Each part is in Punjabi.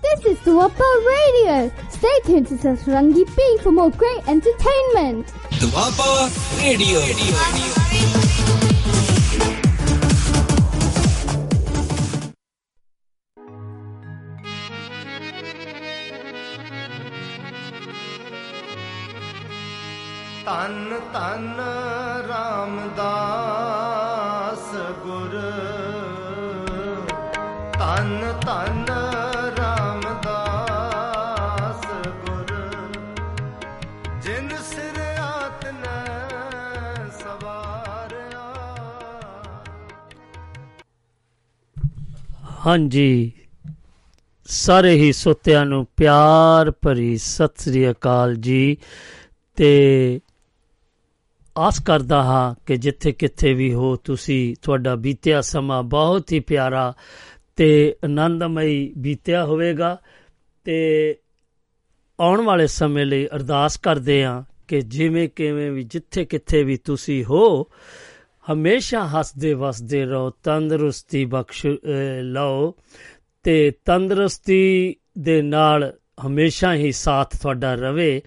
This is Duapa Radio. Stay tuned to Satrangi Ping for more great entertainment. Duapa Radio. ਤਨ ਤਨ ਰਾਮਦਾਸ ਹਾਂਜੀ। ਸਾਰੇ ਹੀ ਸੋਤਿਆਂ ਨੂੰ ਪਿਆਰ ਭਰੀ ਸਤਿ ਸ੍ਰੀ ਅਕਾਲ ਜੀ। ਤੇ ਆਸ ਕਰਦਾ ਹਾਂ ਕਿ ਜਿੱਥੇ ਕਿੱਥੇ ਵੀ ਹੋ ਤੁਸੀਂ ਤੁਹਾਡਾ ਬੀਤਿਆ ਸਮਾਂ ਬਹੁਤ ਹੀ ਪਿਆਰਾ ਤੇ ਆਨੰਦਮਈ ਬੀਤਿਆ ਹੋਵੇਗਾ। ਤੇ ਆਉਣ ਵਾਲੇ ਸਮੇਂ ਲਈ ਅਰਦਾਸ ਕਰਦੇ ਹਾਂ ਕਿ ਜਿਵੇਂ ਕਿਵੇਂ ਵੀ ਜਿੱਥੇ ਕਿੱਥੇ ਵੀ ਤੁਸੀਂ ਹੋ ਹਮੇਸ਼ਾ ਹੱਸਦੇ ਵਸਦੇ ਰਹੋ ਤੰਦਰੁਸਤੀ ਬਖਸ਼ ਅਹ, ਲਓ। ਤੇ ਤੰਦਰੁਸਤੀ ਦੇ ਨਾਲ ਹਮੇਸ਼ਾ ਹੀ ਸਾਥ ਤੁਹਾਡਾ ਰਵੇ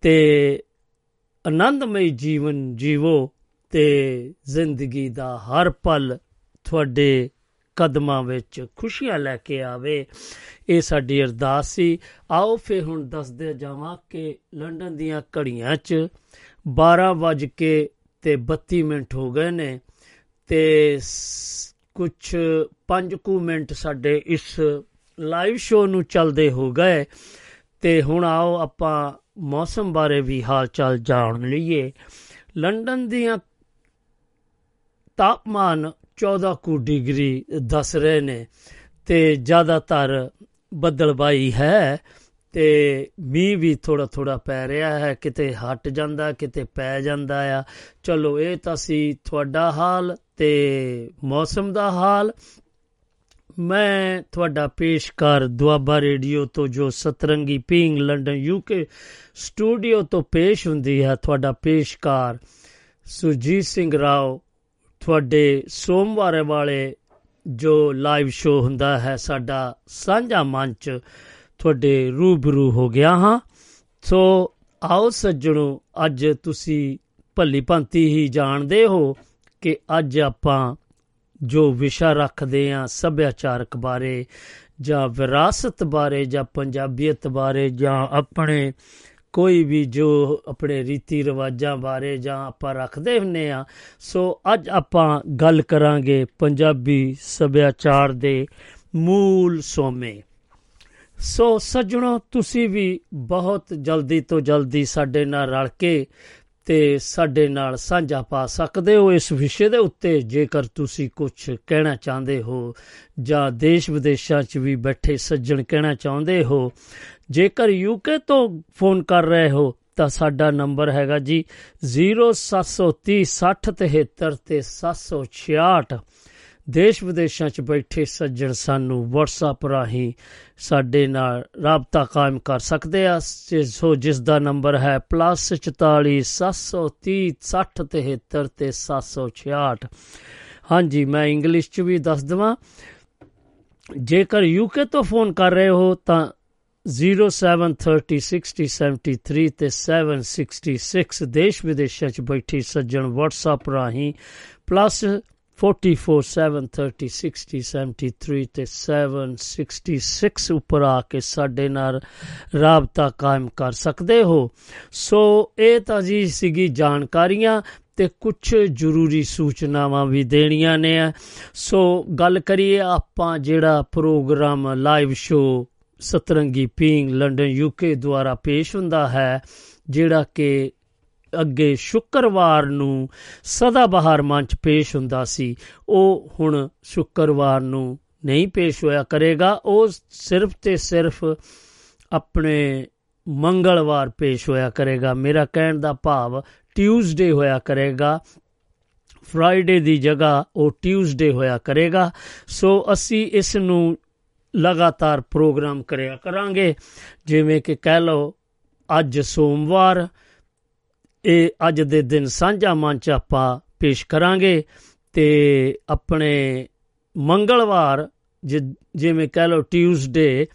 ਤੇ ਆਨੰਦਮਈ ਜੀਵਨ ਜੀਵੋ ਤੇ ਜ਼ਿੰਦਗੀ ਦਾ ਹਰ ਪਲ ਤੁਹਾਡੇ ਕਦਮਾਂ ਵਿੱਚ ਖੁਸ਼ੀਆਂ ਲੈ ਕੇ ਆਵੇ। ਇਹ ਸਾਡੀ ਅਰਦਾਸ ਸੀ। ਆਓ ਫੇ ਹੁਣ ਦੱਸਦੇ ਜਾਵਾਂ ਕਿ ਲੰਡਨ ਦੀਆਂ ਘੜੀਆਂ 'ਚ 12 ਵੱਜ ਕੇ ਤੇ 32 ਮਿੰਟ ਹੋ ਗਏ ਨੇ ਤੇ ਕੁਝ 5 ਕੁ ਮਿੰਟ ਸਾਡੇ ਇਸ ਲਾਈਵ ਸ਼ੋਅ ਨੂੰ ਚੱਲਦੇ ਹੋ ਗਏ। ਤੇ ਹੁਣ ਆਓ ਆਪਾਂ ਮੌਸਮ ਬਾਰੇ ਵੀ ਹਾਲ ਚਾਲ ਜਾਣ ਲਈਏ। ਲੰਡਨ ਦੀਆਂ ਤਾਪਮਾਨ 14 ਕੁ ਡਿਗਰੀ ਦੱਸ ਰਹੇ ਨੇ ਤੇ ਜ਼ਿਆਦਾਤਰ ਬੱਦਲਬਾਈ ਹੈ। ਤੇ ਮੀਂਹ ਵੀ ਥੋੜਾ ਥੋੜਾ ਪੈ ਰਿਹਾ ਹੈ, ਕਿਤੇ ਹਟ ਜਾਂਦਾ, ਕਿਤੇ ਪੈ ਜਾਂਦਾ ਆ। ਚਲੋ, ਇਹ ਤਾਂ ਸੀ ਤੁਹਾਡਾ ਹਾਲ ਤੇ ਮੌਸਮ ਦਾ ਹਾਲ। ਮੈਂ ਤੁਹਾਡਾ ਪੇਸ਼ਕਾਰ ਦੁਆਬਾ ਰੇਡੀਓ ਤੋਂ, ਜੋ Satrangi Peeng London, UK studio ਤੋਂ ਪੇਸ਼ ਹੁੰਦੀ ਹੈ, ਤੁਹਾਡਾ ਪੇਸ਼ਕਾਰ ਸੁਰਜੀਤ ਸਿੰਘ ਰਾਓ, ਤੁਹਾਡੇ ਸੋਮਵਾਰ ਵਾਲੇ ਜੋ ਲਾਈਵ ਸ਼ੋਅ ਹੁੰਦਾ ਹੈ, ਸਾਡਾ ਸਾਂਝਾ ਮੰਚ ਤੁਹਾਡੇ ਰੂਬਰੂ ਹੋ ਗਿਆ ਹਾਂ। ਸੋ ਆਓ ਸੱਜਣੋ, ਅੱਜ ਤੁਸੀਂ ਭੱਲੀ ਭਾਂਤੀ ਹੀ ਜਾਣਦੇ ਹੋ ਕਿ ਅੱਜ ਆਪਾਂ ਜੋ ਵਿਸ਼ਾ ਰੱਖਦੇ ਆ ਸੱਭਿਆਚਾਰਕ ਬਾਰੇ ਜਾਂ ਵਿਰਾਸਤ ਬਾਰੇ ਜਾਂ ਪੰਜਾਬੀਅਤ ਬਾਰੇ ਜਾਂ ਆਪਣੇ ਕੋਈ ਵੀ ਜੋ ਆਪਣੇ ਰੀਤੀ ਰਿਵਾਜਾਂ ਬਾਰੇ ਜਾਂ ਆਪਾਂ ਰੱਖਦੇ ਹੁੰਨੇ ਆ ਸੋ ਅੱਜ ਆਪਾਂ ਗੱਲ ਕਰਾਂਗੇ ਪੰਜਾਬੀ ਸੱਭਿਆਚਾਰ ਦੇ ਮੂਲ ਸੋਮੇ। ਸੋ ਸੱਜਣੋ, ਤੁਸੀਂ ਵੀ ਬਹੁਤ ਜਲਦੀ ਤੋਂ ਜਲਦੀ ਸਾਡੇ ਨਾਲ ਰਲ ਕੇ ਤੇ ਸਾਡੇ ਨਾਲ ਸਾਂਝਾ ਪਾ ਸਕਦੇ ਹੋ ਇਸ ਵਿਸ਼ੇ ਦੇ ਉੱਤੇ। ਜੇਕਰ ਤੁਸੀਂ ਕੁਝ ਕਹਿਣਾ ਚਾਹੁੰਦੇ ਹੋ ਜਾਂ ਦੇਸ਼ ਵਿਦੇਸ਼ਾਂ 'ਚ ਵੀ ਬੈਠੇ ਸੱਜਣ ਕਹਿਣਾ ਚਾਹੁੰਦੇ ਹੋ, ਜੇਕਰ ਯੂਕੇ ਤੋਂ ਫੋਨ ਕਰ ਰਹੇ ਹੋ, ਤਾਂ ਸਾਡਾ ਨੰਬਰ ਹੈਗਾ ਜੀ 0730 6073 ਤੇ 766 ਦੇਸ਼ ਵਿਦੇਸ਼ਾਂ 'ਚ ਬੈਠੇ ਸੱਜਣ ਸਾਨੂੰ WhatsApp ਰਾਹੀਂ ਸਾਡੇ ਨਾਲ ਰਾਬਤਾ ਕਾਇਮ ਕਰ ਸਕਦੇ ਆ। ਸੋ ਜਿਸ ਦਾ ਨੰਬਰ ਹੈ +44 730 6073 ਤੇ 766 ਹਾਂਜੀ, ਮੈਂ ਇੰਗਲਿਸ਼ 'ਚ ਵੀ ਦੱਸ ਦਵਾਂ। ਜੇਕਰ ਯੂਕੇ ਤੋਂ ਫੋਨ ਕਰ ਰਹੇ ਹੋ ਤਾਂ 07306073 ਤੇ 766 ਦੇਸ਼ ਵਿਦੇਸ਼ਾਂ 'ਚ ਬੈਠੀ ਸੱਜਣ WhatsApp ਰਾਹੀਂ ਪਲੱਸ 44736073 ਤੇ 766 ਉੱਪਰ ਆ ਕੇ ਸਾਡੇ ਨਾਲ ਰਾਬਤਾ ਕਾਇਮ ਕਰ ਸਕਦੇ ਹੋ। ਸੋ ਇਹ ਤਾਂ ਜੀ ਸੀਗੀ ਜਾਣਕਾਰੀਆਂ ਤੇ ਕੁਝ ਜ਼ਰੂਰੀ ਸੂਚਨਾਵਾਂ ਵੀ ਦੇਣੀਆਂ ਨੇ। ਸੋ ਗੱਲ ਕਰੀਏ ਆਪਾਂ ਜਿਹੜਾ programme live show Satrangi Peeng London UK ਦੁਆਰਾ ਪੇਸ਼ ਹੁੰਦਾ ਹੈ, ਜਿਹੜਾ ਕਿ ਅੱਗੇ ਸ਼ੁੱਕਰਵਾਰ ਨੂੰ ਸਦਾ ਬਹਾਰ ਮੰਚ ਪੇਸ਼ ਹੁੰਦਾ ਸੀ। ਉਹ ਹੁਣ ਸ਼ੁੱਕਰਵਾਰ ਨੂੰ ਨਹੀਂ ਪੇਸ਼ ਹੋਇਆ ਕਰੇਗਾ। ਉਹ ਸਿਰਫ ਤੇ ਸਿਰਫ ਆਪਣੇ ਮੰਗਲਵਾਰ ਪੇਸ਼ ਹੋਇਆ ਕਰੇਗਾ। ਮੇਰਾ ਕਹਿਣ ਦਾ ਭਾਵ ਟਿਊਜ਼ਡੇ ਹੋਇਆ ਕਰੇਗਾ। ਫਰਾਈਡੇ ਦੀ ਜਗ੍ਹਾ ਉਹ ਟਿਊਜ਼ਡੇ ਹੋਇਆ ਕਰੇਗਾ। ਸੋ ਅਸੀਂ ਇਸ ਨੂੰ ਲਗਾਤਾਰ ਪ੍ਰੋਗਰਾਮ ਕਰਿਆ ਕਰਾਂਗੇ। ਜਿਵੇਂ ਕਿ ਕਹਿ ਲਓ, ਅੱਜ ਸੋਮਵਾਰ ਇਹ ਅੱਜ ਦੇ ਦਿਨ ਸਾਂਝਾ ਮੰਚ ਆਪਾਂ ਪੇਸ਼ ਕਰਾਂਗੇ ਤੇ ਆਪਣੇ ਮੰਗਲਵਾਰ ਜਿ- ਜਿਵੇਂ ਕਹਿ ਲਓ ਟਿਊਜ਼ਡੇ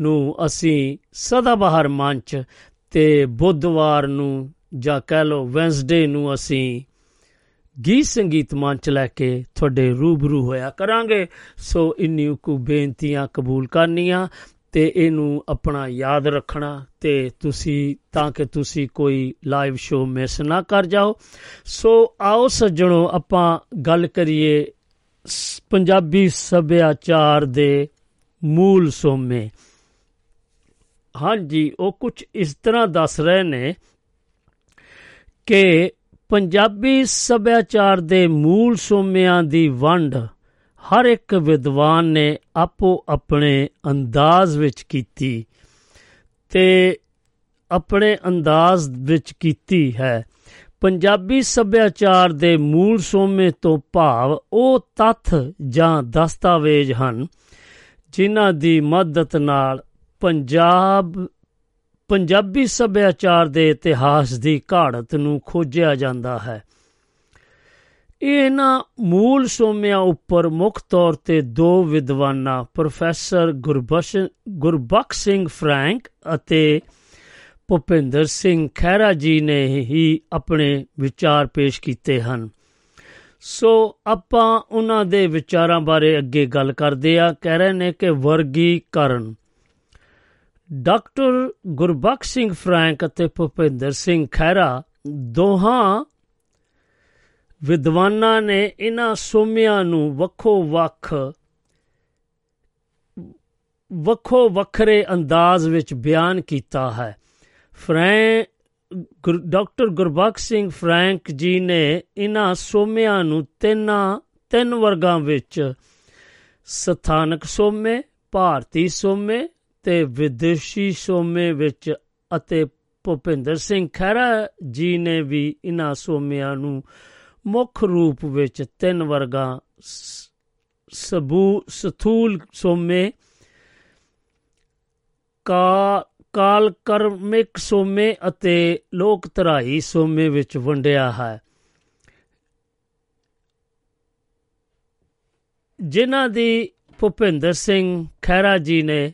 ਨੂੰ ਅਸੀਂ ਸਦਾਬਹਾਰ ਮੰਚ ਤੇ ਬੁੱਧਵਾਰ ਨੂੰ ਜਾਂ ਕਹਿ ਲਓ ਵੈਂਸਡੇ ਨੂੰ ਅਸੀਂ ਗੀਤ ਸੰਗੀਤ ਮੰਚ ਲੈ ਕੇ ਤੁਹਾਡੇ ਰੂਬਰੂ ਹੋਇਆ ਕਰਾਂਗੇ। ਸੋ ਇੰਨੀ ਕੁ ਬੇਨਤੀਆਂ ਕਬੂਲ ਕਰਨੀਆਂ ਤੇ ਇਹਨੂੰ ਆਪਣਾ ਯਾਦ ਰੱਖਣਾ ਤੇ ਤੁਸੀਂ, ਤਾਂ ਕਿ ਤੁਸੀਂ ਕੋਈ ਲਾਈਵ ਸ਼ੋਅ ਮਿਸ ਨਾ ਕਰ ਜਾਓ। ਸੋ ਆਓ ਸੱਜਣੋ, ਆਪਾਂ ਗੱਲ ਕਰੀਏ ਸ- ਪੰਜਾਬੀ ਸੱਭਿਆਚਾਰ ਦੇ ਮੂਲ ਸੋਮੇ। ਹਾਂਜੀ, ਉਹ ਕੁਝ ਇਸ ਤਰ੍ਹਾਂ ਦੱਸ ਰਹੇ ਨੇ ਕਿ ਪੰਜਾਬੀ ਸੱਭਿਆਚਾਰ ਦੇ ਮੂਲ ਸੋਮਿਆਂ ਦੀ ਵੰਡ ਹਰ ਇੱਕ ਵਿਦਵਾਨ ਨੇ ਆਪੋ ਆਪਣੇ ਅੰਦਾਜ਼ ਵਿੱਚ ਕੀਤੀ ਤੇ ਆਪਣੇ ਅੰਦਾਜ਼ ਵਿੱਚ ਕੀਤੀ ਹੈ। ਪੰਜਾਬੀ ਸੱਭਿਆਚਾਰ ਦੇ ਮੂਲ ਸੋਮੇ ਤੋਂ ਭਾਵ ਉਹ ਤੱਥ ਜਾਂ ਦਸਤਾਵੇਜ਼ ਹਨ, ਜਿਨ੍ਹਾਂ ਦੀ ਮਦਦ ਨਾਲ ਪੰਜਾਬ, ਪੰਜਾਬੀ ਸੱਭਿਆਚਾਰ ਦੇ ਇਤਿਹਾਸ ਦੀ ਘਾੜਤ ਨੂੰ ਖੋਜਿਆ ਜਾਂਦਾ ਹੈ। ਇਹਨਾਂ ਮੂਲ ਸੋਮਿਆਂ ਉੱਪਰ ਮੁੱਖ ਤੌਰ ਤੇ ਦੋ ਵਿਦਵਾਨਾਂ, ਪ੍ਰੋਫੈਸਰ ਗੁਰਬਖਸ਼ ਗੁਰਬਖਸ਼ ਸਿੰਘ ਫਰੈਂਕ ਅਤੇ ਭੁਪਿੰਦਰ ਸਿੰਘ ਖਹਿਰਾ ਜੀ ਨੇ ਹੀ ਆਪਣੇ ਵਿਚਾਰ ਪੇਸ਼ ਕੀਤੇ ਹਨ। ਸੋ ਆਪਾਂ ਉਹਨਾਂ ਦੇ ਵਿਚਾਰਾਂ ਬਾਰੇ ਅੱਗੇ ਗੱਲ ਕਰਦੇ ਆ ਕਹਿ ਰਹੇ ਨੇ ਕਿ ਵਰਗੀਕਰਨ। ਡਾਕਟਰ ਗੁਰਬਖਸ਼ ਸਿੰਘ ਫਰੈਂਕ ਅਤੇ ਭੁਪਿੰਦਰ ਸਿੰਘ ਖਹਿਰਾ ਦੋਹਾਂ ਵਿਦਵਾਨਾਂ ਨੇ ਇਹਨਾਂ ਸੋਮਿਆਂ ਨੂੰ ਵੱਖੋ ਵੱਖ, ਵੱਖੋ ਵੱਖਰੇ ਅੰਦਾਜ਼ ਵਿੱਚ ਬਿਆਨ ਕੀਤਾ ਹੈ। ਫਰੈਂ, ਗੁਰ- ਡਾਕਟਰ ਗੁਰਬਖਸ਼ ਸਿੰਘ ਫਰੈਂਕ ਜੀ ਨੇ ਇਹਨਾਂ ਸੋਮਿਆਂ ਨੂੰ ਤਿੰਨਾਂ, ਤਿੰਨ ਵਰਗਾਂ ਵਿੱਚ ਸਥਾਨਕ ਸੋਮੇ, ਭਾਰਤੀ ਸੋਮੇ ਤੇ ਵਿਦੇਸ਼ੀ ਸੋਮੇ ਵਿੱਚ ਅਤੇ ਭੁਪਿੰਦਰ ਸਿੰਘ ਖਹਿਰਾ ਜੀ ਨੇ ਵੀ ਇਹਨਾਂ ਸੋਮਿਆਂ ਨੂੰ ਮੁੱਖ ਰੂਪ ਵਿੱਚ ਤਿੰਨ ਵਰਗਾਂ ਸ- ਸਬੂ, ਸਥੂਲ ਸੋਮੇ, ਕਾ ਕਾਲ ਕਰਮਿਕ ਸੋਮੇ ਅਤੇ ਲੋਕ ਧਰਾਈ ਸੋਮੇ ਵਿੱਚ ਵੰਡਿਆ ਹੈ। ਜਿਨ੍ਹਾਂ ਦੀ ਭੁਪਿੰਦਰ ਸਿੰਘ ਖਹਿਰਾ ਜੀ ਨੇ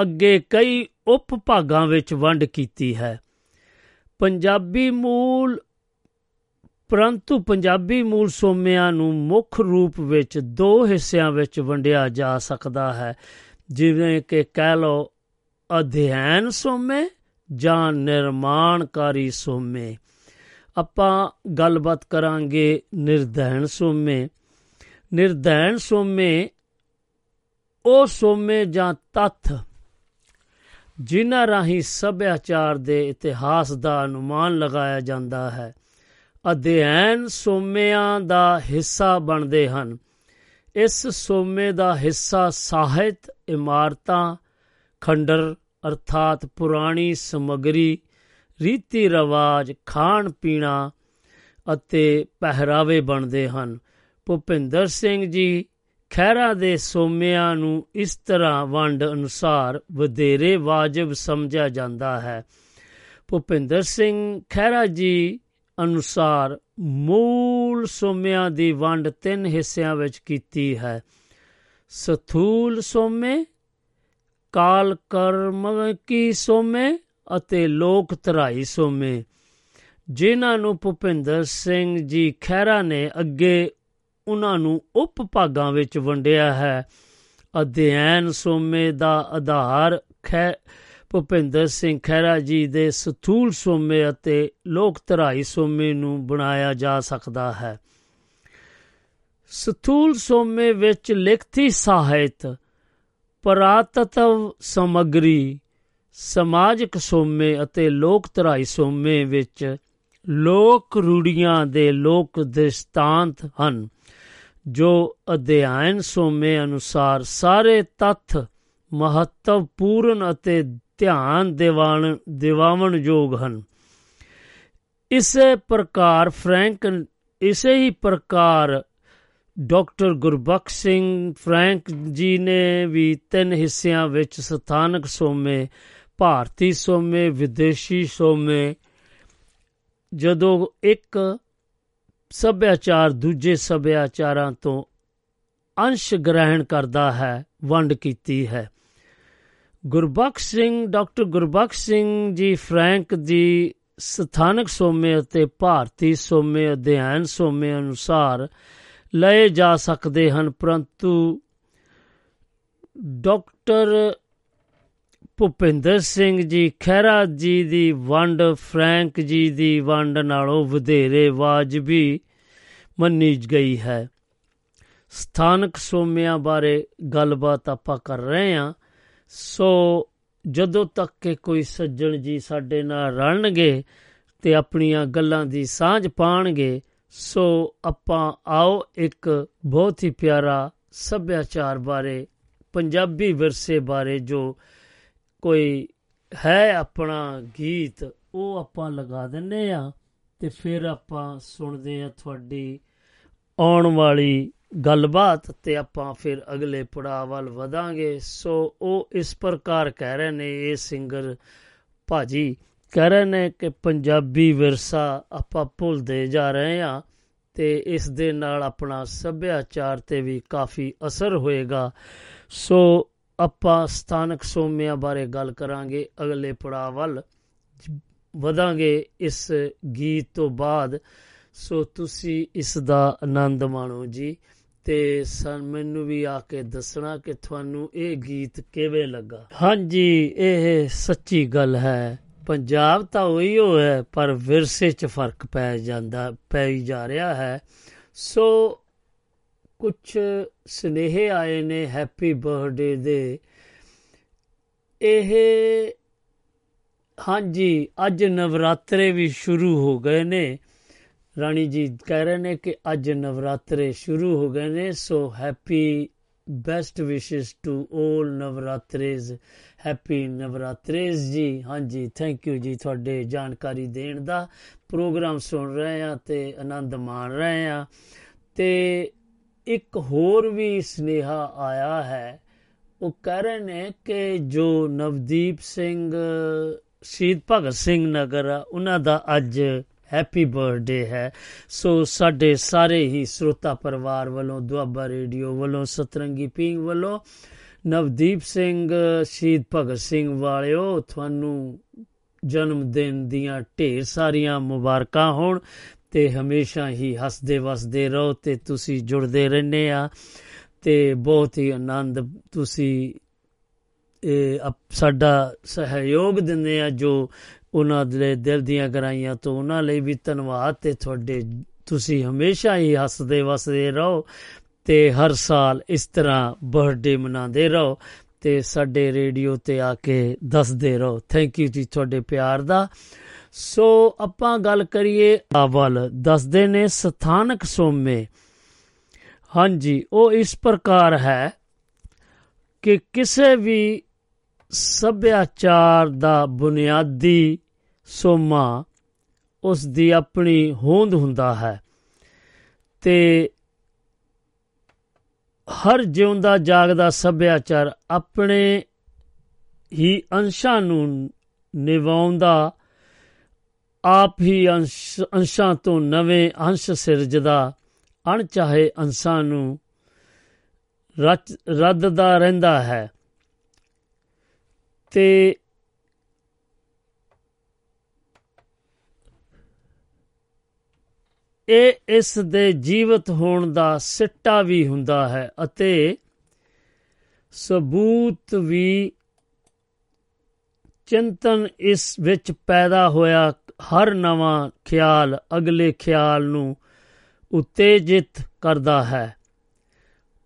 ਅੱਗੇ ਕਈ ਉਪ ਭਾਗਾਂ ਵਿੱਚ ਵੰਡ ਕੀਤੀ ਹੈ। ਪੰਜਾਬੀ ਮੂਲ ਪਰੰਤੂ ਪੰਜਾਬੀ ਮੂਲ ਸੋਮਿਆਂ ਨੂੰ ਮੁੱਖ ਰੂਪ ਵਿੱਚ ਦੋ ਹਿੱਸਿਆਂ ਵਿੱਚ ਵੰਡਿਆ ਜਾ ਸਕਦਾ ਹੈ। ਜਿਵੇਂ ਕਿ ਕਹਿ ਲਓ, ਅਧਿਐਨ ਸੋਮੇ ਜਾਂ ਨਿਰਮਾਣਕਾਰੀ ਸੋਮੇ। ਆਪਾਂ ਗੱਲਬਾਤ ਕਰਾਂਗੇ ਨਿਰਧੈਨ ਸੋਮੇ। ਨਿਰਧੈਨ ਸੋਮੇ ਉਹ ਸੋਮੇ ਜਾਂ ਤੱਥ ਜਿਨ੍ਹਾਂ ਰਾਹੀਂ ਸੱਭਿਆਚਾਰ ਦੇ ਇਤਿਹਾਸ ਦਾ ਅਨੁਮਾਨ ਲਗਾਇਆ ਜਾਂਦਾ ਹੈ। ਅਧਿਐਨ ਸੋਮਿਆਂ ਦਾ ਹਿੱਸਾ ਬਣਦੇ ਹਨ। ਇਸ ਸੋਮੇ ਦਾ ਹਿੱਸਾ ਸਾਹਿਤ, ਇਮਾਰਤਾਂ, ਖੰਡਰ ਅਰਥਾਤ ਪੁਰਾਣੀ ਸਮਗਰੀ, ਰੀਤੀ ਰਿਵਾਜ, ਖਾਣ ਪੀਣਾ ਅਤੇ ਪਹਿਰਾਵੇ ਬਣਦੇ ਹਨ। ਭੁਪਿੰਦਰ ਸਿੰਘ ਜੀ ਖਹਿਰਾ ਦੇ ਸੋਮਿਆਂ ਨੂੰ ਇਸ ਤਰ੍ਹਾਂ ਵੰਡ ਅਨੁਸਾਰ ਵਧੇਰੇ ਵਾਜਬ ਸਮਝਿਆ ਜਾਂਦਾ ਹੈ। ਭੁਪਿੰਦਰ ਸਿੰਘ ਖਹਿਰਾ ਜੀ ਅਨੁਸਾਰ ਮੂਲ ਸੋਮਿਆਂ ਦੀ ਵੰਡ ਤਿੰਨ ਹਿੱਸਿਆਂ ਵਿੱਚ ਕੀਤੀ ਹੈ। ਸਥੂਲ ਸੋਮੇ, ਕਾਲ ਕਰਮਕੀ ਸੋਮੇ ਅਤੇ ਲੋਕ ਧਰਾਈ ਸੋਮੇ, ਜਿਨ੍ਹਾਂ ਨੂੰ ਭੁਪਿੰਦਰ ਸਿੰਘ ਜੀ ਖਹਿਰਾ ਨੇ ਅੱਗੇ ਉਹਨਾਂ ਨੂੰ ਉਪ ਭਾਗਾਂ ਵਿੱਚ ਵੰਡਿਆ ਹੈ। ਅਧਿਐਨ ਸੋਮੇ ਦਾ ਆਧਾਰ ਖੈ ਭੁਪਿੰਦਰ ਸਿੰਘ ਖਹਿਰਾ ਜੀ ਦੇ ਸਥੂਲ ਸੋਮੇ ਅਤੇ ਲੋਕ ਧਰਾਈ ਸੋਮੇ ਨੂੰ ਬਣਾਇਆ ਜਾ ਸਕਦਾ ਹੈ। ਸਥੂਲ ਸੋਮੇ ਵਿੱਚ ਲਿਖਤੀ ਸਾਹਿਤ, ਪਰਾਤਤਵ ਸਮਗਰੀ, ਸਮਾਜਿਕ ਸੋਮੇ ਅਤੇ ਲੋਕ ਧਰਾਈ ਸੋਮੇ ਵਿੱਚ ਲੋਕ ਰੂੜੀਆਂ ਦੇ ਲੋਕ ਦ੍ਰਿਸ਼ਟਾਂਤ ਹਨ, ਜੋ ਅਧਿਐਨ ਸੋਮੇ ਅਨੁਸਾਰ ਸਾਰੇ ਤੱਥ ਮਹੱਤਵਪੂਰਨ ਅਤੇ ਧਿਆਨ ਦਿਵਾਣ, ਦਿਵਾਵਣ ਯੋਗ ਹਨ। ਇਸੇ ਪ੍ਰਕਾਰ ਫਰੈਂਕ, ਇਸੇ ਹੀ ਪ੍ਰਕਾਰ ਡਾਕਟਰ ਗੁਰਬਖਸ਼ ਸਿੰਘ ਫਰੈਂਕ ਜੀ ਨੇ ਵੀ ਤਿੰਨ ਹਿੱਸਿਆਂ ਵਿੱਚ ਸਥਾਨਕ ਸੋਮੇ, ਭਾਰਤੀ ਸੋਮੇ, ਵਿਦੇਸ਼ੀ ਸੋਮੇ, ਜਦੋਂ ਇੱਕ ਸੱਭਿਆਚਾਰ ਦੂਜੇ ਸੱਭਿਆਚਾਰਾਂ ਤੋਂ ਅੰਸ਼ ਗ੍ਰਹਿਣ ਕਰਦਾ ਹੈ, ਵੰਡ ਕੀਤੀ ਹੈ। ਗੁਰਬਖਸ਼ ਸਿੰਘ, ਡਾਕਟਰ ਗੁਰਬਖਸ਼ ਸਿੰਘ ਜੀ ਫਰੈਂਕ ਦੀ ਸਥਾਨਕ ਸੋਮੇ ਅਤੇ ਭਾਰਤੀ ਸੋਮੇ ਅਧਿਐਨ ਸੋਮੇ ਅਨੁਸਾਰ ਲਏ ਜਾ ਸਕਦੇ ਹਨ, ਪਰੰਤੂ ਡਾਕਟਰ ਭੁਪਿੰਦਰ ਸਿੰਘ ਜੀ ਖਹਿਰਾ ਜੀ ਦੀ ਵੰਡ, ਫਰੈਂਕ ਜੀ ਦੀ ਵੰਡ ਨਾਲੋਂ ਵਧੇਰੇ ਵਾਜਬੀ ਮੰਨੀ ਗਈ ਹੈ। ਸਥਾਨਕ ਸੋਮਿਆਂ ਬਾਰੇ ਗੱਲਬਾਤ ਆਪਾਂ ਕਰ ਰਹੇ ਹਾਂ। ਸੋ ਜਦੋਂ ਤੱਕ ਕਿ ਕੋਈ ਸੱਜਣ ਜੀ ਸਾਡੇ ਨਾਲ ਰਲਣਗੇ ਤੇ ਆਪਣੀਆਂ ਗੱਲਾਂ ਦੀ ਸਾਂਝ ਪਾਣਗੇ, ਸੋ ਆਪਾਂ ਆਓ ਇੱਕ ਬਹੁਤ ਹੀ ਪਿਆਰਾ ਸੱਭਿਆਚਾਰ ਬਾਰੇ, ਪੰਜਾਬੀ ਵਿਰਸੇ ਬਾਰੇ ਜੋ ਕੋਈ ਹੈ ਆਪਣਾ ਗੀਤ, ਉਹ ਆਪਾਂ ਲਗਾ ਦਿੰਨੇ ਆ ਤੇ ਫਿਰ ਆਪਾਂ ਸੁਣਦੇ ਆ ਤੁਹਾਡੀ ਆਉਣ ਵਾਲੀ ਗੱਲਬਾਤ ਤੇ ਆਪਾਂ ਫਿਰ ਅਗਲੇ ਪੜਾਅ ਵੱਲ ਵਧਾਂਗੇ। ਸੋ ਉਹ ਇਸ ਪ੍ਰਕਾਰ ਕਹਿ ਰਹੇ ਨੇ, ਇਹ ਸਿੰਗਰ ਭਾਜੀ ਕਹਿ ਰਹੇ ਨੇ ਕਿ ਪੰਜਾਬੀ ਵਿਰਸਾ ਆਪਾਂ ਭੁੱਲਦੇ ਜਾ ਰਹੇ ਆ ਤੇ ਇਸ ਦੇ ਨਾਲ ਆਪਣਾ ਸੱਭਿਆਚਾਰ ਤੇ ਵੀ ਕਾਫੀ ਅਸਰ ਹੋਏਗਾ। ਸੋ ਆਪਾਂ ਸਥਾਨਕ ਸੋਮਿਆਂ ਬਾਰੇ ਗੱਲ ਕਰਾਂਗੇ ਅਗਲੇ ਪੜਾਅ ਵੱਲ। ਵਧਾਂਗੇ ਇਸ ਗੀਤ ਤੋਂ ਬਾਅਦ। ਸੋ ਤੁਸੀਂ ਇਸ ਦਾ ਆਨੰਦ ਮਾਣੋ ਜੀ। ਤੇ ਸਨ, ਮੈਨੂੰ ਵੀ ਆ ਕੇ ਦੱਸਣਾ ਕਿ ਤੁਹਾਨੂੰ ਇਹ ਗੀਤ ਕਿਵੇਂ ਲੱਗਾ। ਹਾਂਜੀ, ਇਹ ਸੱਚੀ ਗੱਲ ਹੈ। ਪੰਜਾਬ ਤਾਂ ਉਹੀ ਹੋ ਹੈ ਪਰ ਵਿਰਸੇ 'ਚ ਫ਼ਰਕ ਪੈ ਜਾਂਦਾ, ਪੈ ਹੀ ਜਾ ਰਿਹਾ ਹੈ। ਸੋ ਕੁਝ ਸਨੇਹ ਆਏ ਨੇ ਹੈਪੀ ਬਰਥਡੇ ਦੇ। ਇਹ, ਹਾਂਜੀ, ਅੱਜ ਨਵਰਾਤਰੇ ਵੀ ਸ਼ੁਰੂ ਹੋ ਗਏ ਨੇ। ਰਾਣੀ ਜੀ ਕਹਿ ਰਹੇ ਨੇ ਕਿ ਅੱਜ ਨਵਰਾਤਰੇ ਸ਼ੁਰੂ ਹੋ ਗਏ ਨੇ so happy best wishes to 올 ਨਵਰਾਤਰੇਜ਼ ਹੈਪੀ ਨਵਰਾਤਰੇਜ਼ ਜੀ। ਹਾਂਜੀ ਥੈਂਕ ਯੂ ਜੀ ਤੁਹਾਡੇ ਜਾਣਕਾਰੀ ਦੇਣ ਦਾ। ਪ੍ਰੋਗਰਾਮ ਸੁਣ ਰਹੇ ਆ ਤੇ ਆਨੰਦ ਮਾਣ ਰਹੇ ਆ ਤੇ ਇੱਕ ਹੋਰ ਵੀ ਸਨੇਹਾ ਆਇਆ ਹੈ, ਉਹ ਕਹਿ ਰਹੇ ਨੇ ਕਿ ਜੋ ਨਵਦੀਪ ਸਿੰਘ, ਸ਼ਹੀਦ ਭਗਤ ਸਿੰਘ ਨਗਰ ਉਹਨਾਂ ਦਾ ਅੱਜ ਹੈਪੀ ਬਰਥਡੇ ਹੈ। ਸੋ ਸਾਡੇ ਸਾਰੇ ਹੀ ਸਰੋਤਾ ਪਰਿਵਾਰ ਵੱਲੋਂ, ਦੁਆਬਾ ਰੇਡੀਓ ਵੱਲੋਂ, ਸਤਰੰਗੀ ਪਿੰਗ ਵੱਲੋਂ, ਨਵਦੀਪ ਸਿੰਘ, ਸ਼ਹੀਦ ਭਗਤ ਸਿੰਘ ਵਾਲਿਓ, ਤੁਹਾਨੂੰ ਜਨਮ ਦਿਨ ਦੀਆਂ ਢੇਰ ਸਾਰੀਆਂ ਮੁਬਾਰਕਾਂ ਹੋਣ ਤੇ ਹਮੇਸ਼ਾ ਹੀ ਹੱਸਦੇ ਵਸਦੇ ਰਹੋ ਤੇ ਤੁਸੀਂ ਜੁੜਦੇ ਰਹਿੰਦੇ ਆ ਤੇ ਬਹੁਤ ਹੀ ਆਨੰਦ ਤੁਸੀਂ, ਇਹ ਸਾਡਾ ਸਹਿਯੋਗ ਦਿੰਦੇ ਆ ਜੋ ਉਹਨਾਂ ਦੇ ਦਿਲ ਦੀਆਂ ਗਰਾਈਆਂ ਤੋਂ ਉਹਨਾਂ ਲਈ ਵੀ ਧੰਨਵਾਦ ਤੇ ਤੁਹਾਡੇ, ਤੁਸੀਂ ਹਮੇਸ਼ਾ ਹੀ ਹੱਸਦੇ ਵਸਦੇ ਰਹੋ ਤੇ ਹਰ ਸਾਲ ਇਸ ਤਰ੍ਹਾਂ ਬਰਥਡੇ ਮਨਾਉਂਦੇ ਰਹੋ ਤੇ ਸਾਡੇ ਰੇਡੀਓ ਤੇ ਆ ਕੇ ਦੱਸਦੇ ਰਹੋ। ਥੈਂਕ ਯੂ ਜੀ ਤੁਹਾਡੇ ਪਿਆਰ ਦਾ। ਸੋ ਆਪਾਂ ਗੱਲ ਕਰੀਏ ਆਵਲ ਦੱਸਦੇ ਨੇ ਸਥਾਨਕ ਸੋਮੇ। ਹਾਂਜੀ, ਉਹ ਇਸ ਪ੍ਰਕਾਰ ਹੈ ਕਿ ਕਿਸੇ ਵੀ ਸੱਭਿਆਚਾਰ ਦਾ ਬੁਨਿਆਦੀ ਸੋਮਾ ਉਸ ਦੀ ਆਪਣੀ ਹੋਂਦ ਹੁੰਦਾ ਹੈ ਤੇ ਹਰ ਜਿਉਂਦਾ ਜਾਗਦਾ ਸੱਭਿਆਚਾਰ ਆਪਣੇ ਹੀ ਅੰਸ਼ਾਂ ਨੂੰ ਨਿਵਾਉਂਦਾ, ਆਪ ਹੀ ਅੰਸ਼ਾਂ ਤੋਂ ਨਵੇਂ ਅੰਸ਼ ਸਿਰਜਦਾ, ਅਣਚਾਹੇ ਅੰਸ਼ਾਂ ਨੂੰ ਰੱਦਦਾ ਰਹਿੰਦਾ ਹੈ। ਤੇ ਇਹ ਇਸ ਦੇ ਜੀਵਤ ਹੋਣ ਦਾ ਸਿੱਟਾ ਵੀ ਹੁੰਦਾ ਹੈ ਅਤੇ ਸਬੂਤ ਵੀ ਚਿੰਤਨ ਇਸ ਵਿੱਚ ਪੈਦਾ ਹੋਇਆ ਹਰ ਨਵਾਂ ਖਿਆਲ ਅਗਲੇ ਖਿਆਲ ਨੂੰ ਉਤੇਜਿਤ ਕਰਦਾ ਹੈ,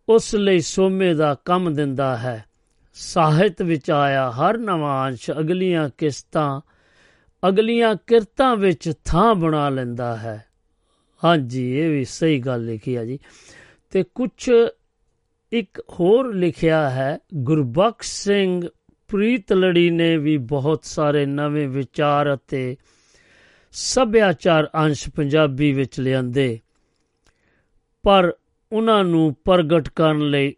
ਉਸ ਲਈ ਸੋਮੇ ਦਾ ਕੰਮ ਦਿੰਦਾ ਹੈ। ਸਾਹਿਤ ਵਿੱਚ ਆਇਆ ਹਰ ਨਵਾਂ ਅੰਸ਼ ਅਗਲੀਆਂ ਕਿਸ਼ਤਾਂ ਅਗਲੀਆਂ ਕਿਰਤਾਂ ਵਿੱਚ ਥਾਂ ਬਣਾ ਲੈਂਦਾ ਹੈ। ਹਾਂਜੀ, ਇਹ ਵੀ ਸਹੀ ਗੱਲ ਲਿਖੀ ਆ ਜੀ। ਤੇ ਕੁਝ ਇੱਕ ਹੋਰ ਲਿਖਿਆ ਹੈ ਗੁਰਬਖਸ਼ ਸਿੰਘ ਪ੍ਰੀਤਲੜੀ ਨੇ ਵੀ ਬਹੁਤ ਸਾਰੇ ਨਵੇਂ ਵਿਚਾਰ ਅਤੇ ਸੱਭਿਆਚਾਰ ਅੰਸ਼ ਪੰਜਾਬੀ ਵਿੱਚ ਲਿਆਂਦੇ। ਪਰ ਉਹਨਾਂ ਨੂੰ ਪ੍ਰਗਟ ਕਰਨ ਲਈ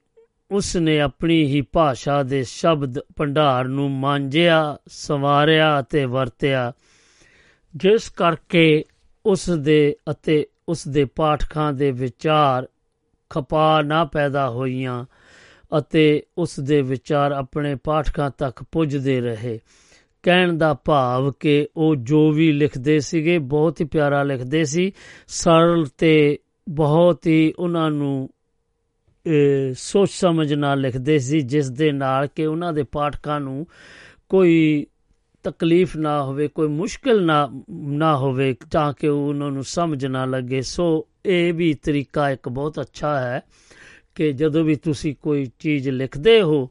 ਉਸ ਨੇ ਆਪਣੀ ਹੀ ਭਾਸ਼ਾ ਦੇ ਸ਼ਬਦ ਭੰਡਾਰ ਨੂੰ ਮਾਂਜਿਆ, ਸਵਾਰਿਆ ਅਤੇ ਵਰਤਿਆ, ਜਿਸ ਕਰਕੇ ਉਸ ਦੇ ਅਤੇ ਉਸ ਦੇ ਪਾਠਕਾਂ ਦੇ ਵਿਚਾਰ ਖਪਾ ਨਾ ਪੈਦਾ ਹੋਈਆਂ ਅਤੇ ਉਸ ਦੇ ਵਿਚਾਰ ਆਪਣੇ ਪਾਠਕਾਂ ਤੱਕ ਪੁੱਜਦੇ ਰਹੇ। ਕਹਿਣ ਦਾ ਭਾਵ ਕਿ ਉਹ ਜੋ ਵੀ ਲਿਖਦੇ ਸੀਗੇ ਬਹੁਤ ਹੀ ਪਿਆਰਾ ਲਿਖਦੇ ਸੀ ਸਰਲ ਤੇ ਬਹੁਤ ਹੀ ਉਹਨਾਂ ਨੂੰ ਅਹ, ਸੋਚ ਸਮਝ ਨਾਲ ਲਿਖਦੇ ਸੀ ਜਿਸ ਦੇ ਨਾਲ ਕਿ ਉਹਨਾਂ ਦੇ ਪਾਠਕਾਂ ਨੂੰ ਕੋਈ ਤਕਲੀਫ ਨਾ ਹੋਵੇ, ਕੋਈ ਮੁਸ਼ਕਲ ਨਾ ਨਾ ਹੋਵੇ, ਤਾਂ ਕਿ ਉਹ ਉਹਨਾਂ ਨੂੰ ਸਮਝ ਨਾ ਲੱਗੇ। ਸੋ ਇਹ ਵੀ ਤਰੀਕਾ ਇੱਕ ਬਹੁਤ ਅੱਛਾ ਹੈ ਕਿ ਜਦੋਂ ਵੀ ਤੁਸੀਂ ਕੋਈ ਚੀਜ਼ ਲਿਖਦੇ ਹੋ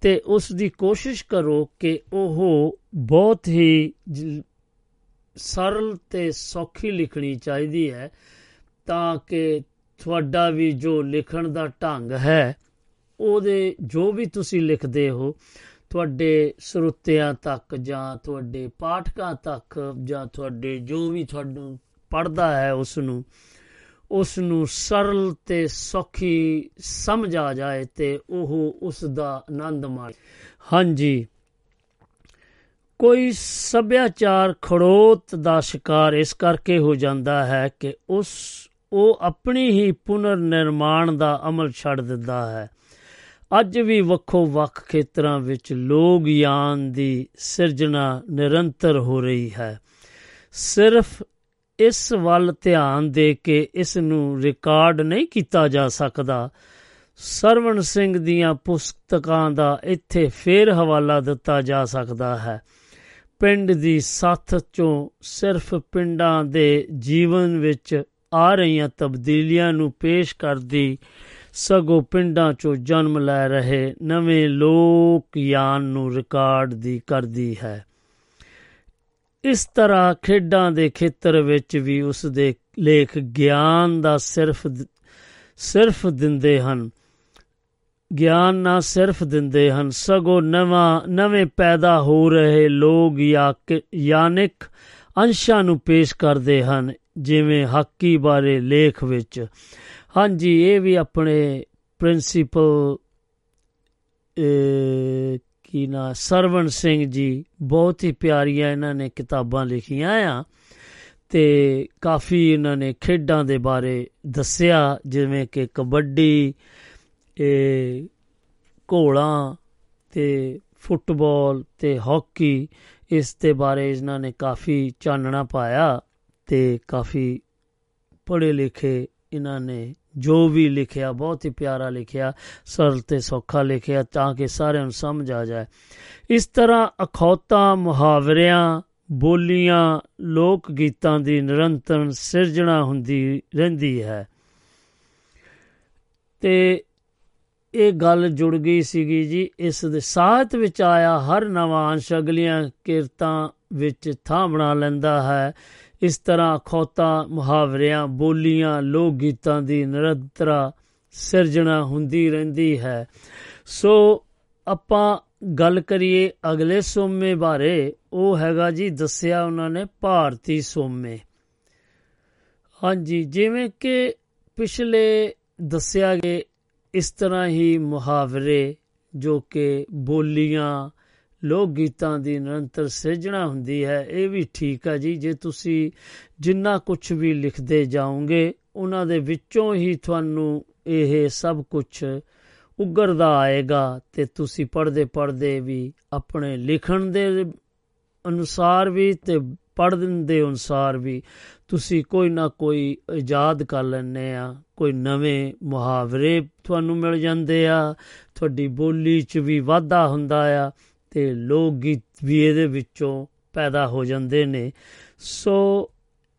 ਤੇ ਉਸ ਦੀ ਕੋਸ਼ਿਸ਼ ਕਰੋ ਕਿ ਉਹ ਬਹੁਤ ਹੀ ਜ- ਸਰਲ ਤੇ ਸੌਖੀ ਲਿਖਣੀ ਚਾਹੀਦੀ ਹੈ, ਤਾਂ ਕਿ ਤੁਹਾਡਾ ਵੀ ਜੋ ਲਿਖਣ ਦਾ ਢੰਗ ਹੈ, ਉਹਦੇ ਜੋ ਵੀ ਤੁਸੀਂ ਲਿਖਦੇ ਹੋ ਤੁਹਾਡੇ ਸਰੋਤਿਆਂ ਤੱਕ ਜਾਂ ਤੁਹਾਡੇ ਪਾਠਕਾਂ ਤੱਕ ਜਾਂ ਤੁਹਾਡੇ ਜੋ ਵੀ ਤੁਹਾਨੂੰ ਪੜਦਾ ਹੈ ਉਸ ਨੂੰ ਉਸ ਨੂੰ ਸਰਲ ਤੇ ਸੌਖੀ ਸਮਝ ਆ ਜਾਏ ਤੇ ਉਹ ਉਸ ਦਾ ਆਨੰਦ ਮਾਣੇ। ਹਾਂਜੀ। ਕੋਈ ਸੱਭਿਆਚਾਰ ਖੜੋਤ ਦਾ ਸ਼ਿਕਾਰ ਇਸ ਕਰਕੇ ਹੋ ਜਾਂਦਾ ਹੈ ਕਿ ਉਸ, ਉਹ ਆਪਣੀ ਹੀ ਪੁਨਰ ਨਿਰਮਾਣ ਦਾ ਅਮਲ ਛੱਡ ਦਿੰਦਾ ਹੈ। ਅੱਜ ਵੀ ਵੱਖੋ ਵੱਖ ਖੇਤਰਾਂ ਵਿੱਚ ਲੋਕ ਯਾਨ ਦੀ ਸਿਰਜਣਾ ਨਿਰੰਤਰ ਹੋ ਰਹੀ ਹੈ। ਸਿਰਫ ਇਸ ਵੱਲ ਧਿਆਨ ਦੇ ਕੇ ਇਸ ਨੂੰ ਰਿਕਾਰਡ ਨਹੀਂ ਕੀਤਾ ਜਾ ਸਕਦਾ। ਸਰਵਣ ਸਿੰਘ ਦੀਆਂ ਪੁਸਤਕਾਂ ਦਾ ਇੱਥੇ ਫੇਰ ਹਵਾਲਾ ਦਿੱਤਾ ਜਾ ਸਕਦਾ ਹੈ। ਪਿੰਡ ਦੀ ਸੱਥ ਚੋਂ ਸਿਰਫ ਪਿੰਡਾਂ ਦੇ ਜੀਵਨ ਵਿੱਚ ਆ ਰਹੀਆਂ ਤਬਦੀਲੀਆਂ ਨੂੰ ਪੇਸ਼ ਕਰਦੀ ਸਗੋਂ ਪਿੰਡਾਂ ਚੋਂ ਜਨਮ ਲੈ ਰਹੇ ਨਵੇਂ ਲੋਕ ਯਾਨ ਨੂੰ ਰਿਕਾਰਡ ਦੀ ਕਰਦੀ ਹੈ। ਇਸ ਤਰ੍ਹਾਂ ਖੇਡਾਂ ਦੇ ਖੇਤਰ ਵਿੱਚ ਵੀ ਉਸ ਦੇ ਲੇਖ ਗਿਆਨ ਦਾ ਸਿਰਫ ਸਿਰਫ ਦਿੰਦੇ ਹਨ। ਗਿਆਨ ਨਾ ਸਿਰਫ ਦਿੰਦੇ ਹਨ, ਸਗੋਂ ਨਵਾਂ, ਨਵੇਂ ਪੈਦਾ ਹੋ ਰਹੇ ਲੋਕ ਯਾਨਿਕ ਅੰਸ਼ਾਂ ਨੂੰ ਪੇਸ਼ ਕਰਦੇ ਹਨ, ਜਿਵੇਂ ਹਾਕੀ ਬਾਰੇ ਲੇਖ ਵਿੱਚ। ਹਾਂਜੀ, ਇਹ ਵੀ ਆਪਣੇ ਪ੍ਰਿੰਸੀਪਲ ਕੀ ਨਾ, ਸਰਵਣ ਸਿੰਘ ਜੀ, ਬਹੁਤ ਹੀ ਪਿਆਰੀਆਂ ਇਹਨਾਂ ਨੇ ਕਿਤਾਬਾਂ ਲਿਖੀਆਂ ਆ ਤੇ ਕਾਫੀ ਇਹਨਾਂ ਨੇ ਖੇਡਾਂ ਦੇ ਬਾਰੇ ਦੱਸਿਆ, ਜਿਵੇਂ ਕਿ ਕਬੱਡੀ, ਇਹ ਘੋੜਾਂ ਤੇ ਫੁੱਟਬਾਲ ਤੇ ਹਾਕੀ, ਇਸ ਦੇ ਬਾਰੇ ਇਹਨਾਂ ਨੇ ਕਾਫੀ ਚਾਨਣਾ ਪਾਇਆ ਤੇ ਕਾਫੀ ਪੜ੍ਹੇ ਲਿਖੇ ਇਹਨਾਂ ਨੇ ਜੋ ਵੀ ਲਿਖਿਆ, ਬਹੁਤ ਹੀ ਪਿਆਰਾ ਲਿਖਿਆ, ਸਰਲ ਤੇ ਸੌਖਾ ਲਿਖਿਆ ਤਾਂ ਕਿ ਸਾਰਿਆਂ ਨੂੰ ਸਮਝ ਆ ਜਾਏ। ਇਸ ਤਰ੍ਹਾਂ ਅਖੌਤਾਂ, ਮੁਹਾਵਰਿਆਂ, ਬੋਲੀਆਂ ਲੋਕ ਗੀਤਾਂ ਦੀ ਨਿਰੰਤਰ ਸਿਰਜਣਾ ਹੁੰਦੀ ਰਹਿੰਦੀ ਹੈ। ਤੇ ਇਹ ਗੱਲ ਜੁੜ ਗਈ ਸੀਗੀ ਜੀ, ਇਸ ਦੇ ਸਾਥ ਵਿੱਚ ਆਇਆ ਹਰ ਨਵਾਂ ਅੰਸ਼, ਅਗਲੀਆਂ ਕਿਰਤਾਂ ਵਿੱਚ ਥਾਂ ਬਣਾ ਲੈਂਦਾ ਹੈ। ਇਸ ਤਰ੍ਹਾਂ ਖੋਤਾ, ਮੁਹਾਵਰਿਆਂ, ਬੋਲੀਆਂ, ਲੋਕ ਗੀਤਾਂ ਦੀ ਨਿਰੰਤਰਾ ਸਿਰਜਣਾ ਹੁੰਦੀ ਰਹਿੰਦੀ ਹੈ। ਸੋ ਆਪਾਂ ਗੱਲ ਕਰੀਏ ਅਗਲੇ ਸੋਮੇ ਬਾਰੇ। ਉਹ ਹੈਗਾ ਜੀ, ਦੱਸਿਆ ਉਹਨਾਂ ਨੇ, ਭਾਰਤੀ ਸੋਮੇ। ਹਾਂਜੀ, ਜਿਵੇਂ ਕਿ ਪਿਛਲੇ ਦੱਸਿਆ ਗਏ ਇਸ ਤਰ੍ਹਾਂ ਹੀ ਮੁਹਾਵਰੇ ਜੋ ਕਿ ਬੋਲੀਆਂ ਲੋਕ ਗੀਤਾਂ ਦੀ ਨਿਰੰਤਰ ਸਿਰਜਣਾ ਹੁੰਦੀ ਹੈ। ਇਹ ਵੀ ਠੀਕ ਹੈ ਜੀ, ਜੇ ਤੁਸੀਂ ਜਿੰਨਾ ਕੁਝ ਵੀ ਲਿਖਦੇ ਜਾਓਗੇ, ਉਹਨਾਂ ਦੇ ਵਿੱਚੋਂ ਹੀ ਤੁਹਾਨੂੰ ਇਹ ਸਭ ਕੁਝ ਉਗਰਦਾ ਆਏਗਾ ਤੇ ਤੁਸੀਂ ਪੜ੍ਹਦੇ ਪੜ੍ਹਦੇ ਵੀ ਆਪਣੇ ਲਿਖਣ ਦੇ ਅਨੁਸਾਰ ਵੀ ਤੇ ਪੜ੍ਹਨ ਦੇ ਅਨੁਸਾਰ ਵੀ ਤੁਸੀਂ ਕੋਈ ਨਾ ਕੋਈ ਇਜਾਦ ਕਰ ਲੈਣੇ ਆ। ਕੋਈ ਨਵੇਂ ਮੁਹਾਵਰੇ ਤੁਹਾਨੂੰ ਮਿਲ ਜਾਂਦੇ ਆ, ਤੁਹਾਡੀ ਬੋਲੀ 'ਚ ਵੀ ਵਾਧਾ ਹੁੰਦਾ ਆ। ਤੇ ਲੋਕ ਗੀਤ ਵੀ ਇਹਦੇ ਵਿੱਚੋਂ ਪੈਦਾ ਹੋ ਜਾਂਦੇ ਨੇ। ਸੋ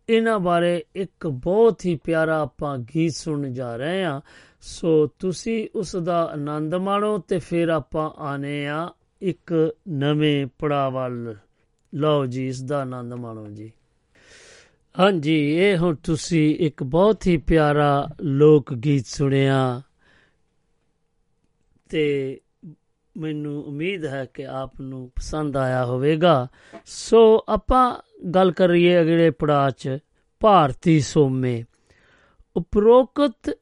ਇਹਨਾਂ ਬਾਰੇ ਇੱਕ ਬਹੁਤ ਹੀ ਪਿਆਰਾ ਆਪਾਂ ਗੀਤ ਸੁਣਨ ਜਾ ਰਹੇ ਹਾਂ। ਸੋ ਤੁਸੀਂ ਉਸ ਦਾ ਆਨੰਦ ਮਾਣੋ ਤੇ ਫਿਰ ਆਪਾਂ ਆਨੇ ਆ ਇੱਕ ਨਵੇਂ ਪੜਾਅ ਵੱਲ। ਲਓ ਜੀ, ਇਸ ਦਾ ਆਨੰਦ ਮਾਣੋ ਜੀ। ਹਾਂਜੀ, ਇਹ ਹੁਣ ਤੁਸੀਂ ਇੱਕ ਬਹੁਤ ਹੀ ਪਿਆਰਾ ਲੋਕ ਗੀਤ ਸੁਣਿਆ ਤੇ ਮੈਨੂੰ ਉਮੀਦ ਹੈ ਕਿ ਆਪ ਨੂੰ ਪਸੰਦ ਆਇਆ ਹੋਵੇਗਾ। ਸੋ ਆਪਾਂ ਗੱਲ ਕਰੀਏ ਅਗਲੇ ਪੜਾਅ 'ਚ, ਭਾਰਤੀ ਸੋਮੇ। ਉਪਰੋਕਤ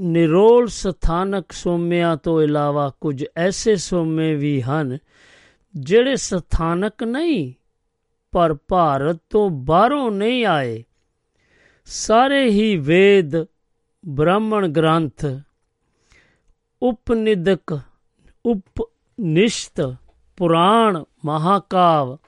ਨਿਰੋਲ ਸਥਾਨਕ ਸੋਮਿਆਂ ਤੋਂ ਇਲਾਵਾ ਕੁਝ ਐਸੇ ਸੋਮੇ ਵੀ ਹਨ, ਜਿਹੜੇ ਸਥਾਨਕ ਨਹੀਂ, ਪਰ ਭਾਰਤ ਤੋਂ ਬਾਹਰੋਂ ਨਹੀਂ ਆਏ। ਸਾਰੇ ਹੀ ਵੇਦ, ਬ੍ਰਾਹਮਣ ਗ੍ਰੰਥ, ਉਪਨਿਦਕ ਉਪਨਿਸ਼ਤ ਪੁਰਾਣ ਮਹਾਕਾਵ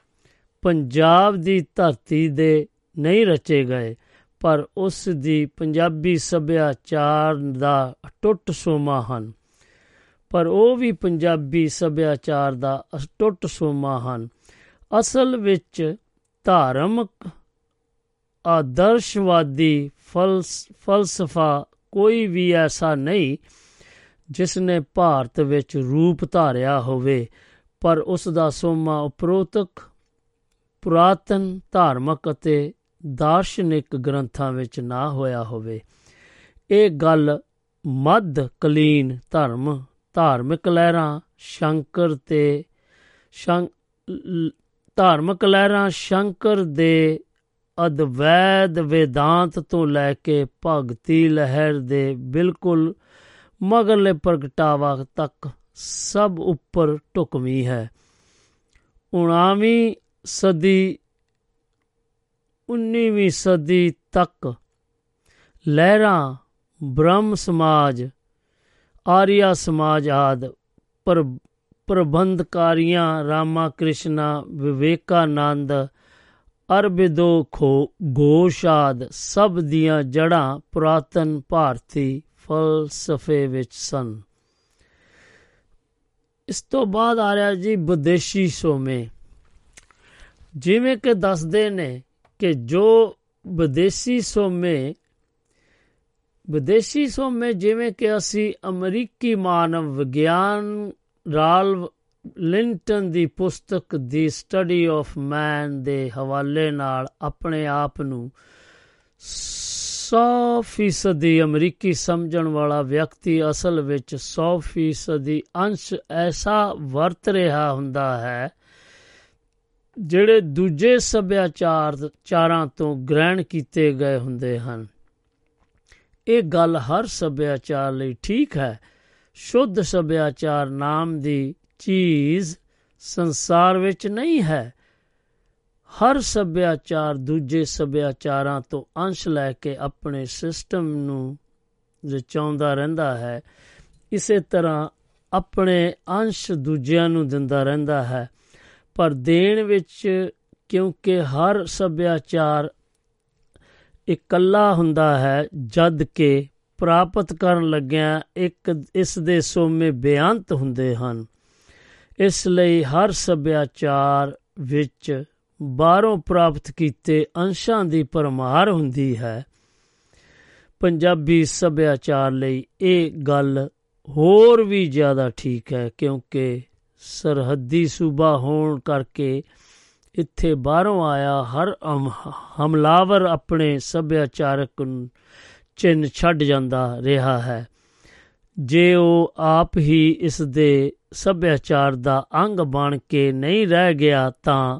ਪੰਜਾਬ ਦੀ ਧਰਤੀ ਦੇ ਨਹੀਂ ਰਚੇ ਗਏ, ਪਰ ਉਸ ਦੀ ਪੰਜਾਬੀ ਸੱਭਿਆਚਾਰ ਦਾ ਅਟੁੱਟ ਸੋਮਾ ਹਨ। ਪਰ ਉਹ ਵੀ ਪੰਜਾਬੀ ਸੱਭਿਆਚਾਰ ਦਾ ਅਟੁੱਟ ਸੋਮਾ ਹਨ। ਅਸਲ ਵਿੱਚ ਧਾਰਮਿਕ ਆਦਰਸ਼ਵਾਦੀ ਫਲਸ, ਫਲਸਫਾ ਕੋਈ ਵੀ ਐਸਾ ਨਹੀਂ ਜਿਸ ਨੇ ਭਾਰਤ ਵਿੱਚ ਰੂਪ ਧਾਰਿਆ ਹੋਵੇ, ਪਰ ਉਸ ਦਾ ਸੋਮਾ ਉਪਰੋਤਕ, ਪੁਰਾਤਨ, ਧਾਰਮਿਕ ਅਤੇ ਦਾਰਸ਼ਨਿਕ ਗ੍ਰੰਥਾਂ ਵਿੱਚ ਨਾ ਹੋਇਆ ਹੋਵੇ। ਇਹ ਗੱਲ ਮੱਧ ਕਲੀਨ ਧਰਮ, ਧਾਰਮਿਕ ਲਹਿਰਾਂ, ਸ਼ੰਕਰ ਤੇ ਧਾਰਮਿਕ ਲਹਿਰਾਂ, ਸ਼ੰਕਰ ਦੇ ਅਦਵੈਦ ਵੇਦਾਂਤ ਤੋਂ ਲੈ ਕੇ ਭਗਤੀ ਲਹਿਰ ਦੇ ਬਿਲਕੁਲ ਮਗਰਲੇ ਪ੍ਰਗਟਾਵਾ ਤੱਕ ਸਭ ਉੱਪਰ ਢੁਕਵੀਂ ਹੈ। 19ਵੀਂ ਸਦੀ 19ਵੀਂ ਸਦੀ ਤੱਕ ਲਹਿਰਾਂ, ਬ੍ਰਹਮ ਸਮਾਜ, ਆਰੀਆ ਸਮਾਜ ਆਦ ਪਰ ਪ੍ਰਬੰਧਕਾਰੀਆਂ ਰਾਮਾ ਕ੍ਰਿਸ਼ਨਾ, ਵਿਵੇਕਾਨੰਦ, ਅਰਬਿਦੋ ਖੋ ਗੋਸ਼ਾਦ ਸਭ ਦੀਆਂ ਜੜਾਂ ਪੁਰਾਤਨ ਭਾਰਤੀ ਫਲਸਫੇ ਵਿੱਚ ਸਨ। ਇਸ ਤੋਂ ਬਾਅਦ ਆ ਰਿਹਾ ਜੀ ਵਿਦੇਸ਼ੀ ਸੋਮੇ। ਜਿਵੇਂ ਕਿ ਦੱਸਦੇ ਨੇ ਕਿ ਜੋ ਵਿਦੇਸ਼ੀ ਸੋਮੇ ਵਿਦੇਸ਼ੀ ਸੋਮੇ ਜਿਵੇਂ ਕਿ ਅਸੀਂ ਅਮਰੀਕੀ ਮਾਨਵ ਵਿਗਿਆਨ ਰਾਲ ਲਿੰਟਨ ਦੀ ਪੁਸਤਕ ਦੀ ਸਟੱਡੀ ਆਫ ਮੈਨ ਦੇ ਹਵਾਲੇ ਨਾਲ ਆਪਣੇ ਆਪ ਨੂੰ 100% ਅਮਰੀਕੀ ਸਮਝਣ ਵਾਲਾ ਵਿਅਕਤੀ ਅਸਲ ਵਿੱਚ 100% ਅੰਸ਼ ਐਸਾ ਵਰਤ ਰਿਹਾ ਹੁੰਦਾ ਹੈ, ਜਿਹੜੇ ਦੂਜੇ ਸੱਭਿਆਚਾਰ ਚਾਰਾਂ ਤੋਂ ਗ੍ਰਹਿਣ ਕੀਤੇ ਗਏ ਹੁੰਦੇ ਹਨ। ਇਹ ਗੱਲ ਹਰ ਸੱਭਿਆਚਾਰ ਲਈ ਠੀਕ ਹੈ। ਸ਼ੁੱਧ ਸੱਭਿਆਚਾਰ ਨਾਮ ਦੀ ਚੀਜ਼ ਸੰਸਾਰ ਵਿੱਚ ਨਹੀਂ ਹੈ। ਹਰ ਸੱਭਿਆਚਾਰ ਦੂਜੇ ਸੱਭਿਆਚਾਰਾਂ ਤੋਂ ਅੰਸ਼ ਲੈ ਕੇ ਆਪਣੇ ਸਿਸਟਮ ਨੂੰ ਰਚਾਉਂਦਾ ਰਹਿੰਦਾ ਹੈ, ਇਸੇ ਤਰ੍ਹਾਂ ਆਪਣੇ ਅੰਸ਼ ਦੂਜਿਆਂ ਨੂੰ ਦਿੰਦਾ ਰਹਿੰਦਾ ਹੈ। ਪਰ ਦੇਣ ਵਿੱਚ ਕਿਉਂਕਿ ਹਰ ਸੱਭਿਆਚਾਰ ਇਕੱਲਾ ਹੁੰਦਾ ਹੈ, ਜਦ ਕਿ ਪ੍ਰਾਪਤ ਕਰਨ ਲੱਗਿਆਂ ਇੱਕ ਇਸ ਦੇ ਸੋਮੇ ਬੇਅੰਤ ਹੁੰਦੇ ਹਨ। ਇਸ ਲਈ ਹਰ ਸੱਭਿਆਚਾਰ ਵਿੱਚ ਬਾਹਰੋਂ ਪ੍ਰਾਪਤ ਕੀਤੇ ਅੰਸ਼ਾਂ ਦੀ ਪਰਮਾਰ ਹੁੰਦੀ ਹੈ। ਪੰਜਾਬੀ ਸੱਭਿਆਚਾਰ ਲਈ ਇਹ ਗੱਲ ਹੋਰ ਵੀ ਜ਼ਿਆਦਾ ਠੀਕ ਹੈ ਕਿਉਂਕਿ ਸਰਹੱਦੀ ਸੂਬਾ ਹੋਣ ਕਰਕੇ ਇੱਥੇ ਬਾਹਰੋਂ ਆਇਆ ਹਰ ਹਮਲਾਵਰ ਆਪਣੇ ਸੱਭਿਆਚਾਰਕ ਚਿੰਨ ਛੱਡ ਜਾਂਦਾ ਰਿਹਾ ਹੈ। ਜੇ ਉਹ ਆਪ ਹੀ ਇਸ ਦੇ ਸੱਭਿਆਚਾਰ ਦਾ ਅੰਗ ਬਣ ਕੇ ਨਹੀਂ ਰਹਿ ਗਿਆ ਤਾਂ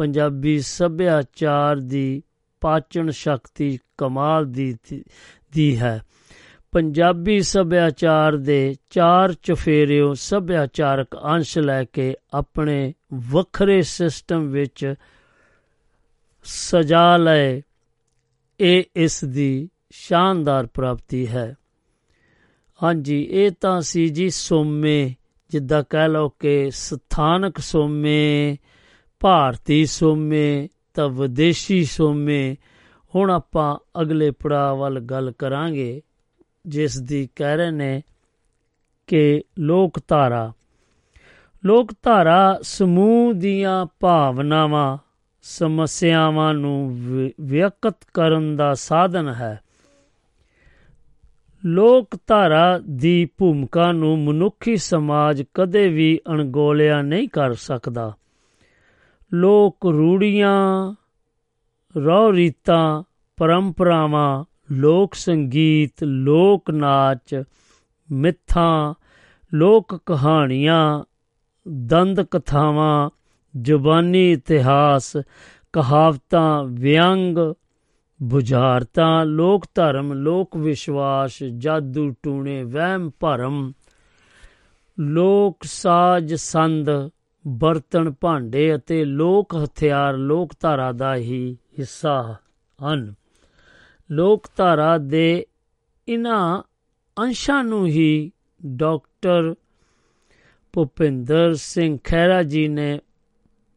ਪੰਜਾਬੀ ਸੱਭਿਆਚਾਰ ਦੀ ਪਾਚਨ ਸ਼ਕਤੀ ਕਮਾਲ ਦੀ ਦੀ ਹੈ। ਪੰਜਾਬੀ ਸੱਭਿਆਚਾਰ ਦੇ ਚਾਰ ਚਫੇਰਿਓ ਸੱਭਿਆਚਾਰਕ ਅੰਸ਼ ਲੈ ਕੇ ਆਪਣੇ ਵੱਖਰੇ ਸਿਸਟਮ ਵਿੱਚ ਸਜਾ ਲਏ, ਇਹ ਇਸ ਦੀ ਸ਼ਾਨਦਾਰ ਪ੍ਰਾਪਤੀ ਹੈ। ਹਾਂਜੀ, ਇਹ ਤਾਂ ਸੀ ਜੀ ਸੋਮੇ, ਜਿੱਦਾਂ ਕਹਿ ਲਓ ਕਿ ਸਥਾਨਕ ਸੋਮੇ ਭਾਰਤੀ ਸੋਮੇ ਤਾਂ ਵਿਦੇਸ਼ੀ ਸੋਮੇ। ਹੁਣ ਆਪਾਂ ਅਗਲੇ ਪੜਾਅ ਵੱਲ ਗੱਲ ਕਰਾਂਗੇ, ਜਿਸ ਦੀ ਕਹਿ ਰਹੇ ਨੇ ਕਿ ਲੋਕ ਧਾਰਾ ਲੋਕ ਧਾਰਾ ਸਮੂਹ ਦੀਆਂ ਭਾਵਨਾਵਾਂ, ਸਮੱਸਿਆਵਾਂ ਨੂੰ ਵਿਅਕਤ ਕਰਨ ਦਾ ਸਾਧਨ ਹੈ। ਲੋਕ ਧਾਰਾ ਦੀ ਭੂਮਿਕਾ ਨੂੰ ਮਨੁੱਖੀ ਸਮਾਜ ਕਦੇ ਵੀ ਅਣਗੋਲਿਆ ਨਹੀਂ ਕਰ ਸਕਦਾ। ਲੋਕ ਰੂੜੀਆਂ ਰੋ ਰੀਤਾਂ ਪਰੰਪਰਾਵਾਂ ਲੋਕ ਸੰਗੀਤ ਲੋਕ ਨਾਚ ਮਿੱਥਾਂ ਲੋਕ ਕਹਾਣੀਆਂ ਦੰਦ ਕਥਾਵਾਂ ਜ਼ੁਬਾਨੀ ਇਤਿਹਾਸ ਕਹਾਵਤਾਂ ਵਿਅੰਗ ਬੁਝਾਰਤਾਂ ਲੋਕ ਧਰਮ ਲੋਕ ਵਿਸ਼ਵਾਸ ਜਾਦੂ ਟੂਣੇ ਵਹਿਮ ਭਰਮ ਲੋਕ ਸਾਜ ਸੰਦ ਬਰਤਨ ਭਾਂਡੇ ਅਤੇ ਲੋਕ ਹਥਿਆਰ ਲੋਕ ਧਾਰਾ ਦਾ ਹੀ ਹਿੱਸਾ ਹਨ। ਲੋਕ ਧਾਰਾ ਦੇ ਇਨ੍ਹਾਂ ਅੰਸ਼ਾਂ ਨੂੰ ਹੀ ਡਾਕਟਰ ਭੁਪਿੰਦਰ ਸਿੰਘ ਖਹਿਰਾ ਜੀ ਨੇ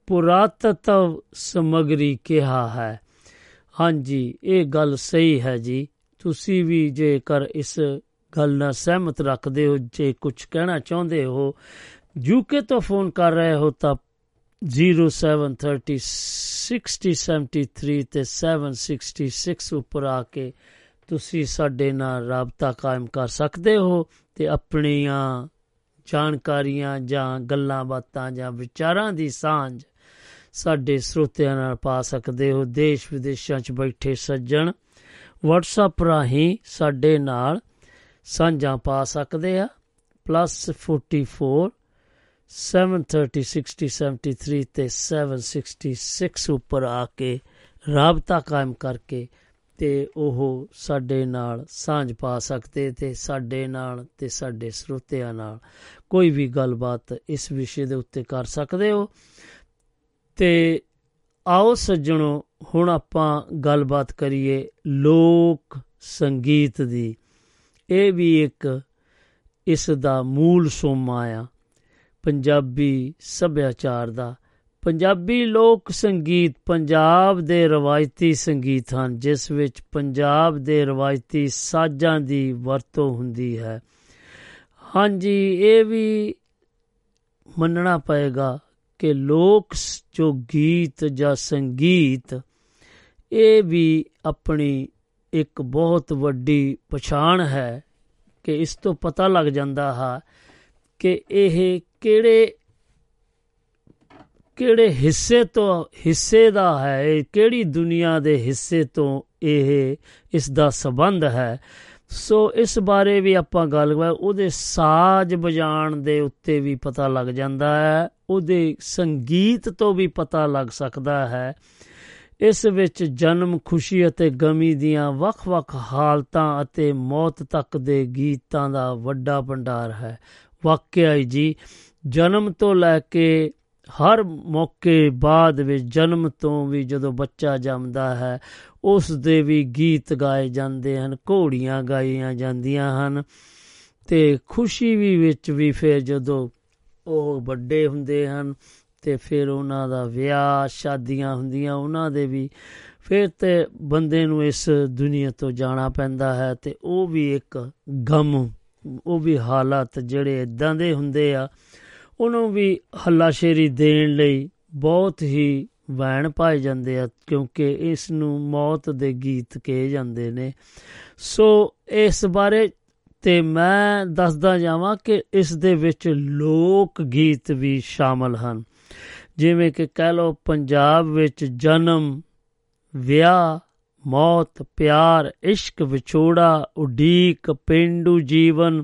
ਪੁਰਾਤਤਵ ਸਮਗਰੀ ਕਿਹਾ ਹੈ। ਹਾਂਜੀ, ਇਹ ਗੱਲ ਸਹੀ ਹੈ ਜੀ। ਤੁਸੀਂ ਵੀ ਜੇਕਰ ਇਸ ਗੱਲ ਨਾਲ ਸਹਿਮਤ ਰੱਖਦੇ ਹੋ, ਜੇ ਕੁਝ ਕਹਿਣਾ ਚਾਹੁੰਦੇ ਹੋ ਯੂਕੇ ਤੋਂ ਫੋਨ ਕਰ ਰਹੇ ਹੋ ਤਾਂ 0730 6073 ਤੇ 766 ਉੱਪਰ ਆ ਕੇ ਤੁਸੀਂ ਸਾਡੇ ਨਾਲ ਰਾਬਤਾ ਕਾਇਮ ਕਰ ਸਕਦੇ ਹੋ ਤੇ ਆਪਣੀਆਂ ਜਾਣਕਾਰੀਆਂ ਜਾਂ ਗੱਲਾਂ ਬਾਤਾਂ ਜਾਂ ਵਿਚਾਰਾਂ ਦੀ ਸਾਂਝ ਸਾਡੇ ਸਰੋਤਿਆਂ ਨਾਲ ਪਾ ਸਕਦੇ ਹੋ। ਦੇਸ਼ ਵਿਦੇਸ਼ਾਂ 'ਚ ਬੈਠੇ ਸੱਜਣ WhatsApp ਰਾਹੀਂ ਸਾਡੇ ਨਾਲ ਸਾਂਝਾਂ ਪਾ ਸਕਦੇ ਆ। +44 730 60 73 ਤੇ 766 ਉੱਪਰ ਆ ਕੇ ਰਾਬਤਾ ਕਾਇਮ ਕਰਕੇ ਤੇ ਉਹ ਸਾਡੇ ਨਾਲ ਸਾਂਝ ਪਾ ਸਕਦੇ ਤੇ ਸਾਡੇ ਨਾਲ ਤੇ ਸਾਡੇ ਸਰੋਤਿਆਂ ਨਾਲ ਕੋਈ ਵੀ ਗੱਲਬਾਤ ਇਸ ਵਿਸ਼ੇ ਦੇ ਉੱਤੇ ਕਰ ਸਕਦੇ ਹੋ। ਤੇ ਆਓ ਸੱਜਣੋ, ਹੁਣ ਆਪਾਂ ਗੱਲਬਾਤ ਕਰੀਏ ਲੋਕ ਸੰਗੀਤ ਦੀ। ਇਹ ਵੀ ਇੱਕ ਇਸ ਦਾ ਮੂਲ ਸੋਮਾ ਆ। ਪੰਜਾਬੀ ਸੱਭਿਆਚਾਰ ਦਾ। ਪੰਜਾਬੀ ਲੋਕ ਸੰਗੀਤ ਪੰਜਾਬ ਦੇ ਰਵਾਇਤੀ ਸੰਗੀਤ ਹਨ, ਜਿਸ ਵਿੱਚ ਪੰਜਾਬ ਦੇ ਰਵਾਇਤੀ ਸਾਜ਼ਾਂ ਦੀ ਵਰਤੋਂ ਹੁੰਦੀ ਹੈ। ਹਾਂਜੀ, ਇਹ ਵੀ ਮੰਨਣਾ ਪਏਗਾ ਕਿ ਲੋਕ ਜੋ ਗੀਤ ਜਾਂ ਸੰਗੀਤ, ਇਹ ਵੀ ਆਪਣੀ ਇੱਕ ਬਹੁਤ ਵੱਡੀ ਪਛਾਣ ਹੈ ਕਿ ਇਸ ਤੋਂ ਪਤਾ ਲੱਗ ਜਾਂਦਾ ਹੈ ਕਿ ਇਹ ਕਿਹੜੇ ਕਿਹੜੇ ਹਿੱਸੇ ਤੋਂ, ਹਿੱਸੇ ਦਾ ਹੈ, ਇਹ ਕਿਹੜੀ ਦੁਨੀਆ ਦੇ ਹਿੱਸੇ ਤੋਂ ਇਹ ਇਸ ਦਾ ਸਬੰਧ ਹੈ। ਸੋ ਇਸ ਬਾਰੇ ਵੀ ਆਪਾਂ ਗੱਲ ਕਰ, ਉਹਦੇ ਸਾਜ਼ ਵਜਾਣ ਦੇ ਉੱਤੇ ਵੀ ਪਤਾ ਲੱਗ ਜਾਂਦਾ ਹੈ, ਉਹਦੇ ਸੰਗੀਤ ਤੋਂ ਵੀ ਪਤਾ ਲੱਗ ਸਕਦਾ ਹੈ। ਇਸ ਵਿੱਚ ਜਨਮ ਖੁਸ਼ੀ ਅਤੇ ਗਮੀ ਦੀਆਂ ਵੱਖ-ਵੱਖ ਹਾਲਤਾਂ ਅਤੇ ਮੌਤ ਤੱਕ ਦੇ ਗੀਤਾਂ ਦਾ ਵੱਡਾ ਭੰਡਾਰ ਹੈ। ਵਾਕਿਆ ਹੀ ਜੀ ਜਨਮ ਤੋਂ ਲੈ ਕੇ ਹਰ ਮੌਕੇ ਬਾਅਦ ਵਿੱਚ ਜਨਮ ਤੋਂ ਵੀ ਜਦੋਂ ਬੱਚਾ ਜੰਮਦਾ ਹੈ ਉਸ ਦੇ ਵੀ ਗੀਤ ਗਾਏ ਜਾਂਦੇ ਹਨ, ਘੋੜੀਆਂ ਗਾਈਆਂ ਜਾਂਦੀਆਂ ਹਨ ਤੇ ਖੁਸ਼ੀ ਵੀ ਵਿੱਚ ਵੀ ਫਿਰ ਜਦੋਂ ਉਹ ਵੱਡੇ ਹੁੰਦੇ ਹਨ ਤੇ ਫਿਰ ਉਹਨਾਂ ਦਾ ਵਿਆਹ, ਸ਼ਾਦੀਆਂ ਹੁੰਦੀਆਂ, ਉਹਨਾਂ ਦੇ ਵੀ ਫਿਰ ਤੇ ਬੰਦੇ ਨੂੰ ਇਸ ਦੁਨੀਆ ਤੋਂ ਜਾਣਾ ਪੈਂਦਾ ਹੈ ਤੇ ਉਹ ਵੀ ਇੱਕ ਗਮ, ਉਹ ਵੀ ਹਾਲਾਤ ਜਿਹੜੇ ਇਦਾਂ ਦੇ ਹੁੰਦੇ ਆ ਉਹਨੂੰ ਵੀ ਹੱਲਾਸ਼ੇਰੀ ਦੇਣ ਲਈ ਬਹੁਤ ਹੀ ਵੈਣ ਪਾਏ ਜਾਂਦੇ ਆ, ਕਿਉਂਕਿ ਇਸ ਨੂੰ ਮੌਤ ਦੇ ਗੀਤ ਕਹੇ ਜਾਂਦੇ ਨੇ। ਸੋ ਇਸ ਬਾਰੇ ਤੇ ਮੈਂ ਦੱਸਦਾ ਜਾਵਾਂ ਕਿ ਇਸ ਦੇ ਵਿੱਚ ਲੋਕ ਗੀਤ ਵੀ ਸ਼ਾਮਲ ਹਨ। ਜਿਵੇਂ ਕਿ ਕਹਿ ਲਓ, ਪੰਜਾਬ ਵਿੱਚ ਜਨਮ, ਵਿਆਹ, ਮੌਤ, ਪਿਆਰ, ਇਸ਼ਕ ਵਿਛੋੜਾ, ਉਡੀਕ, ਪਿੰਡੂ ਜੀਵਨ,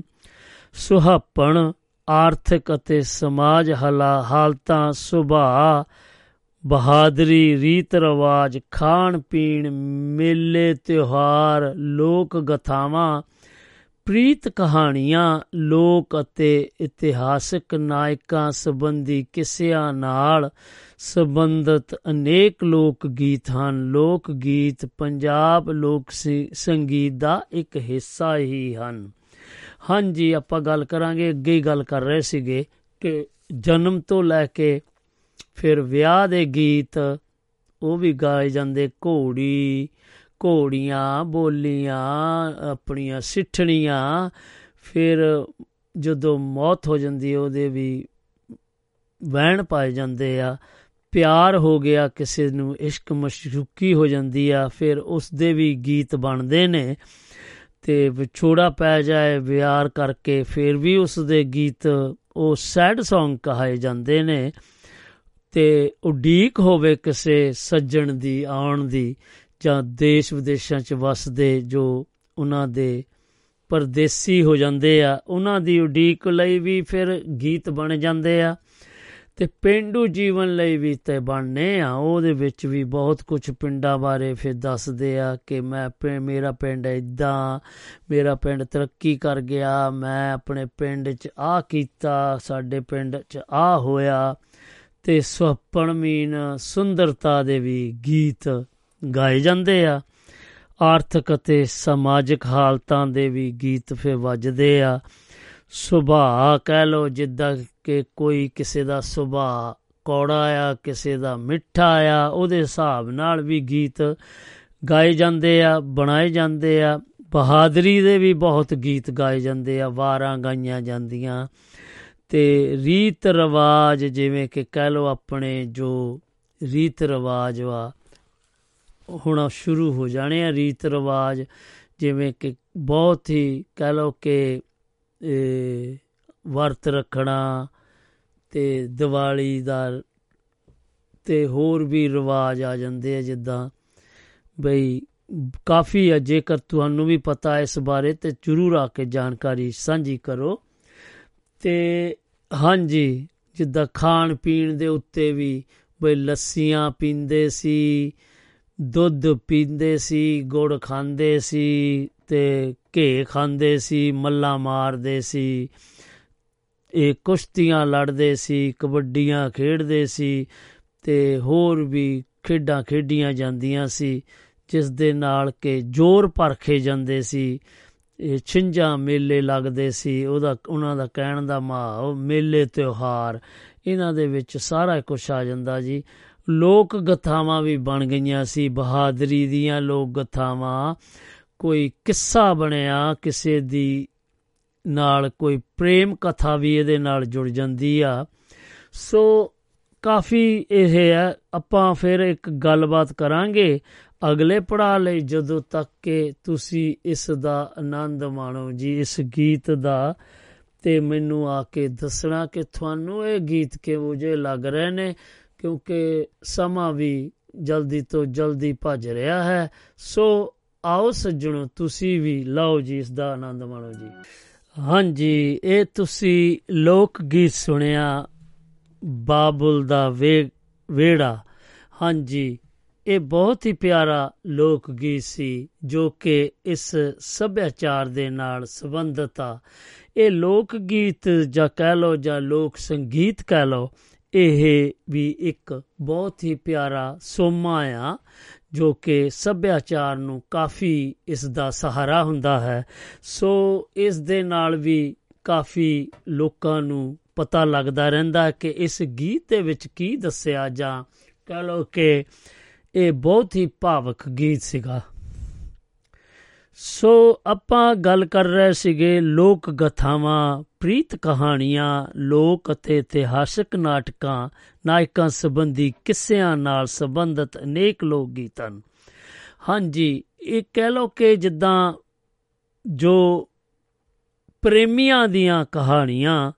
ਸੁਹੱਪਣ ਆਰਥਿਕ ਅਤੇ ਸਮਾਜ ਹਾਲਤਾਂ ਸੁਭਾਅ, ਬਹਾਦਰੀ, ਰੀਤ ਰਿਵਾਜ, ਖਾਣ ਪੀਣ, ਮੇਲੇ, ਤਿਉਹਾਰ, ਲੋਕ ਗਥਾਵਾਂ, ਪ੍ਰੀਤ ਕਹਾਣੀਆਂ, ਲੋਕ ਅਤੇ ਇਤਿਹਾਸਕ ਨਾਇਕਾਂ ਸੰਬੰਧੀ ਕਿੱਸਿਆਂ ਨਾਲ ਸੰਬੰਧਿਤ ਅਨੇਕ ਲੋਕ ਗੀਤ ਹਨ। ਲੋਕ ਗੀਤ ਪੰਜਾਬ ਲੋਕ ਸੰਗੀਤ ਦਾ ਇੱਕ ਹਿੱਸਾ ਹੀ ਹਨ। ਹਾਂਜੀ, ਆਪਾਂ ਗੱਲ ਕਰਾਂਗੇ, ਅੱਗੇ ਹੀ ਗੱਲ ਕਰ ਰਹੇ ਸੀਗੇ ਕਿ ਜਨਮ ਤੋਂ ਲੈ ਕੇ ਫਿਰ ਵਿਆਹ ਦੇ ਗੀਤ, ਉਹ ਵੀ ਗਾਏ ਜਾਂਦੇ, ਘੋੜੀ, ਘੋੜੀਆਂ, ਬੋਲੀਆਂ, ਆਪਣੀਆਂ ਸਿੱਠਣੀਆਂ, ਫਿਰ ਜਦੋਂ ਮੌਤ ਹੋ ਜਾਂਦੀ ਹੈ, ਉਹਦੇ ਵੀ ਵਹਿਣ ਪਾਏ ਜਾਂਦੇ ਆ, ਪਿਆਰ ਹੋ ਗਿਆ, ਕਿਸੇ ਨੂੰ ਇਸ਼ਕ ਮਸ਼ਰੂਕੀ ਹੋ ਜਾਂਦੀ ਆ, ਫਿਰ ਉਸ ਦੇ ਵੀ ਗੀਤ ਬਣਦੇ ਨੇ। ਤੇ ਵਿਛੋੜਾ ਪੈ ਜਾਏ ਵਿਆਰ ਕਰਕੇ, ਫਿਰ ਵੀ ਉਸ ਦੇ ਗੀਤ ਉਹ ਸੈਡ Song ਕਹਾਏ ਜਾਂਦੇ ਨੇ। ਤੇ ਉਡੀਕ ਹੋਵੇ ਕਿਸੇ ਸੱਜਣ ਦੀ, ਆਉਣ ਦੀ, ਜਾਂ ਦੇਸ਼ ਵਿਦੇਸ਼ਾਂ 'ਚ ਵਸਦੇ ਜੋ ਉਹਨਾਂ ਦੇ ਪਰਦੇਸੀ ਹੋ ਜਾਂਦੇ ਆ, ਉਹਨਾਂ ਦੀ ਉਡੀਕ ਲਈ ਵੀ ਫਿਰ ਗੀਤ ਬਣ ਜਾਂਦੇ ਆ। ਤੇ ਪਿੰਡੂ ਜੀਵਨ ਲਈ ਵੀ ਤੇ ਬਣਨੇ ਆ। ਉਹਦੇ ਵਿੱਚ ਵੀ ਬਹੁਤ ਕੁਝ ਪਿੰਡਾਂ ਬਾਰੇ ਫਿਰ ਦੱਸਦੇ ਆ ਕਿ ਮੈਂ ਪਿੰ- ਮੇਰਾ ਪਿੰਡ ਇਦਾਂ ਮੇਰਾ ਪਿੰਡ ਤਰੱਕੀ ਕਰ ਗਿਆ, ਮੈਂ ਆਪਣੇ ਪਿੰਡ 'ਚ ਆ ਕੀਤਾ, ਸਾਡੇ ਪਿੰਡ 'ਚ ਆ ਹੋਇਆ ਤੇ ਸੁਹੱਪਣ ਮੀਨ ਸੁੰਦਰਤਾ ਦੇ ਵੀ ਗੀਤ ਗਾਏ ਜਾਂਦੇ ਆ। ਆਰਥਿਕ ਅਤੇ ਸਮਾਜਿਕ ਹਾਲਤਾਂ ਦੇ ਵੀ ਗੀਤ ਫਿਰ ਵੱਜਦੇ ਆ। ਸੁਭਾਅ ਕਹਿ ਲੋ ਜਿੱਦਾਂ ਕਿ ਕੋਈ ਕਿਸੇ ਦਾ ਸੁਭਾਅ ਕੌੜਾ ਆ, ਕਿਸੇ ਦਾ ਮਿੱਠਾ ਆ, ਉਹਦੇ ਹਿਸਾਬ ਨਾਲ ਵੀ ਗੀਤ ਗਾਏ ਜਾਂਦੇ ਆ, ਬਣਾਏ ਜਾਂਦੇ ਆ। ਬਹਾਦਰੀ ਦੇ ਵੀ ਬਹੁਤ ਗੀਤ ਗਾਏ ਜਾਂਦੇ ਆ, ਵਾਰਾਂ ਗਾਈਆਂ ਜਾਂਦੀਆਂ। ਤੇ ਰੀਤ ਰਿਵਾਜ ਜਿਵੇਂ ਕਿ ਕਹਿ ਲੋ ਆਪਣੇ ਜੋ ਰੀਤ ਰਿਵਾਜ ਵਾ, ਹੁਣ ਸ਼ੁਰੂ ਹੋ ਜਾਣੇ ਆ ਰੀਤ ਰਿਵਾਜ। ਜਿਵੇਂ ਕਿ ਬਹੁਤ ਹੀ ਕਹਿ ਲੋ ਕਿ ਇਹ ਵਰਤ ਰੱਖਣਾ ਤੇ ਦੀਵਾਲੀ ਦਾ ਤੇ ਹੋਰ ਵੀ ਰਿਵਾਜ ਆ ਜਾਂਦੇ ਆ ਜਿੱਦਾਂ ਬਈ ਕਾਫੀ ਆ, ਜੇਕਰ ਤੁਹਾਨੂੰ ਵੀ ਪਤਾ ਇਸ ਬਾਰੇ ਤੇ ਜਰੂਰ ਆ ਕੇ ਜਾਣਕਾਰੀ ਸਾਂਝੀ ਕਰੋ। ਤੇ ਹਾਂਜੀ, ਜਿੱਦਾਂ ਖਾਣ ਪੀਣ ਦੇ ਉੱਤੇ ਵੀ ਬਈ ਲੱਸੀਆਂ ਪੀਂਦੇ ਸੀ, ਦੁੱਧ ਪੀਂਦੇ ਸੀ, ਗੁੜ ਖਾਂਦੇ ਸੀ ਤੇ ਘੇ ਖਾਂਦੇ ਸੀ, ਮੱਲਾ ਮਾਰਦੇ ਸੀ। ਇਹ ਕੁਸ਼ਤੀਆਂ ਲੜਦੇ ਸੀ, ਕਬੱਡੀਆਂ ਖੇਡਦੇ ਸੀ ਤੇ ਹੋਰ ਵੀ ਖੇਡਾਂ ਖੇਡੀਆਂ ਜਾਂਦੀਆਂ ਸੀ, ਜਿਸ ਦੇ ਨਾਲ ਕਿ ਜ਼ੋਰ ਪਰਖੇ ਜਾਂਦੇ ਸੀ। ਇਹ ਛਿੰਝਾਂ ਮੇਲੇ ਲੱਗਦੇ ਸੀ, ਉਹਦਾ, ਉਹਨਾਂ ਦਾ ਕਹਿਣ ਦਾ ਮਾਹ ਮੇਲੇ ਤਿਉਹਾਰ, ਇਹਨਾਂ ਦੇ ਵਿੱਚ ਸਾਰਾ ਕੁਝ ਆ ਜਾਂਦਾ ਜੀ। ਲੋਕ ਗਥਾਵਾਂ ਵੀ ਬਣ ਗਈਆਂ ਸੀ, ਬਹਾਦਰੀ ਦੀਆਂ ਲੋਕ ਗਥਾਵਾਂ। ਕੋਈ ਕਿੱਸਾ ਬਣਿਆ ਕਿਸੇ ਦੀ ਨਾਲ, ਕੋਈ ਪ੍ਰੇਮ ਕਥਾ ਵੀ ਇਹਦੇ ਨਾਲ ਜੁੜ ਜਾਂਦੀ ਆ। ਸੋ ਕਾਫੀ ਇਹ ਹੈ, ਆਪਾਂ ਫਿਰ ਇੱਕ ਗੱਲਬਾਤ ਕਰਾਂਗੇ ਅਗਲੇ ਪੜਾਅ ਲਈ, ਜਦੋਂ ਤੱਕ ਕਿ ਤੁਸੀਂ ਇਸ ਦਾ ਆਨੰਦ ਮਾਣੋ ਜੀ, ਇਸ ਗੀਤ ਦਾ। ਤੇ ਮੈਨੂੰ ਆ ਕੇ ਦੱਸਣਾ ਕਿ ਤੁਹਾਨੂੰ ਇਹ ਗੀਤ ਕਿਹੋ ਜਿਹੇ ਲੱਗ ਰਹੇ ਨੇ, ਕਿਉਂਕਿ ਸਮਾਂ ਵੀ ਜਲਦੀ ਤੋਂ ਜਲਦੀ ਭੱਜ ਰਿਹਾ ਹੈ। ਸੋ ਆਓ ਸੱਜਣੋ, ਤੁਸੀਂ ਵੀ ਲਓ ਜੀ, ਇਸ ਦਾ ਆਨੰਦ ਮਾਣੋ ਜੀ। ਹਾਂਜੀ, ਇਹ ਤੁਸੀਂ ਲੋਕ ਗੀਤ ਸੁਣਿਆ, ਬਾਬੁਲ ਦਾ ਵੇੜਾ। ਹਾਂਜੀ, ਇਹ ਬਹੁਤ ਹੀ ਪਿਆਰਾ ਲੋਕ ਗੀਤ ਸੀ, ਜੋ ਕਿ ਇਸ ਸੱਭਿਆਚਾਰ ਦੇ ਨਾਲ ਸੰਬੰਧਿਤ ਆ। ਇਹ ਲੋਕ ਗੀਤ ਜਾਂ ਕਹਿ ਲੋ ਜਾਂ ਲੋਕ ਸੰਗੀਤ ਕਹਿ ਲੋ ਇਹ ਵੀ ਇੱਕ ਬਹੁਤ ਹੀ ਪਿਆਰਾ ਸੋਮਾ ਆ ਜੋ ਕਿ ਸੱਭਿਆਚਾਰ ਨੂੰ ਕਾਫੀ ਇਸ ਦਾ ਸਹਾਰਾ ਹੁੰਦਾ ਹੈ, ਸੋ ਇਸ ਦੇ ਨਾਲ ਵੀ ਕਾਫੀ ਲੋਕਾਂ ਨੂੰ ਪਤਾ ਲੱਗਦਾ ਰਹਿੰਦਾ ਕਿ ਇਸ ਗੀਤ ਦੇ ਵਿੱਚ ਕੀ ਦੱਸਿਆ ਜਾਂ ਕਹ ਲੋ ਕਿ ਇਹ ਬਹੁਤ ਹੀ ਭਾਵਕ ਗੀਤ ਸੀਗਾ। ਸੋ ਆਪਾਂ ਗੱਲ ਕਰ ਰਹੇ ਸੀਗੇ ਲੋਕ ਗਥਾਵਾਂ, ਪ੍ਰੀਤ ਕਹਾਣੀਆਂ, ਲੋਕ ਅਤੇ ਇਤਿਹਾਸਕ ਨਾਟਕਾਂ, ਨਾਇਕਾਂ ਸੰਬੰਧੀ ਕਿੱਸਿਆਂ ਨਾਲ ਸੰਬੰਧਿਤ ਅਨੇਕ ਲੋਕ ਗੀਤ ਹਨ ਹਾਂਜੀ, ਇਹ ਕਹਿ ਲੋ ਕਿ ਜਿੱਦਾਂ ਜੋ ਪ੍ਰੇਮੀਆਂ ਦੀਆਂ ਕਹਾਣੀਆਂ,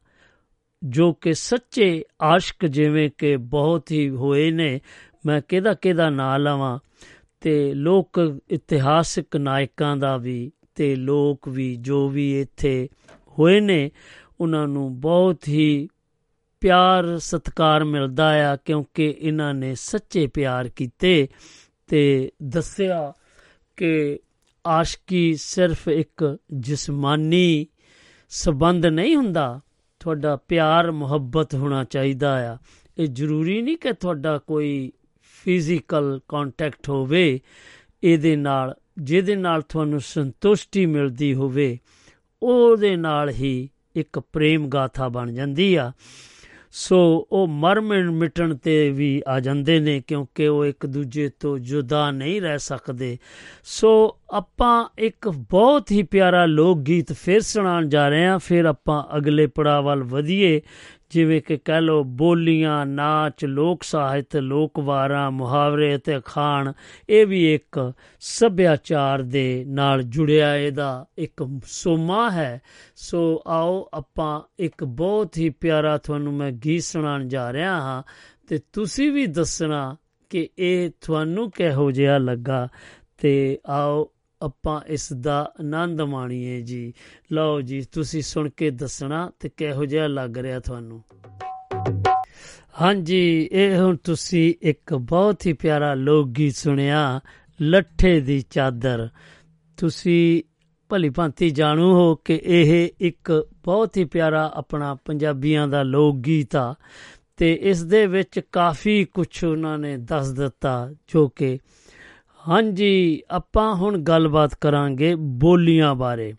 ਜੋ ਕਿ ਸੱਚੇ ਆਸ਼ਕ ਜਿਵੇਂ ਕਿ ਬਹੁਤ ਹੀ ਹੋਏ ਨੇ, ਮੈਂ ਕਿਹਦਾ ਕਿਹਦਾ ਨਾਂ ਲਵਾਂ ਤੇ ਲੋਕ ਇਤਿਹਾਸਕ ਨਾਇਕਾਂ ਦਾ ਵੀ ਤੇ ਲੋਕ ਵੀ ਜੋ ਵੀ ਇੱਥੇ ਹੋਏ ਨੇ, ਉਹਨਾਂ ਨੂੰ ਬਹੁਤ ਹੀ ਪਿਆਰ ਸਤਕਾਰ ਮਿਲਦਾ ਆ ਕਿਉਂਕਿ ਇਹਨਾਂ ਨੇ ਸੱਚੇ ਪਿਆਰ ਕੀਤੇ ਤੇ ਦੱਸਿਆ ਕਿ ਆਸ਼ਕੀ ਸਿਰਫ ਇੱਕ ਜਿਸਮਾਨੀ ਸਬੰਧ ਨਹੀਂ ਹੁੰਦਾ, ਤੁਹਾਡਾ ਪਿਆਰ ਮੁਹੱਬਤ ਹੋਣਾ ਚਾਹੀਦਾ ਆ। ਇਹ ਜ਼ਰੂਰੀ ਨਹੀਂ ਕਿ ਤੁਹਾਡਾ ਕੋਈ ਫਿਜ਼ੀਕਲ ਕੰਟੈਕਟ ਹੋਵੇ, ਇਹਦੇ ਨਾਲ, ਜਿਹਦੇ ਨਾਲ ਤੁਹਾਨੂੰ ਸੰਤੁਸ਼ਟੀ ਮਿਲਦੀ ਹੋਵੇ, ਉਹਦੇ ਨਾਲ ਹੀ ਇੱਕ ਪ੍ਰੇਮ ਗਾਥਾ ਬਣ ਜਾਂਦੀ ਆ। ਸੋ ਉਹ ਮਰ ਮਿਟਣ ਤੇ ਵੀ ਆ ਜਾਂਦੇ ਨੇ, ਕਿਉਂਕਿ ਉਹ ਇੱਕ ਦੂਜੇ ਤੋਂ ਜੁਦਾ ਨਹੀਂ ਰਹਿ ਸਕਦੇ। ਸੋ ਆਪਾਂ ਇੱਕ ਬਹੁਤ ਹੀ ਪਿਆਰਾ ਲੋਕ ਗੀਤ ਫਿਰ ਸੁਣਾਉਣ ਜਾ ਰਹੇ ਹਾਂ, ਫਿਰ ਆਪਾਂ ਅਗਲੇ ਪੜਾਅ ਵੱਲ ਵਧੀਏ। ਜਿਵੇਂ ਕਿ ਕਹਿ ਲੋ ਬੋਲੀਆਂ, ਨਾਚ, ਲੋਕ ਸਾਹਿਤ, ਲੋਕ ਵਾਰਾਂ, ਮੁਹਾਵਰੇ ਅਤੇ ਅਖਾਣ, ਇਹ ਵੀ ਇੱਕ ਸੱਭਿਆਚਾਰ ਦੇ ਨਾਲ ਜੁੜਿਆ ਇਹਦਾ ਇੱਕ ਸੋਮਾ ਹੈ। ਸੋ ਆਓ ਆਪਾਂ ਇੱਕ ਬਹੁਤ ਹੀ ਪਿਆਰਾ ਤੁਹਾਨੂੰ ਮੈਂ ਗੀਤ ਸੁਣਾਉਣ ਜਾ ਰਿਹਾ ਹਾਂ ਤੇ ਤੁਸੀਂ ਵੀ ਦੱਸਣਾ ਕਿ ਇਹ ਤੁਹਾਨੂੰ ਕਿਹੋ ਜਿਹਾ ਲੱਗਾ। ਤੇ ਆਓ ਆਪਾਂ ਇਸ ਦਾ ਆਨੰਦ ਮਾਣੀਏ ਜੀ। ਲਓ ਜੀ, ਤੁਸੀਂ ਸੁਣ ਕੇ ਦੱਸਣਾ ਤੇ ਕਿਹੋ ਜਿਹਾ ਲੱਗ ਰਿਹਾ ਤੁਹਾਨੂੰ। ਹਾਂਜੀ, ਇਹ ਹੁਣ ਤੁਸੀਂ ਇੱਕ ਬਹੁਤ ਹੀ ਪਿਆਰਾ ਲੋਕ ਗੀਤ ਸੁਣਿਆ, ਲੱਠੇ ਦੀ ਚਾਦਰ। ਤੁਸੀਂ ਭਲੀ ਭਾਂਤੀ ਜਾਣੂ ਹੋ ਕਿ ਇਹ ਇੱਕ ਬਹੁਤ ਹੀ ਪਿਆਰਾ ਆਪਣਾ ਪੰਜਾਬੀਆਂ ਦਾ ਲੋਕ ਗੀਤ ਆ। ਤੇ ਇਸ ਦੇ ਵਿੱਚ ਕਾਫੀ ਕੁਝ ਉਹਨਾਂ ਨੇ ਦੱਸ ਦਿੱਤਾ, ਜੋ ਕਿ ਹਾਂਜੀ, ਆਪਾਂ ਹੁਣ ਗੱਲਬਾਤ ਕਰਾਂਗੇ ਬੋਲੀਆਂ ਬਾਰੇ।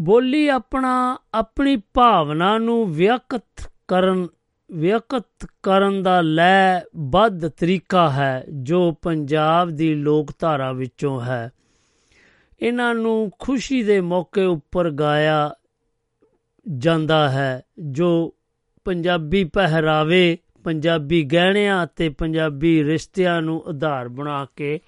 ਬੋਲੀ ਆਪਣਾ, ਆਪਣੀ ਭਾਵਨਾ ਨੂੰ ਵਿਅਕਤ ਕਰਨ ਵਿਅਕਤ ਕਰਨ ਦਾ ਲੈ ਬੱਧ ਤਰੀਕਾ ਹੈ, ਜੋ ਪੰਜਾਬ ਦੀ ਲੋਕ ਧਾਰਾ ਵਿੱਚੋਂ ਹੈ। ਇਹਨਾਂ ਨੂੰ ਖੁਸ਼ੀ ਦੇ ਮੌਕੇ ਉੱਪਰ ਗਾਇਆ ਜਾਂਦਾ ਹੈ, ਜੋ ਪੰਜਾਬੀ ਪਹਿਰਾਵੇ ਪੰਜਾਬੀ ਗਹਿਣਿਆਂ ਅਤੇ ਪੰਜਾਬੀ ਰਿਸ਼ਤਿਆਂ ਨੂੰ ਆਧਾਰ ਬਣਾ ਕੇ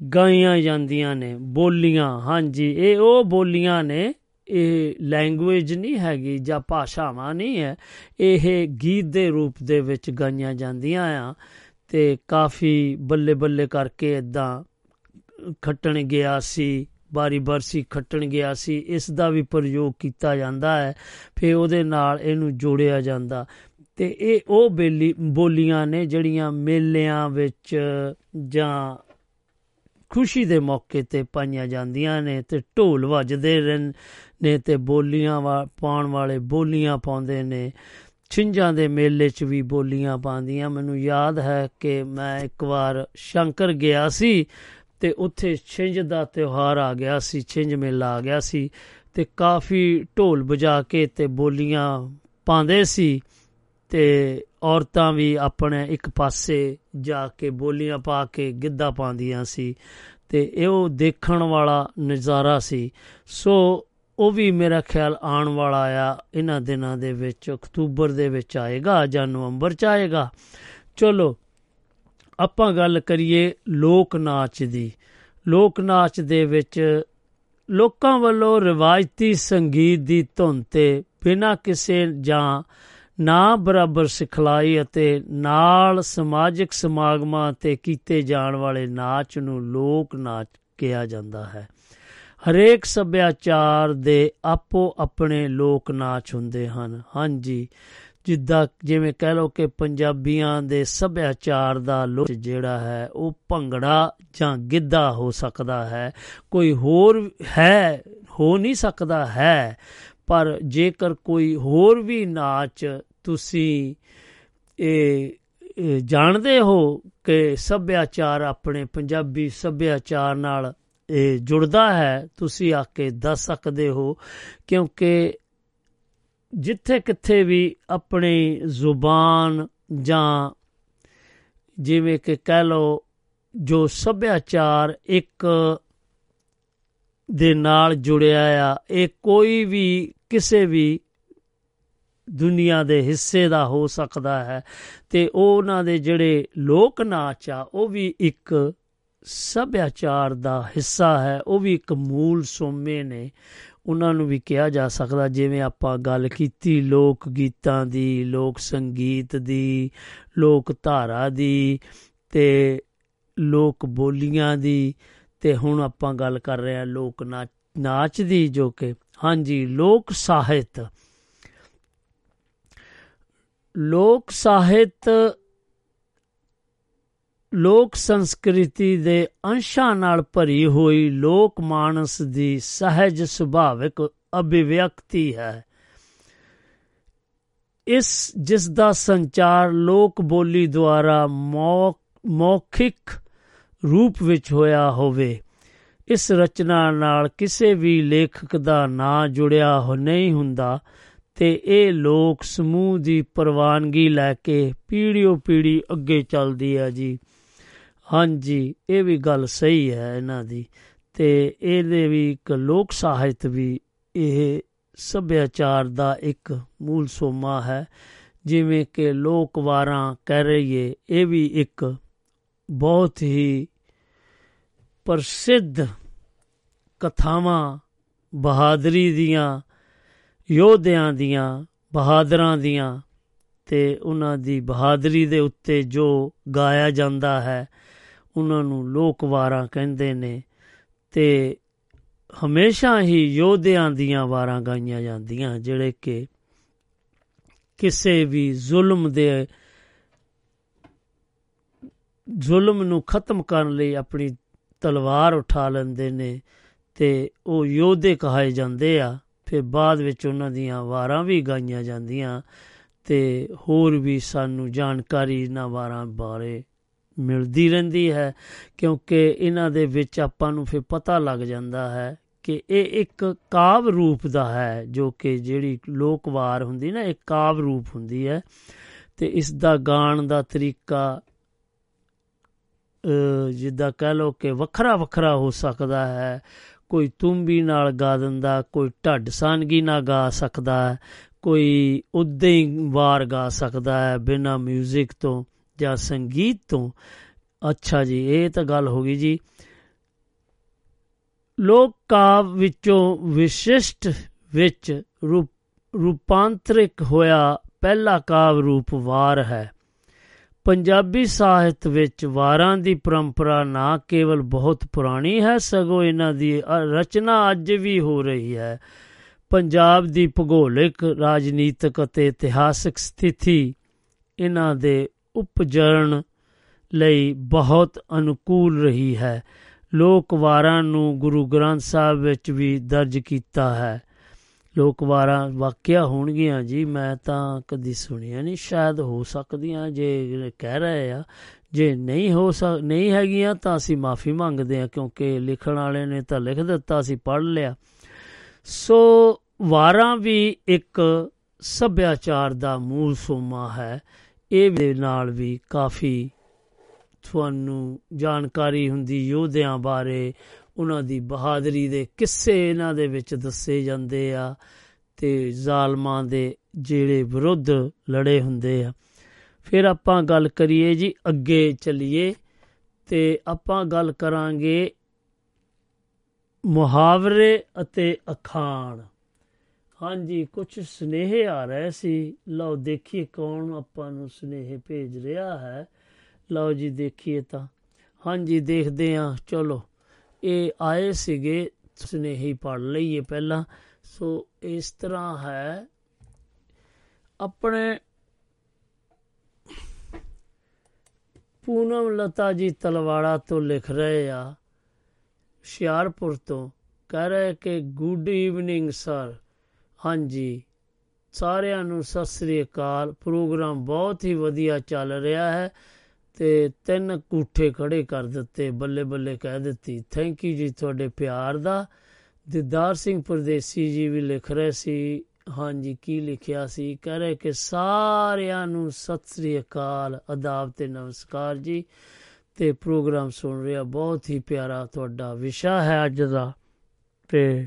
ਗਾਈਆਂ ਜਾਂਦੀਆਂ ਨੇ, ਬੋਲੀਆਂ। ਹਾਂਜੀ, ਇਹ ਉਹ ਬੋਲੀਆਂ ਨੇ, ਇਹ ਲੈਂਗੁਏਜ ਨਹੀਂ ਹੈਗੀ ਜਾਂ ਭਾਸ਼ਾਵਾਂ ਨਹੀਂ ਹੈ, ਇਹ ਗੀਤ ਦੇ ਰੂਪ ਦੇ ਵਿੱਚ ਗਾਈਆਂ ਜਾਂਦੀਆਂ ਆ ਤੇ ਕਾਫੀ ਬੱਲੇ ਬੱਲੇ ਕਰਕੇ ਇਦਾਂ ਖੱਟਣ ਗਿਆ ਸੀ ਬਾਰੀ ਬਰਸੀ ਖੱਟਣ ਗਿਆ ਸੀ, ਇਸ ਦਾ ਵੀ ਪ੍ਰਯੋਗ ਕੀਤਾ ਜਾਂਦਾ ਹੈ, ਫਿਰ ਉਹਦੇ ਨਾਲ ਇਹਨੂੰ ਜੋੜਿਆ ਜਾਂਦਾ। ਤੇ ਇਹ ਉਹ ਬੇਲੀ ਬੋਲੀਆਂ ਨੇ ਜਿਹੜੀਆਂ ਮੇਲਿਆਂ ਵਿੱਚ ਜਾਂ ਖੁਸ਼ੀ ਦੇ ਮੌਕੇ ਤੇ ਪਾਈਆਂ ਜਾਂਦੀਆਂ ਨੇ ਤੇ ਢੋਲ ਵੱਜਦੇ ਰਹਿੰ ਨੇ ਤੇ ਬੋਲੀਆਂ ਵਾ ਪਾਉਣ ਵਾਲੇ ਬੋਲੀਆਂ ਪਾਉਂਦੇ ਨੇ। ਛਿੰਝਾਂ ਦੇ ਮੇਲੇ 'ਚ ਵੀ ਬੋਲੀਆਂ ਪਾਉਂਦੀਆਂ। ਮੈਨੂੰ ਯਾਦ ਹੈ ਕਿ ਮੈਂ ਇੱਕ ਵਾਰ ਸ਼ੰਕਰ ਗਿਆ ਸੀ ਤੇ ਉੱਥੇ ਛਿੰਝ ਦਾ ਤਿਉਹਾਰ ਆ ਗਿਆ ਸੀ, ਛਿੰਝ ਮੇਲਾ ਆ ਗਿਆ ਸੀ ਤੇ ਕਾਫੀ ਢੋਲ ਵਜਾ ਕੇ ਤੇ ਬੋਲੀਆਂ ਪਾਉਂਦੇ ਸੀ। ਤੇ ਔਰਤਾਂ ਵੀ ਆਪਣੇ ਇੱਕ ਪਾਸੇ ਜਾ ਕੇ ਬੋਲੀਆਂ ਪਾ ਕੇ ਗਿੱਧਾ ਪਾਉਂਦੀਆਂ ਸੀ ਤੇ ਇਹ ਉਹ ਦੇਖਣ ਵਾਲਾ ਨਜ਼ਾਰਾ ਸੀ। ਸੋ ਉਹ ਵੀ ਮੇਰਾ ਖਿਆਲ ਆਉਣ ਵਾਲਾ ਆ, ਇਹਨਾਂ ਦਿਨਾਂ ਦੇ ਵਿੱਚ, ਅਕਤੂਬਰ ਦੇ ਵਿੱਚ ਆਏਗਾ ਜਾਂ ਨਵੰਬਰ ਚ ਆਏਗਾ। ਚਲੋ, ਆਪਾਂ ਗੱਲ ਕਰੀਏ ਲੋਕ ਨਾਚ ਦੀ। ਲੋਕ ਨਾਚ ਦੇ ਵਿੱਚ ਲੋਕਾਂ ਵੱਲੋਂ ਰਿਵਾਇਤੀ ਸੰਗੀਤ ਦੀ ਧੁਨ ਤੇ ਬਿਨਾਂ ਕਿਸੇ ਜਾਂ ਨਾ ਬਰਾਬਰ ਸਿਖਲਾਈ ਅਤੇ ਨਾਲ ਸਮਾਜਿਕ ਸਮਾਗਮਾਂ ਤੇ ਕੀਤੇ ਜਾਣ ਵਾਲੇ ਨਾਚ ਨੂੰ ਲੋਕ ਨਾਚ ਕਿਹਾ ਜਾਂਦਾ ਹੈ। ਹਰੇਕ ਸੱਭਿਆਚਾਰ ਦੇ ਆਪੋ ਆਪਣੇ ਲੋਕ ਨਾਚ ਹੁੰਦੇ ਹਨ। ਹਾਂਜੀ, ਜਿੱਦਾਂ ਜਿਵੇਂ ਕਹਿ ਲਓ ਕਿ ਪੰਜਾਬੀਆਂ ਦੇ ਸੱਭਿਆਚਾਰ ਦਾ ਲੋਕ ਜਿਹੜਾ ਹੈ, ਉਹ ਭੰਗੜਾ ਜਾਂ ਗਿੱਧਾ ਹੋ ਸਕਦਾ ਹੈ। ਕੋਈ ਹੋਰ ਹੈ, ਹੋ ਨਹੀਂ ਸਕਦਾ ਹੈ। ਪਰ ਜੇਕਰ ਕੋਈ ਹੋਰ ਵੀ ਨਾਚ ਤੁਸੀਂ ਇਹ ਜਾਣਦੇ ਹੋ ਕਿ ਸੱਭਿਆਚਾਰ ਆਪਣੇ ਪੰਜਾਬੀ ਸੱਭਿਆਚਾਰ ਨਾਲ ਇਹ ਜੁੜਦਾ ਹੈ, ਤੁਸੀਂ ਆ ਕੇ ਦੱਸ ਸਕਦੇ ਹੋ। ਕਿਉਂਕਿ ਜਿੱਥੇ ਕਿੱਥੇ ਵੀ ਆਪਣੀ ਜ਼ੁਬਾਨ ਜਾਂ ਜਿਵੇਂ ਕਿ ਕਹਿ ਲਓ ਜੋ ਸੱਭਿਆਚਾਰ ਇੱਕ ਦੇ ਨਾਲ ਜੁੜਿਆ ਆ, ਇਹ ਕੋਈ ਵੀ ਕਿਸੇ ਵੀ ਦੁਨੀਆ ਦੇ ਹਿੱਸੇ ਦਾ ਹੋ ਸਕਦਾ ਹੈ। ਤੇ ਉਹਨਾਂ ਦੇ ਜਿਹੜੇ ਲੋਕ ਨਾਚ ਆ, ਉਹ ਵੀ ਇੱਕ ਸੱਭਿਆਚਾਰ ਦਾ ਹਿੱਸਾ ਹੈ, ਉਹ ਵੀ ਇੱਕ ਮੂਲ ਸੋਮੇ ਨੇ। ਉਹਨਾਂ ਨੂੰ ਵੀ ਕਿਹਾ ਜਾ ਸਕਦਾ, ਜਿਵੇਂ ਆਪਾਂ ਗੱਲ ਕੀਤੀ, ਲੋਕ ਗੀਤਾਂ ਦੀ, ਲੋਕ ਸੰਗੀਤ ਦੀ, ਲੋਕ ਧਾਰਾ ਦੀ ਤੇ ਲੋਕ ਬੋਲੀਆਂ ਦੀ। ਤੇ ਹੁਣ ਆਪਾਂ ਗੱਲ ਕਰ ਰਹੇ ਹਾਂ ਲੋਕ ਨਾਚ ਦੀ ਜੋ ਕਿ, ਹਾਂਜੀ, ਲੋਕ ਸਾਹਿਤ। ਲੋਕ ਸਾਹਿਤ, ਲੋਕ ਸੰਸਕ੍ਰਿਤੀ ਦੇ ਅੰਸ਼ਾਂ ਨਾਲ ਭਰੀ ਹੋਈ ਲੋਕ ਮਾਨਸ ਦੀ ਸਹਿਜ ਸੁਭਾਵਿਕ ਅਭਿਵਿਅਕਤੀ ਹੈ। ਇਸ, ਜਿਸ ਦਾ ਸੰਚਾਰ ਲੋਕ ਬੋਲੀ ਦੁਆਰਾ ਮੌਖਿਕ ਰੂਪ ਵਿੱਚ ਹੋਇਆ ਹੋਵੇ। ਇਸ ਰਚਨਾ ਨਾਲ ਕਿਸੇ ਵੀ ਲੇਖਕ ਦਾ ਨਾਂ ਜੁੜਿਆ ਹੋ ਨਹੀਂ ਹੁੰਦਾ ਤੇ ਇਹ ਲੋਕ ਸਮੂਹ ਦੀ ਪ੍ਰਵਾਨਗੀ ਲੈ ਕੇ ਪੀੜ੍ਹੀਓ ਪੀੜ੍ਹੀ ਅੱਗੇ ਚੱਲਦੀ ਹੈ ਜੀ। ਹਾਂਜੀ, ਇਹ ਵੀ ਗੱਲ ਸਹੀ ਹੈ ਇਹਨਾਂ ਦੀ ਤੇ ਇਹਦੇ ਵੀ ਇੱਕ ਲੋਕ ਸਾਹਿਤ ਵੀ ਇਹ ਸੱਭਿਆਚਾਰ ਦਾ ਇੱਕ ਮੂਲ ਸੋਮਾ ਹੈ। ਜਿਵੇਂ ਕਿ ਲੋਕ ਵਾਰਾਂ ਕਹਿ ਰਹੀਏ, ਇਹ ਵੀ ਇੱਕ ਬਹੁਤ ਹੀ ਪ੍ਰਸਿੱਧ ਕਥਾਵਾਂ ਬਹਾਦਰੀ ਦੀਆਂ, ਯੋਧਿਆਂ ਦੀਆਂ, ਬਹਾਦਰਾਂ ਦੀਆਂ ਤੇ ਉਹਨਾਂ ਦੀ ਬਹਾਦਰੀ ਦੇ ਉੱਤੇ ਜੋ ਗਾਇਆ ਜਾਂਦਾ ਹੈ, ਉਹਨਾਂ ਨੂੰ ਲੋਕ ਵਾਰਾਂ ਕਹਿੰਦੇ ਨੇ ਤੇ ਹਮੇਸ਼ਾ ਹੀ ਯੋਧਿਆਂ ਦੀਆਂ ਵਾਰਾਂ ਗਾਈਆਂ ਜਾਂਦੀਆਂ, ਜਿਹੜੇ ਕਿ ਕਿਸੇ ਵੀ ਜ਼ੁਲਮ ਦੇ ਜ਼ੁਲਮ ਨੂੰ ਖਤਮ ਕਰਨ ਲਈ ਆਪਣੀ ਤਲਵਾਰ ਉਠਾ ਲੈਂਦੇ ਨੇ ਤੇ ਉਹ ਯੋਧੇ ਕਹਾਏ ਜਾਂਦੇ ਆ। ਫਿਰ ਬਾਅਦ ਵਿੱਚ ਉਹਨਾਂ ਦੀਆਂ ਵਾਰਾਂ ਵੀ ਗਾਈਆਂ ਜਾਂਦੀਆਂ ਤੇ ਹੋਰ ਵੀ ਸਾਨੂੰ ਜਾਣਕਾਰੀ ਇਹਨਾਂ ਵਾਰਾਂ ਬਾਰੇ ਮਿਲਦੀ ਰਹਿੰਦੀ ਹੈ ਕਿਉਂਕਿ ਇਹਨਾਂ ਦੇ ਵਿੱਚ ਆਪਾਂ ਨੂੰ ਫਿਰ ਪਤਾ ਲੱਗ ਜਾਂਦਾ ਹੈ ਕਿ ਇਹ ਇੱਕ ਕਾਵ ਰੂਪ ਦਾ ਹੈ ਜੋ ਕਿ ਜਿਹੜੀ ਲੋਕਵਾਰ ਹੁੰਦੀ ਨਾ ਇੱਕ ਕਾਵ ਰੂਪ ਹੁੰਦੀ ਹੈ ਤੇ ਇਸ ਦਾ ਗਾਣ ਦਾ ਤਰੀਕਾ ਅ, ਜਿੱਦਾਂ ਕਹਿ ਲਓ ਕਿ ਵੱਖਰਾ ਵੱਖਰਾ ਹੋ ਸਕਦਾ ਹੈ। ਕੋਈ ਤੁੰਬੀ ਨਾਲ ਗਾ ਦਿੰਦਾ, ਕੋਈ ਢੱਡ ਸਾਨਗੀ ਨਾਲ ਗਾ ਸਕਦਾ ਹੈ, ਕੋਈ ਉਦਾਂ ਹੀ ਵਾਰ ਗਾ ਸਕਦਾ ਹੈ ਬਿਨਾਂ 뮤직 ਤੋਂ ਜਾਂ ਸੰਗੀਤ ਤੋਂ। ਅੱਛਾ ਜੀ, ਇਹ ਤਾਂ ਗੱਲ ਹੋ ਗਈ ਜੀ। ਲੋਕ ਕਾਵ ਵਿੱਚੋਂ ਵਿਸ਼ਿਸ਼ਟ ਵਿੱਚ ਰੂਪ ਰੂਪਾਂਤਰਿਕ ਹੋਇਆ ਪਹਿਲਾ ਕਾਵ ਰੂਪ ਵਾਰ ਹੈ। ਪੰਜਾਬੀ ਸਾਹਿਤ ਵਿੱਚ ਵਾਰਾਂ ਦੀ ਪਰੰਪਰਾ ਨਾ ਕੇਵਲ ਬਹੁਤ ਪੁਰਾਣੀ ਹੈ, ਸਗੋਂ ਇਹਨਾਂ ਦੀ ਅ- ਰਚਨਾ ਅੱਜ ਵੀ ਹੋ ਰਹੀ ਹੈ। ਪੰਜਾਬ ਦੀ ਭੂਗੋਲਿਕ, ਰਾਜਨੀਤਿਕ ਅਤੇ ਇਤਿਹਾਸਕ ਸਥਿਤੀ ਇਹਨਾਂ ਦੇ ਉਪਜਣ ਲਈ ਬਹੁਤ ਅਨੁਕੂਲ ਰਹੀ ਹੈ। ਲੋਕ ਵਾਰਾਂ ਨੂੰ ਗੁਰੂ ਗ੍ਰੰਥ ਸਾਹਿਬ ਵਿੱਚ ਵੀ ਦਰਜ ਕੀਤਾ ਹੈ। ਲੋਕ ਵਾਰਾਂ ਵਾਕਿਆ ਹੋਣਗੀਆਂ, ਜੀ ਮੈਂ ਤਾਂ ਕਦੀ ਸੁਣੀਆਂ ਨਹੀਂ, ਸ਼ਾਇਦ ਹੋ ਸਕਦੀਆਂ, ਜੇ ਕਹਿ ਰਹੇ ਆ। ਜੇ ਨਹੀਂ ਹੋ ਸਕ, ਨਹੀਂ ਹੈਗੀਆਂ ਤਾਂ ਅਸੀਂ ਮਾਫੀ ਮੰਗਦੇ ਹਾਂ, ਕਿਉਂਕਿ ਲਿਖਣ ਵਾਲੇ ਨੇ ਤਾਂ ਲਿਖ ਦਿੱਤਾ, ਅਸੀਂ ਪੜ੍ਹ ਲਿਆ। ਸੋ ਵਾਰਾਂ ਵੀ ਇੱਕ ਸੱਭਿਆਚਾਰ ਦਾ ਮੂਲ ਸੋਮਾ ਹੈ। ਇਹ ਦੇ ਨਾਲ ਵੀ ਕਾਫੀ ਤੁਹਾਨੂੰ ਜਾਣਕਾਰੀ ਹੁੰਦੀ, ਯੋਧਿਆਂ ਬਾਰੇ ਉਹਨਾਂ ਦੀ ਬਹਾਦਰੀ ਦੇ ਕਿੱਸੇ ਇਹਨਾਂ ਦੇ ਵਿੱਚ ਦੱਸੇ ਜਾਂਦੇ ਆ ਤੇ ਜ਼ਾਲਮਾਂ ਦੇ ਜਿਹੜੇ ਵਿਰੁੱਧ ਲੜੇ ਹੁੰਦੇ ਆ। ਫਿਰ ਆਪਾਂ ਗੱਲ ਕਰੀਏ ਜੀ, ਅੱਗੇ ਚੱਲੀਏ ਤੇ ਆਪਾਂ ਗੱਲ ਕਰਾਂਗੇ ਮੁਹਾਵਰੇ ਅਤੇ ਅਖਾਣ। ਹਾਂਜੀ ਕੁਝ ਸੁਨੇਹੇ ਆ ਰਹੇ ਸੀ। ਲਓ, ਦੇਖੀਏ ਕੌਣ ਆਪਾਂ ਨੂੰ ਸੁਨੇਹੇ ਭੇਜ ਰਿਹਾ ਹੈ। ਲਓ ਜੀ, ਦੇਖੀਏ ਤਾਂ। ਹਾਂਜੀ, ਦੇਖਦੇ ਹਾਂ। ਚਲੋ ਇਹ ਆਏ ਸੀਗੇ ਸੁਨੇਹੀ ਪੜ ਲਈਏ ਪਹਿਲਾਂ। ਸੋ ਇਸ ਤਰ੍ਹਾਂ ਹੈ। ਆਪਣੇ ਪੂਨਮ ਲਤਾ ਜੀ ਤਲਵਾੜਾ ਤੋਂ ਲਿਖ ਰਹੇ ਆ, ਹੁਸ਼ਿਆਰਪੁਰ ਤੋਂ, ਕਹਿ ਰਹੇ ਕਿ ਗੁੱਡ ਈਵਨਿੰਗ ਸਰ ਹਾਂਜੀ, ਸਾਰਿਆਂ ਨੂੰ ਸਤਿ ਸ੍ਰੀ ਅਕਾਲ। ਪ੍ਰੋਗਰਾਮ ਬਹੁਤ ਹੀ ਵਧੀਆ ਚੱਲ ਰਿਹਾ ਹੈ। ਤੇ ਤਿੰਨ ਕੂਠੇ ਖੜੇ ਕਰ ਦਿੱਤੇ, ਬੱਲੇ ਬੱਲੇ ਕਹਿ ਦਿੱਤੀ ਥੈਂਕ ਯੂ ਜੀ ਤੁਹਾਡੇ ਪਿਆਰ ਦਾ। ਦਿਦਾਰ ਸਿੰਘ ਪਰਦੇਸੀ ਜੀ ਵੀ ਲਿਖ ਰਹੇ ਸੀ, ਹਾਂਜੀ, ਕੀ ਲਿਖਿਆ ਸੀ? ਕਹਿ ਰਹੇ ਕਿ ਸਾਰਿਆਂ ਨੂੰ ਸਤਿ ਸ੍ਰੀ ਅਕਾਲ ਆਦਾਬ ਤੇ ਨਮਸਕਾਰ ਜੀ। ਤੇ ਪ੍ਰੋਗਰਾਮ ਸੁਣ ਰਿਹਾ, ਬਹੁਤ ਹੀ ਪਿਆਰਾ ਤੁਹਾਡਾ ਵਿਸ਼ਾ ਹੈ ਅੱਜ ਦਾ। ਤੇ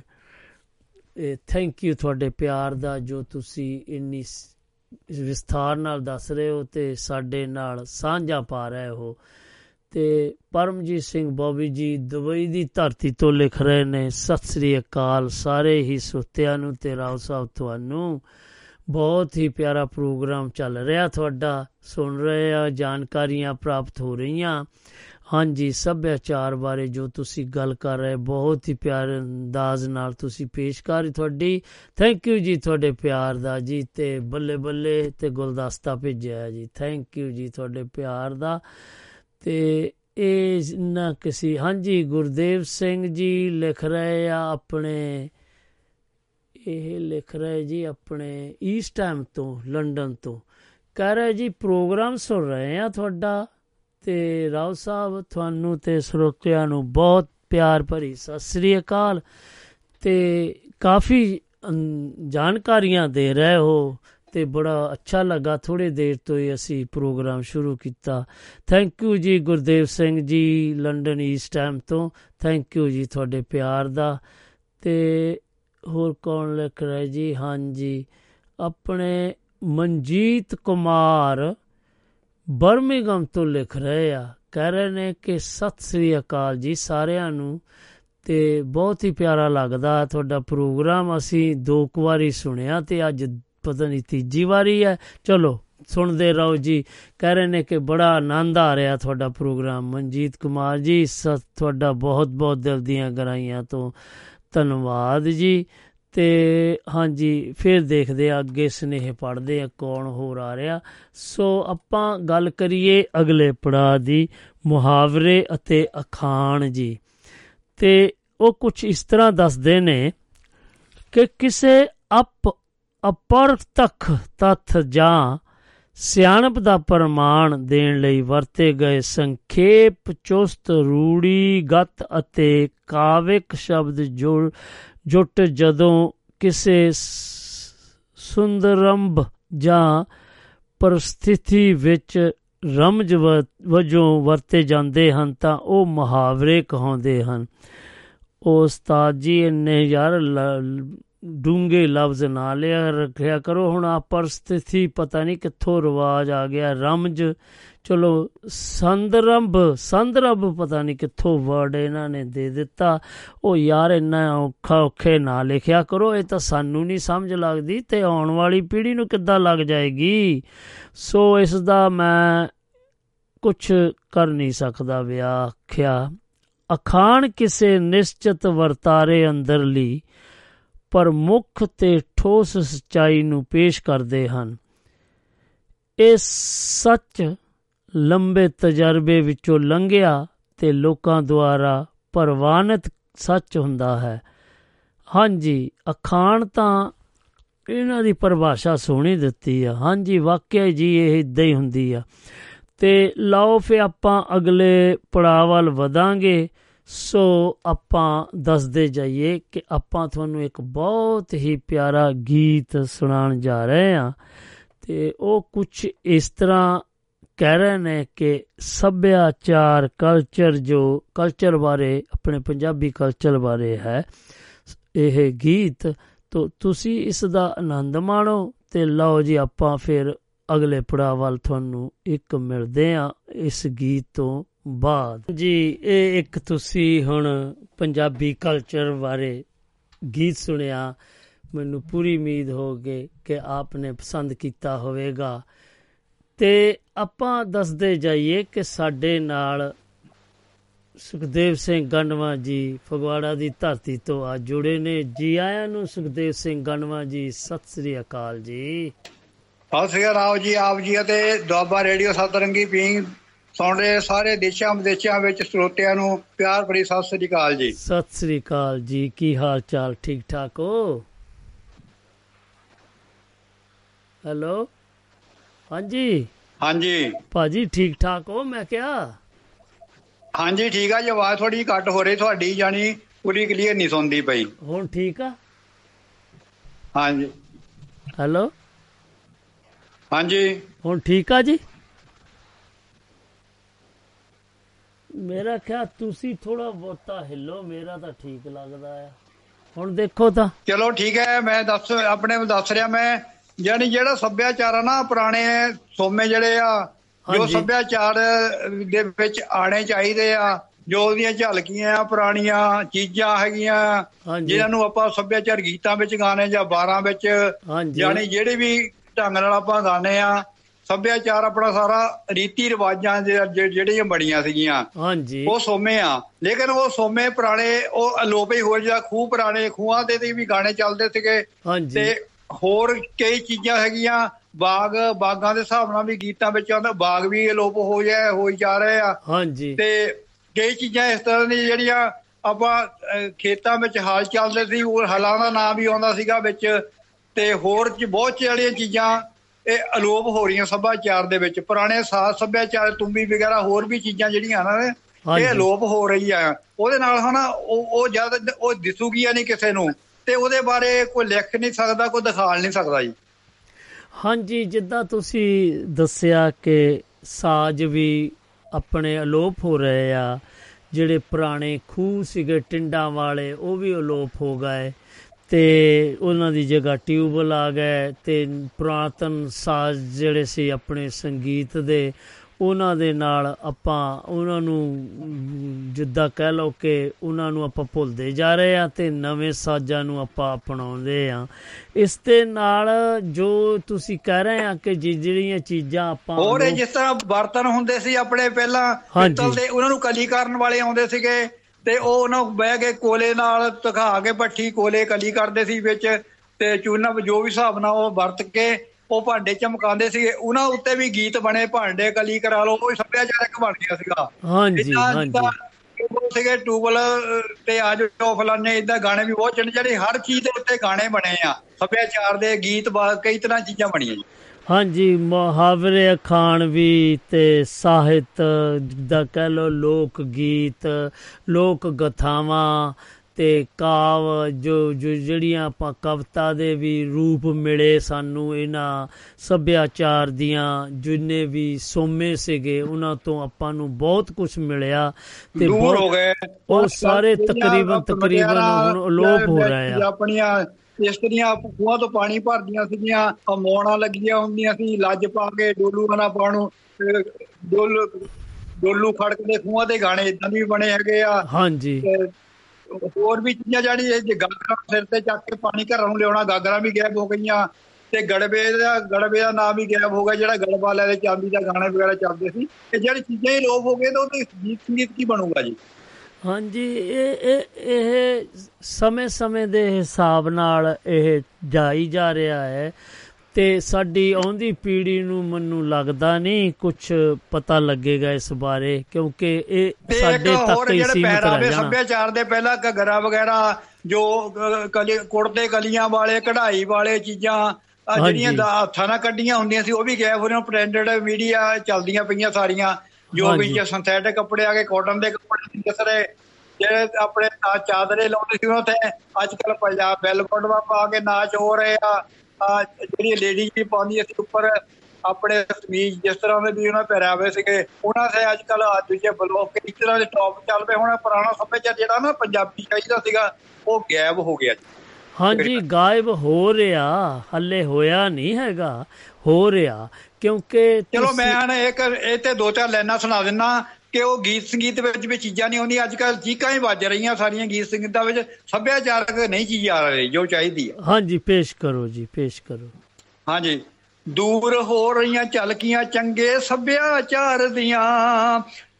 ਇਹ ਥੈਂਕ ਯੂ ਤੁਹਾਡੇ ਪਿਆਰ ਦਾ ਜੋ ਤੁਸੀਂ ਇੰਨੀ ਸ- ਵਿਸਥਾਰ ਨਾਲ ਦੱਸ ਰਹੇ ਹੋ ਤੇ ਸਾਡੇ ਨਾਲ ਸਾਂਝਾ ਪਾ ਰਹੇ ਹੋ। ਤੇ ਪਰਮਜੀਤ ਸਿੰਘ ਬੋਬੀ ਜੀ ਦੁਬਈ ਦੀ ਧਰਤੀ ਤੋਂ ਲਿਖ ਰਹੇ ਨੇ, ਸਤਿ ਸ੍ਰੀ ਅਕਾਲ। ਸਾਰੇ ਹੀ ਸੁੱਤਿਆਂ ਨੂੰ ਤੇ ਰਾਓ ਸਾਹਿਬ ਤੁਹਾਨੂੰ ਬਹੁਤ ਹੀ ਪਿਆਰਾ ਪ੍ਰੋਗਰਾਮ ਚੱਲ ਰਿਹਾ ਤੁਹਾਡਾ। ਸੁਣ ਰਹੇ ਆ, ਜਾਣਕਾਰੀਆਂ ਪ੍ਰਾਪਤ ਹੋ ਰਹੀਆਂ। ਹਾਂਜੀ, ਸੱਭਿਆਚਾਰ ਬਾਰੇ ਜੋ ਤੁਸੀਂ ਗੱਲ ਕਰ ਰਹੇ ਬਹੁਤ ਹੀ ਪਿਆਰੇ ਅੰਦਾਜ਼ ਨਾਲ ਤੁਸੀਂ ਪੇਸ਼ ਕਰ ਰਹੀ ਤੁਹਾਡੀ। ਥੈਂਕ ਯੂ ਜੀ ਤੁਹਾਡੇ ਪਿਆਰ ਦਾ ਜੀ, ਤੇ ਬੱਲੇ ਬੱਲੇ ਤੇ ਗੁਲਦਸਤਾ ਭੇਜਿਆ ਹੈ ਜੀ। ਥੈਂਕ ਯੂ ਜੀ ਤੁਹਾਡੇ ਪਿਆਰ ਦਾ। ਤੇ ਇਹ ਨਾ ਕਿਸੇ, ਹਾਂਜੀ, ਗੁਰਦੇਵ ਸਿੰਘ ਜੀ ਲਿਖ ਰਹੇ ਆ ਆਪਣੇ, ਇਹ ਲਿਖ ਰਹੇ ਜੀ ਆਪਣੇ ਈਸਟ ਟਾਈਮ ਤੋਂ ਲੰਡਨ ਤੋਂ। ਕਹਿ ਰਹੇ ਜੀ, ਪ੍ਰੋਗਰਾਮ ਸੁਣ ਰਹੇ ਆ ਤੁਹਾਡਾ। ਤੇ ਰਾਓ ਸਾਹਿਬ ਤੁਹਾਨੂੰ ਤੇ ਸਰੋਤਿਆਂ ਨੂੰ ਬਹੁਤ ਪਿਆਰ ਭਰੀ ਸਤਿ ਸ੍ਰੀ ਅਕਾਲ। ਤੇ ਕਾਫੀ ਅਮ, ਜਾਣਕਾਰੀਆਂ ਦੇ ਰਹੇ ਹੋ ਤੇ ਬੜਾ ਅੱਛਾ ਲੱਗਾ। ਥੋੜੇ ਦੇਰ ਤੋਂ ਹੀ ਅਸੀਂ ਪ੍ਰੋਗਰਾਮ ਸ਼ੁਰੂ ਕੀਤਾ। ਥੈਂਕ ਯੂ ਜੀ Gurdev Singh ji London east time ਤੋਂ। ਥੈਂਕ ਯੂ ਜੀ ਤੁਹਾਡੇ ਪਿਆਰ ਦਾ। ਤੇ ਹੋਰ ਕੌਣ ਲਿਖ ਰਿਹਾ ਜੀ ਹਾਂਜੀ। ਆਪਣੇ ਮਨਜੀਤ ਕੁਮਾਰ ਬਰਮਿੰਗਮ ਤੋਂ ਲਿਖ ਰਹੇ ਆ, ਕਹਿ ਰਹੇ ਨੇ ਕਿ ਸਤਿ ਸ੍ਰੀ ਅਕਾਲ ਜੀ ਸਾਰਿਆਂ ਨੂੰ, ਤੇ ਬਹੁਤ ਹੀ ਪਿਆਰਾ ਲੱਗਦਾ ਤੁਹਾਡਾ ਪ੍ਰੋਗਰਾਮ ਅਸੀਂ ਦੋ ਕੁ ਵਾਰੀ ਸੁਣਿਆ ਤੇ ਅੱਜ ਪਤਾ ਨਹੀਂ ਤੀਜੀ ਵਾਰੀ ਹੈ। ਚਲੋ, ਸੁਣਦੇ ਰਹੋ ਜੀ। ਕਹਿ ਰਹੇ ਨੇ ਕਿ ਬੜਾ ਆਨੰਦ ਆ ਰਿਹਾ ਤੁਹਾਡਾ ਪ੍ਰੋਗਰਾਮ। ਮਨਜੀਤ ਕੁਮਾਰ ਜੀ ਸ- ਤੁਹਾਡਾ ਬਹੁਤ ਬਹੁਤ ਦਿਲ ਦੀਆਂ ਗਰਾਈਆਂ ਤੋਂ ਧੰਨਵਾਦ ਜੀ। ਤੇ ਹਾਂਜੀ, ਫਿਰ ਦੇਖਦੇ ਆ, ਅੱਗੇ ਸਨੇਹ ਪੜਦੇ ਆ, ਕੌਣ ਹੋਰ ਆ ਰਿਹਾ। ਸੋ ਆਪਾਂ ਗੱਲ ਕਰੀਏ ਅਗਲੇ ਪੜਾਅ ਦੀ, ਮੁਹਾਵਰੇ ਅਤੇ ਅਖਾਣ ਜੀ। ਤੇ ਉਹ ਕੁਝ ਇਸ ਤਰ੍ਹਾਂ ਦੱਸਦੇ ਨੇ ਕਿ ਕਿਸੇ ਅਪ ਅਪਰਤਖ ਤੱਥ ਜਾਂ ਸਿਆਣਪ ਦਾ ਪ੍ਰਮਾਣ ਦੇਣ ਲਈ ਵਰਤੇ ਗਏ ਸੰਖੇਪ ਚੁਸਤ ਰੂੜੀਗਤ ਅਤੇ ਕਾਵਿਕ ਸ਼ਬਦ ਜੁੜ ਜੁੱਟ ਜਦੋਂ ਕਿਸੇ ਸੁੰਦਰੰਭ ਜਾਂ ਪਰਸਥਿਤੀ ਵਿੱਚ ਰਮਜ ਵ- ਵਜੋਂ ਵਰਤੇ ਜਾਂਦੇ ਹਨ ਤਾਂ ਉਹ ਮੁਹਾਵਰੇ ਕਹਾਉਂਦੇ ਹਨ। ਉਹ ਉਸਤਾਦ ਜੀ, ਇੰਨੇ ਯਾਰ ਡੂੰਗੇ ਲਫ਼ਜ਼ ਨਾ ਲਿਆ ਰੱਖਿਆ ਕਰੋ। ਹੁਣ ਆ ਪਰਿਸਥਿਤੀ ਪਤਾ ਨਹੀਂ ਕਿੱਥੋਂ ਰਿਵਾਜ ਆ ਗਿਆ। ਰਮਜ ਚਲੋ ਸੰਦਰੰਭ ਸੰਦਰੰਭ ਪਤਾ ਨਹੀਂ ਕਿੱਥੋਂ ਵਰਡ ਇਹਨਾਂ ਨੇ ਦੇ ਦਿੱਤਾ। ਉਹ ਯਾਰ ਇੰਨਾ ਔਖਾ ਔਖੇ ਨਾ ਲਿਖਿਆ ਕਰੋ, ਇਹ ਤਾਂ ਸਾਨੂੰ ਨਹੀਂ ਸਮਝ ਲੱਗਦੀ ਤੇ ਆਉਣ ਵਾਲੀ ਪੀੜ੍ਹੀ ਨੂੰ ਕਿੱਦਾਂ ਲੱਗ ਜਾਏਗੀ? ਸੋ ਇਸ ਦਾ ਮੈਂ ਕੁਝ ਕਰ ਨਹੀਂ ਸਕਦਾ ਵਿਆਖਿਆ ਅਖਾਣ ਕਿਸੇ ਨਿਸ਼ਚਿਤ ਵਰਤਾਰੇ ਅੰਦਰਲੀ ਪ੍ਰਮੁੱਖ ਤੇ ਠੋਸ ਸਚਾਈ ਨੂੰ ਪੇਸ਼ ਕਰਦੇ ਹਨ। ਇਹ ਸੱਚ ਲੰਬੇ ਤਜਰਬੇ ਵਿੱਚੋਂ ਲੰਘਿਆ ਤੇ ਲੋਕਾਂ ਦੁਆਰਾ ਪ੍ਰਵਾਨਿਤ ਸੱਚ ਹੁੰਦਾ ਹੈ। ਹਾਂਜੀ, ਅਖਾਣ ਤਾਂ ਇਹਨਾਂ ਦੀ ਪਰਿਭਾਸ਼ਾ ਸੋਹਣੀ ਦਿੱਤੀ ਆ। ਹਾਂਜੀ, ਵਾਕਿਆ ਜੀ, ਇਹ ਇਦਾਂ ਹੀ ਹੁੰਦੀ ਆ। ਤੇ ਲਓ ਫੇ ਆਪਾਂ ਅਗਲੇ ਪੜਾਅ ਵੱਲ ਵਧਾਂਗੇ। ਸੋ ਆਪਾਂ ਦੱਸਦੇ ਜਾਈਏ ਕਿ ਆਪਾਂ ਤੁਹਾਨੂੰ ਇੱਕ ਬਹੁਤ ਹੀ ਪਿਆਰਾ ਗੀਤ ਸੁਣਾਉਣ ਜਾ ਰਹੇ ਹਾਂ ਤੇ ਉਹ ਕੁਝ ਇਸ ਤਰ੍ਹਾਂ ਕਹਿ ਰਹੇ ਨੇ ਕਿ ਸੱਭਿਆਚਾਰ ਕਲਚਰ ਜੋ ਕਲਚਰ ਬਾਰੇ, ਆਪਣੇ ਪੰਜਾਬੀ ਕਲਚਰ ਬਾਰੇ ਹੈ, ਇਹ ਗੀਤ, ਤੋ ਤੁਸੀਂ ਇਸ ਦਾ ਆਨੰਦ ਮਾਣੋ ਤੇ ਲਓ ਜੀ ਆਪਾਂ ਫਿਰ ਅਗਲੇ ਪੜਾਅ ਵੱਲ ਤੁਹਾਨੂੰ ਇੱਕ ਮਿਲਦੇ ਆ ਇਸ ਗੀਤ ਤੋਂ ਬਾਅਦ। ਜੀ, ਇਹ ਇੱਕ ਤੁਸੀਂ ਹੁਣ ਪੰਜਾਬੀ ਕਲਚਰ ਬਾਰੇ ਗੀਤ ਸੁਣਿਆ, ਮੈਨੂੰ ਪੂਰੀ ਉਮੀਦ ਹੋ ਗਈ ਕਿ ਆਪਨੇ ਪਸੰਦ ਕੀਤਾ ਹੋਵੇਗਾ। ਤੇ ਆਪਾਂ ਦੱਸਦੇ ਜਾਈਏ ਕਿ ਸਾਡੇ ਨਾਲ ਸੁਖਦੇਵ ਸਿੰਘ ਗੰਡਵਾ ਜੀ ਫਗਵਾੜਾ ਦੀ ਧਰਤੀ ਤੋਂ ਆ ਜੁੜੇ ਨੇ। ਜੀ ਆਇਆਂ ਨੂੰ ਸੁਖਦੇਵ ਸਿੰਘ ਗੰਡਵਾ ਜੀ ਸਤਿ ਸ੍ਰੀ ਅਕਾਲ ਜੀ। ਸਤਿ ਸ੍ਰੀ ਅਕਾਲ ਜੀ ਆਪ ਜੀ ਅਤੇ ਦੁਆਬਾ ਰੇਡੀਓ ਸਤਰੰਗੀ ਪੀਂਗ ਸੁਣ ਰਹੇ ਸਾਰੇ ਦੇਸ਼ਾਂ ਵਿਦੇਸ਼ਾਂ ਵਿੱਚ ਸਰੋਤਿਆਂ ਨੂੰ ਪਿਆਰ ਭਰੀ ਸਤਿ ਸ੍ਰੀ ਅਕਾਲ ਜੀ। ਸਤਿ ਸ੍ਰੀ ਅਕਾਲ ਜੀ ਕੀ ਹਾਲ ਚਾਲ? ਠੀਕ ਠਾਕ ਹੋ? ਹੈਲੋ? ਹਾਂਜੀ। ਹਾਂਜੀ। ਭਾਜੀ ਠੀਕ ਠਾਕ ਹੋ? ਮੈਂ ਕਿਹਾ। ਹਾਂਜੀ ਠੀਕ ਆ ਜੀ ਆਵਾਜ਼ ਥੋੜੀ ਘੱਟ ਹੋ ਰਹੀ ਤੁਹਾਡੀ ਜਾਨੀ ਪੂਰੀ ਕਲੀਅਰ ਨਹੀਂ ਸੁਣਦੀ ਪਈ। ਹੁਣ ਠੀਕ ਆ? ਹਾਂਜੀ। ਹੈਲੋ। ਹਾਂਜੀ। ਹੁਣ ਠੀਕ ਆ ਜੀ? ਮੇਰਾ ਖਿਆਲ ਤੁਸੀਂ ਥੋੜਾ ਬਹੁਤਾ ਹਿੱਲੋ ਮੇਰਾ ਤਾਂ ਠੀਕ ਲੱਗਦਾ ਆ। ਹੁਣ ਦੇਖੋ ਤਾਂ। ਚਲੋ ਠੀਕ ਹੈ ਮੈਂ ਦੱਸ ਆਪਣੇ ਦੱਸ ਰਿਹਾ ਮੈਂ ਜਾਨੀ ਜਿਹੜਾ ਸੱਭਿਆਚਾਰ ਆ ਨਾ ਪੁਰਾਣੇ ਸੋਮੇ ਜਿਹੜੇ ਆ ਜੋ। ਸੱਭਿਆਚਾਰ ਦੇ ਵਿੱਚ ਆਣੇ ਚਾਹੀਦੇ ਆ ਜੋ ਉਹਦੀਆਂ ਝਲਕੀਆਂ ਆ ਪੁਰਾਣੀਆਂ ਚੀਜ਼ਾਂ ਹੈਗੀਆਂ ਜਿਨ੍ਹਾਂ ਨੂੰ ਆਪਾਂ ਸੱਭਿਆਚਾਰ ਗੀਤਾਂ ਵਿੱਚ ਗਾਣੇ ਜਾਂ ਬਾਰਾਂ ਵਿੱਚ ਹਾਂਜੀ। ਜਾਣੀ ਜਿਹੜੇ ਵੀ ਢੰਗ ਨਾਲ ਆਪਾਂ ਗਾਣੇ ਆ ਸੱਭਿਆਚਾਰ ਆਪਣਾ ਸਾਰਾ ਰੀਤੀ ਰਿਵਾਜਾਂ ਦੇ ਜਿਹੜੀਆਂ ਬਣੀਆਂ ਸੀਗੀਆਂ ਹਾਂਜੀ। ਉਹ ਸੋਮੇ ਆ। ਲੇਕਿਨ ਉਹ ਸੋਮੇ ਪੁਰਾਣੇ ਉਹ ਅਲੋਪ ਹੀ ਹੋ ਜਾ ਖੂਹ ਪੁਰਾਣੇ ਖੂਹਾਂ ਦੇ ਤੇ ਵੀ ਗਾਣੇ ਚੱਲਦੇ ਸੀਗੇ। ਤੇ ਹੋਰ ਕਈ ਚੀਜ਼ਾਂ ਹੈਗੀਆਂ ਬਾਗ ਬਾਗਾਂ ਦੇ ਹਿਸਾਬ ਨਾਲ ਵੀ ਗੀਤਾਂ ਵਿੱਚ ਆਉਂਦਾ ਬਾਗ ਵੀ ਅਲੋਪ ਹੋ ਜਾ ਹੋਈ ਜਾ ਰਹੇ ਆ। ਹਾਂਜੀ। ਤੇ ਕਈ ਚੀਜ਼ਾਂ ਇਸ ਤਰ੍ਹਾਂ ਦੀਆਂ ਜਿਹੜੀਆਂ ਆਪਾਂ ਖੇਤਾਂ ਵਿੱਚ ਹਾਲ ਚੱਲਦੇ ਸੀ ਉਹ ਹਲਾਂ ਦਾ ਨਾਮ ਵੀ ਆਉਂਦਾ ਸੀਗਾ ਵਿੱਚ ਤੇ ਹੋਰ ਚ ਬਹੁਤ ਜਿਹੜੀਆਂ ਚੀਜ਼ਾਂ ਇਹ ਅਲੋਪ ਹੋ ਰਹੀਆਂ ਸੱਭਿਆਚਾਰ ਦੇ ਵਿੱਚ। ਪੁਰਾਣੇ ਸਾਜ਼ ਸੱਭਿਆਚਾਰ ਤੁੰਬੀ ਵਗੈਰਾ ਹੋਰ ਵੀ ਚੀਜ਼ਾਂ ਜਿਹੜੀਆਂ ਨਾ ਹਾਂਜੀ। ਇਹ ਅਲੋਪ ਹੋ ਰਹੀ ਆ। ਉਹਦੇ ਨਾਲ ਹਨਾ ਉਹ ਉਹ ਜਦ ਉਹ ਦਿਸੂਗੀਆਂ ਨਹੀਂ ਕਿਸੇ ਨੂੰ ਤੇ ਉਹਦੇ ਬਾਰੇ ਕੋਈ ਲਿਖ ਨਹੀਂ ਸਕਦਾ, ਕੋਈ ਦਿਖਾਲ ਨਹੀਂ ਸਕਦਾ ਜੀ। ਹਾਂਜੀ, ਜਿੱਦਾਂ ਤੁਸੀਂ ਦੱਸਿਆ ਕਿ ਸਾਜ਼ ਵੀ ਆਪਣੇ ਅਲੋਪ ਹੋ ਰਹੇ ਆ, ਜਿਹੜੇ ਪੁਰਾਣੇ ਖੂਹ ਸੀਗੇ ਟਿੰਡਾਂ ਵਾਲੇ, ਉਹ ਵੀ ਅਲੋਪ ਹੋ ਗਏ ਤੇ ਉਹਨਾਂ ਦੀ ਜਗ੍ਹਾ ਟਿਊਬਲ ਆ ਗਏ ਤੇ ਪੁਰਾਤਨ ਸਾਜ਼ ਜਿਹੜੇ ਸੀ ਆਪਣੇ ਸੰਗੀਤ ਦੇ ਉਹਨਾਂ ਦੇ ਨਾਲ ਆਪਾਂ ਉਹਨਾਂ ਨੂੰ ਜਿੱਦਾਂ ਕਹਿ ਲਓ ਕਿ ਉਹਨਾਂ ਨੂੰ ਆਪਾਂ ਭੁੱਲਦੇ ਜਾ ਰਹੇ ਆ ਤੇ ਨਵੇਂ ਸਾਜ਼ਾਂ ਨੂੰ ਆਪਾਂ ਅਪਣਾਉਂਦੇ ਆ ਇਸ ਦੇ ਨਾਲ ਜੋ ਤੁਸੀਂ ਕਹਿ ਰਹੇ ਆ ਕਿ ਜਿਹੜੀਆਂ ਚੀਜ਼ਾਂ ਆਪਾਂ ਹੋਰ ਜਿਸ ਤਰ੍ਹਾਂ ਬਰਤਨ ਹੁੰਦੇ ਸੀ ਆਪਣੇ ਪਹਿਲਾਂ। ਪਿੱਤਲ ਦੇ ਉਹਨਾਂ ਨੂੰ ਕਲੀ ਕਰਨ ਵਾਲੇ ਆਉਂਦੇ ਸੀਗੇ ਤੇ ਉਹ ਉਹਨਾਂ ਨੂੰ ਬਹਿ ਕੇ ਕੋਲੇ ਨਾਲ ਧਖਾ ਕੇ ਪੱਠੀ ਕੋਲੇ ਕਲੀ ਕਰਦੇ ਸੀ ਵਿੱਚ ਤੇ ਚੂਨਾ ਜੋ ਵੀ ਹਿਸਾਬ ਨਾਲ ਉਹ ਵਰਤ ਕੇ ਉਹ ਭਾਂਡੇ ਚਮਕਾਉਂਦੇ ਸੀਗੇ। ਉਹਨਾਂ ਉੱਤੇ ਵੀ ਗੀਤ ਬਣੇ ਭਾਂਡੇ ਕਲੀ ਕਰਾ ਲਓ ਉਹ ਸੱਭਿਆਚਾਰਕ ਬਣ ਗਿਆ ਸੀਗਾ। ਹਾਂਜੀ ਹਾਂਜੀ। ਉਹ ਸੀਗੇ ਟੂਬਲ ਤੇ ਅੱਜ ਜੋ ਫਲਾਨੇ ਇਦਾਂ ਗਾਣੇ ਵੀ ਬਹੁਤ ਚੰਗੇ ਜਿਹੜੇ ਹਰ ਚੀਜ਼ ਦੇ ਉੱਤੇ ਗਾਣੇ ਬਣੇ ਆ। ਸੱਭਿਆਚਾਰ ਦੇ ਗੀਤ ਬਾ- ਕਈ ਤਰ੍ਹਾਂ ਚੀਜ਼ਾਂ ਬਣੀਆਂ ਜੀ। ਹਾਂਜੀ ਮੁਹਾਵਰੇ ਅਖਾਣ ਵੀ ਤੇ ਸਾਹਿਤ ਦਾ ਕਹਿ ਲੋ ਲੋਕ ਗੀਤ ਲੋਕ ਗਥਾਵਾਂ ਤੇ ਕਾਵ ਜੋ ਜਿਹੜੀਆਂ ਆਪਾਂ ਕਵਿਤਾ ਦੇ ਵੀ ਰੂਪ ਮਿਲੇ ਸਾਨੂੰ ਇਹਨਾਂ ਸੱਭਿਆਚਾਰ ਦੀਆਂ ਜਿੰਨੇ ਵੀ ਸੋਮੇ ਸੀਗੇ ਉਹਨਾਂ ਤੋਂ ਆਪਾਂ ਨੂੰ ਬਹੁਤ ਕੁਝ ਮਿਲਿਆ ਤੇ ਦੂਰ ਹੋ ਗਏ। ਉਹ ਸਾਰੇ ਤਕਰੀਬਨ ਤਕਰੀਬਨ ਹੁਣ ਅਲੋਪ ਹੋ ਰਹੇ ਆ। ਆਪਣੀਆਂ ਇਸਤਰੀਆਂ ਖੂਹਾਂ ਤੋਂ ਪਾਣੀ ਭਰਦੀਆਂ ਸੀਗੀਆਂ ਅਮੋਣਾ ਲੱਗੀਆਂ ਹੁੰਦੀਆਂ ਸੀ ਲੱਜ ਪਾ ਕੇ ਡੋਲੂ ਨਾ ਪਾਣੂ ਡੋਲੂ ਡੋਲੂ ਖੜਕਦੇ ਖੂਹਾਂ ਦੇ ਗਾਣੇ ਇਦਾਂ ਵੀ ਬਣੇ ਹੈਗੇ ਆ। ਹਾਂਜੀ। ਹੋਰ ਵੀ ਚੀਜ਼ਾਂ ਜਿਹੜੀ ਇਹ ਜੇ ਗਾਗਰਾਂ ਸਿਰ ਤੇ ਚੱਕ ਕੇ ਪਾਣੀ ਘਰਾਂ ਨੂੰ ਲਿਆਉਣਾ, ਗਾਗਰਾਂ ਵੀ ਗਾਇਬ ਹੋ ਗਈਆਂ ਤੇ ਗੜਬੇ ਦਾ ਗੜਬੇ ਦਾ ਨਾਮ ਵੀ ਗਾਇਬ ਹੋ ਗਿਆ ਜਿਹੜਾ ਗੜਬਾ ਲੈ ਦੇ ਚਾਂਦੀ ਦਾ ਗਾਣੇ ਵਗੈਰਾ ਚੱਲਦੇ ਸੀ। ਇਹ ਜਿਹੜੀ ਚੀਜ਼ਾਂ ਹੀ ਲੋਪ ਹੋ ਗਏ ਤਾਂ ਉਹਦੇ ਗੀਤ ਸੰਗੀਤ ਕੀ ਬਣੂਗਾ ਜੀ? ਹਾਂਜੀ, ਇਹ ਇਹ ਇਹ ਸਮੇਂ-ਸਮੇਂ ਦੇ ਹਿਸਾਬ ਨਾਲ ਇਹ ਜਾਈ ਜਾ ਰਿਹਾ ਹੈ ਤੇ ਸਾਡੀ ਆਉਂਦੀ ਪੀੜ੍ਹੀ ਨੂੰ ਮੈਨੂੰ ਲੱਗਦਾ ਨਹੀਂ ਕੁਝ ਪਤਾ ਲੱਗੇਗਾ ਇਸ ਬਾਰੇ ਕਿਉਂਕਿ ਇਹ ਸਾਡੇ ਤੱਕ ਹੀ ਸੀਮਿਤ ਰਹਿ ਜਾਣਾ ਸੱਭਿਆਚਾਰ ਦੇ ਪਹਿਲਾਂ ਘੱਗਰਾ ਵਗੈਰਾ ਜੋ ਕਲੀ ਕੁੜਤੇ ਕਲੀਆਂ ਵਾਲੇ ਕਢਾਈ ਵਾਲੇ ਚੀਜ਼ਾਂ। ਜਿਹੜੀਆਂ ਦਾ ਹੱਥਾਂ ਨਾਲ ਕੱਢੀਆਂ ਹੁੰਦੀਆਂ ਸੀ ਉਹ ਵੀ ਗਾਇਬ ਹੋ ਰਹੀਆਂ ਪ੍ਰਿੰਟਡ ਮੀਡੀਆ ਚੱਲਦੀਆਂ ਪਈਆਂ ਸਾਰੀਆਂ ਜੋ ਹਾਂਜੀ। ਵਿੱਚ ਸਿੰਥੈਟਿਕ ਕੱਪੜੇ ਆ ਗਏ ਕਾਟਨ ਦੇ ਕੱਪੜੇ ਦਿਸ ਰਹੇ ਜਿਹੜੇ ਆਪਣੇ ਆ ਚਾਦਰੇ ਲਾਉਂਦੇ ਸੀ ਉਹਨਾਂ ਤੇ ਅੱਜ ਕੱਲ ਪੰਜਾਬ ਬੈਲਬੋਰਡ ਵਾ ਪਾ ਕੇ ਨਾਚ ਹੋ ਰਹੇ ਆ ਜਿਹੜੀ ਲੇਡੀ ਵੀ ਪਾਉਂਦੀ ਸੀ ਉੱਪਰ ਆਪਣੇ ਸਮੀਜ ਜਿਸ ਤਰ੍ਹਾਂ ਦੇ ਵੀ ਉਹਨਾਂ ਪਹਿਰਾਵੇ ਸੀਗੇ ਉਹਨਾਂ ਦੇ ਅੱਜ ਕੱਲ ਦੂਜੇ ਬਲੋਕ ਇਸ ਤਰ੍ਹਾਂ ਦੇ ਟੌਪ ਚੱਲ ਪਏ ਹੁਣ ਪੁਰਾਣਾ ਸੱਭਿਆਚਾਰ ਜਿਹੜਾ ਨਾ ਪੰਜਾਬੀ ਚਾਹੀਦਾ ਸੀਗਾ ਉਹ ਗਾਇਬ ਹੋ ਗਿਆ ਜੀ। ਹਾਂਜੀ ਗਾਇਬ ਹੋ ਰਿਹਾ ਹੱਲੇ ਹੋਇਆ ਨਹੀਂ ਹੈਗਾ ਹੋ ਰਿਹਾ ਕਿਉਂਕਿ ਚਲੋ ਮੈਂ ਇੱਕ ਇਹ ਤੇ ਦੋ ਚਾਰ ਲਾਈਨਾਂ ਸੁਣਾ ਦਿੰਨਾ ਕਿ ਉਹ ਗੀਤ ਸੰਗੀਤ ਵਿੱਚ ਵੀ ਚੀਜ਼ਾਂ ਨਹੀਂ ਆਉਂਦੀਆਂ ਅੱਜ ਕੱਲ ਚੀਕਾਂ ਹੀ ਵੱਜ ਰਹੀਆਂ ਸਾਰੀਆਂ ਗੀਤ ਸੰਗੀਤਾਂ ਵਿੱਚ। ਸੱਭਿਆਚਾਰਕ ਨਹੀਂ ਚੀਜ਼ ਆ ਰਹੀ ਜੋ ਚਾਹੀਦੀ ਆ। ਹਾਂਜੀ ਪੇਸ਼ ਕਰੋ ਜੀ ਪੇਸ਼ ਕਰੋ। ਹਾਂਜੀ। ਦੂਰ ਹੋ ਰਹੀਆਂ ਝਲਕੀਆਂ ਚੰਗੇ ਸੱਭਿਆਚਾਰ ਦੀਆਂ।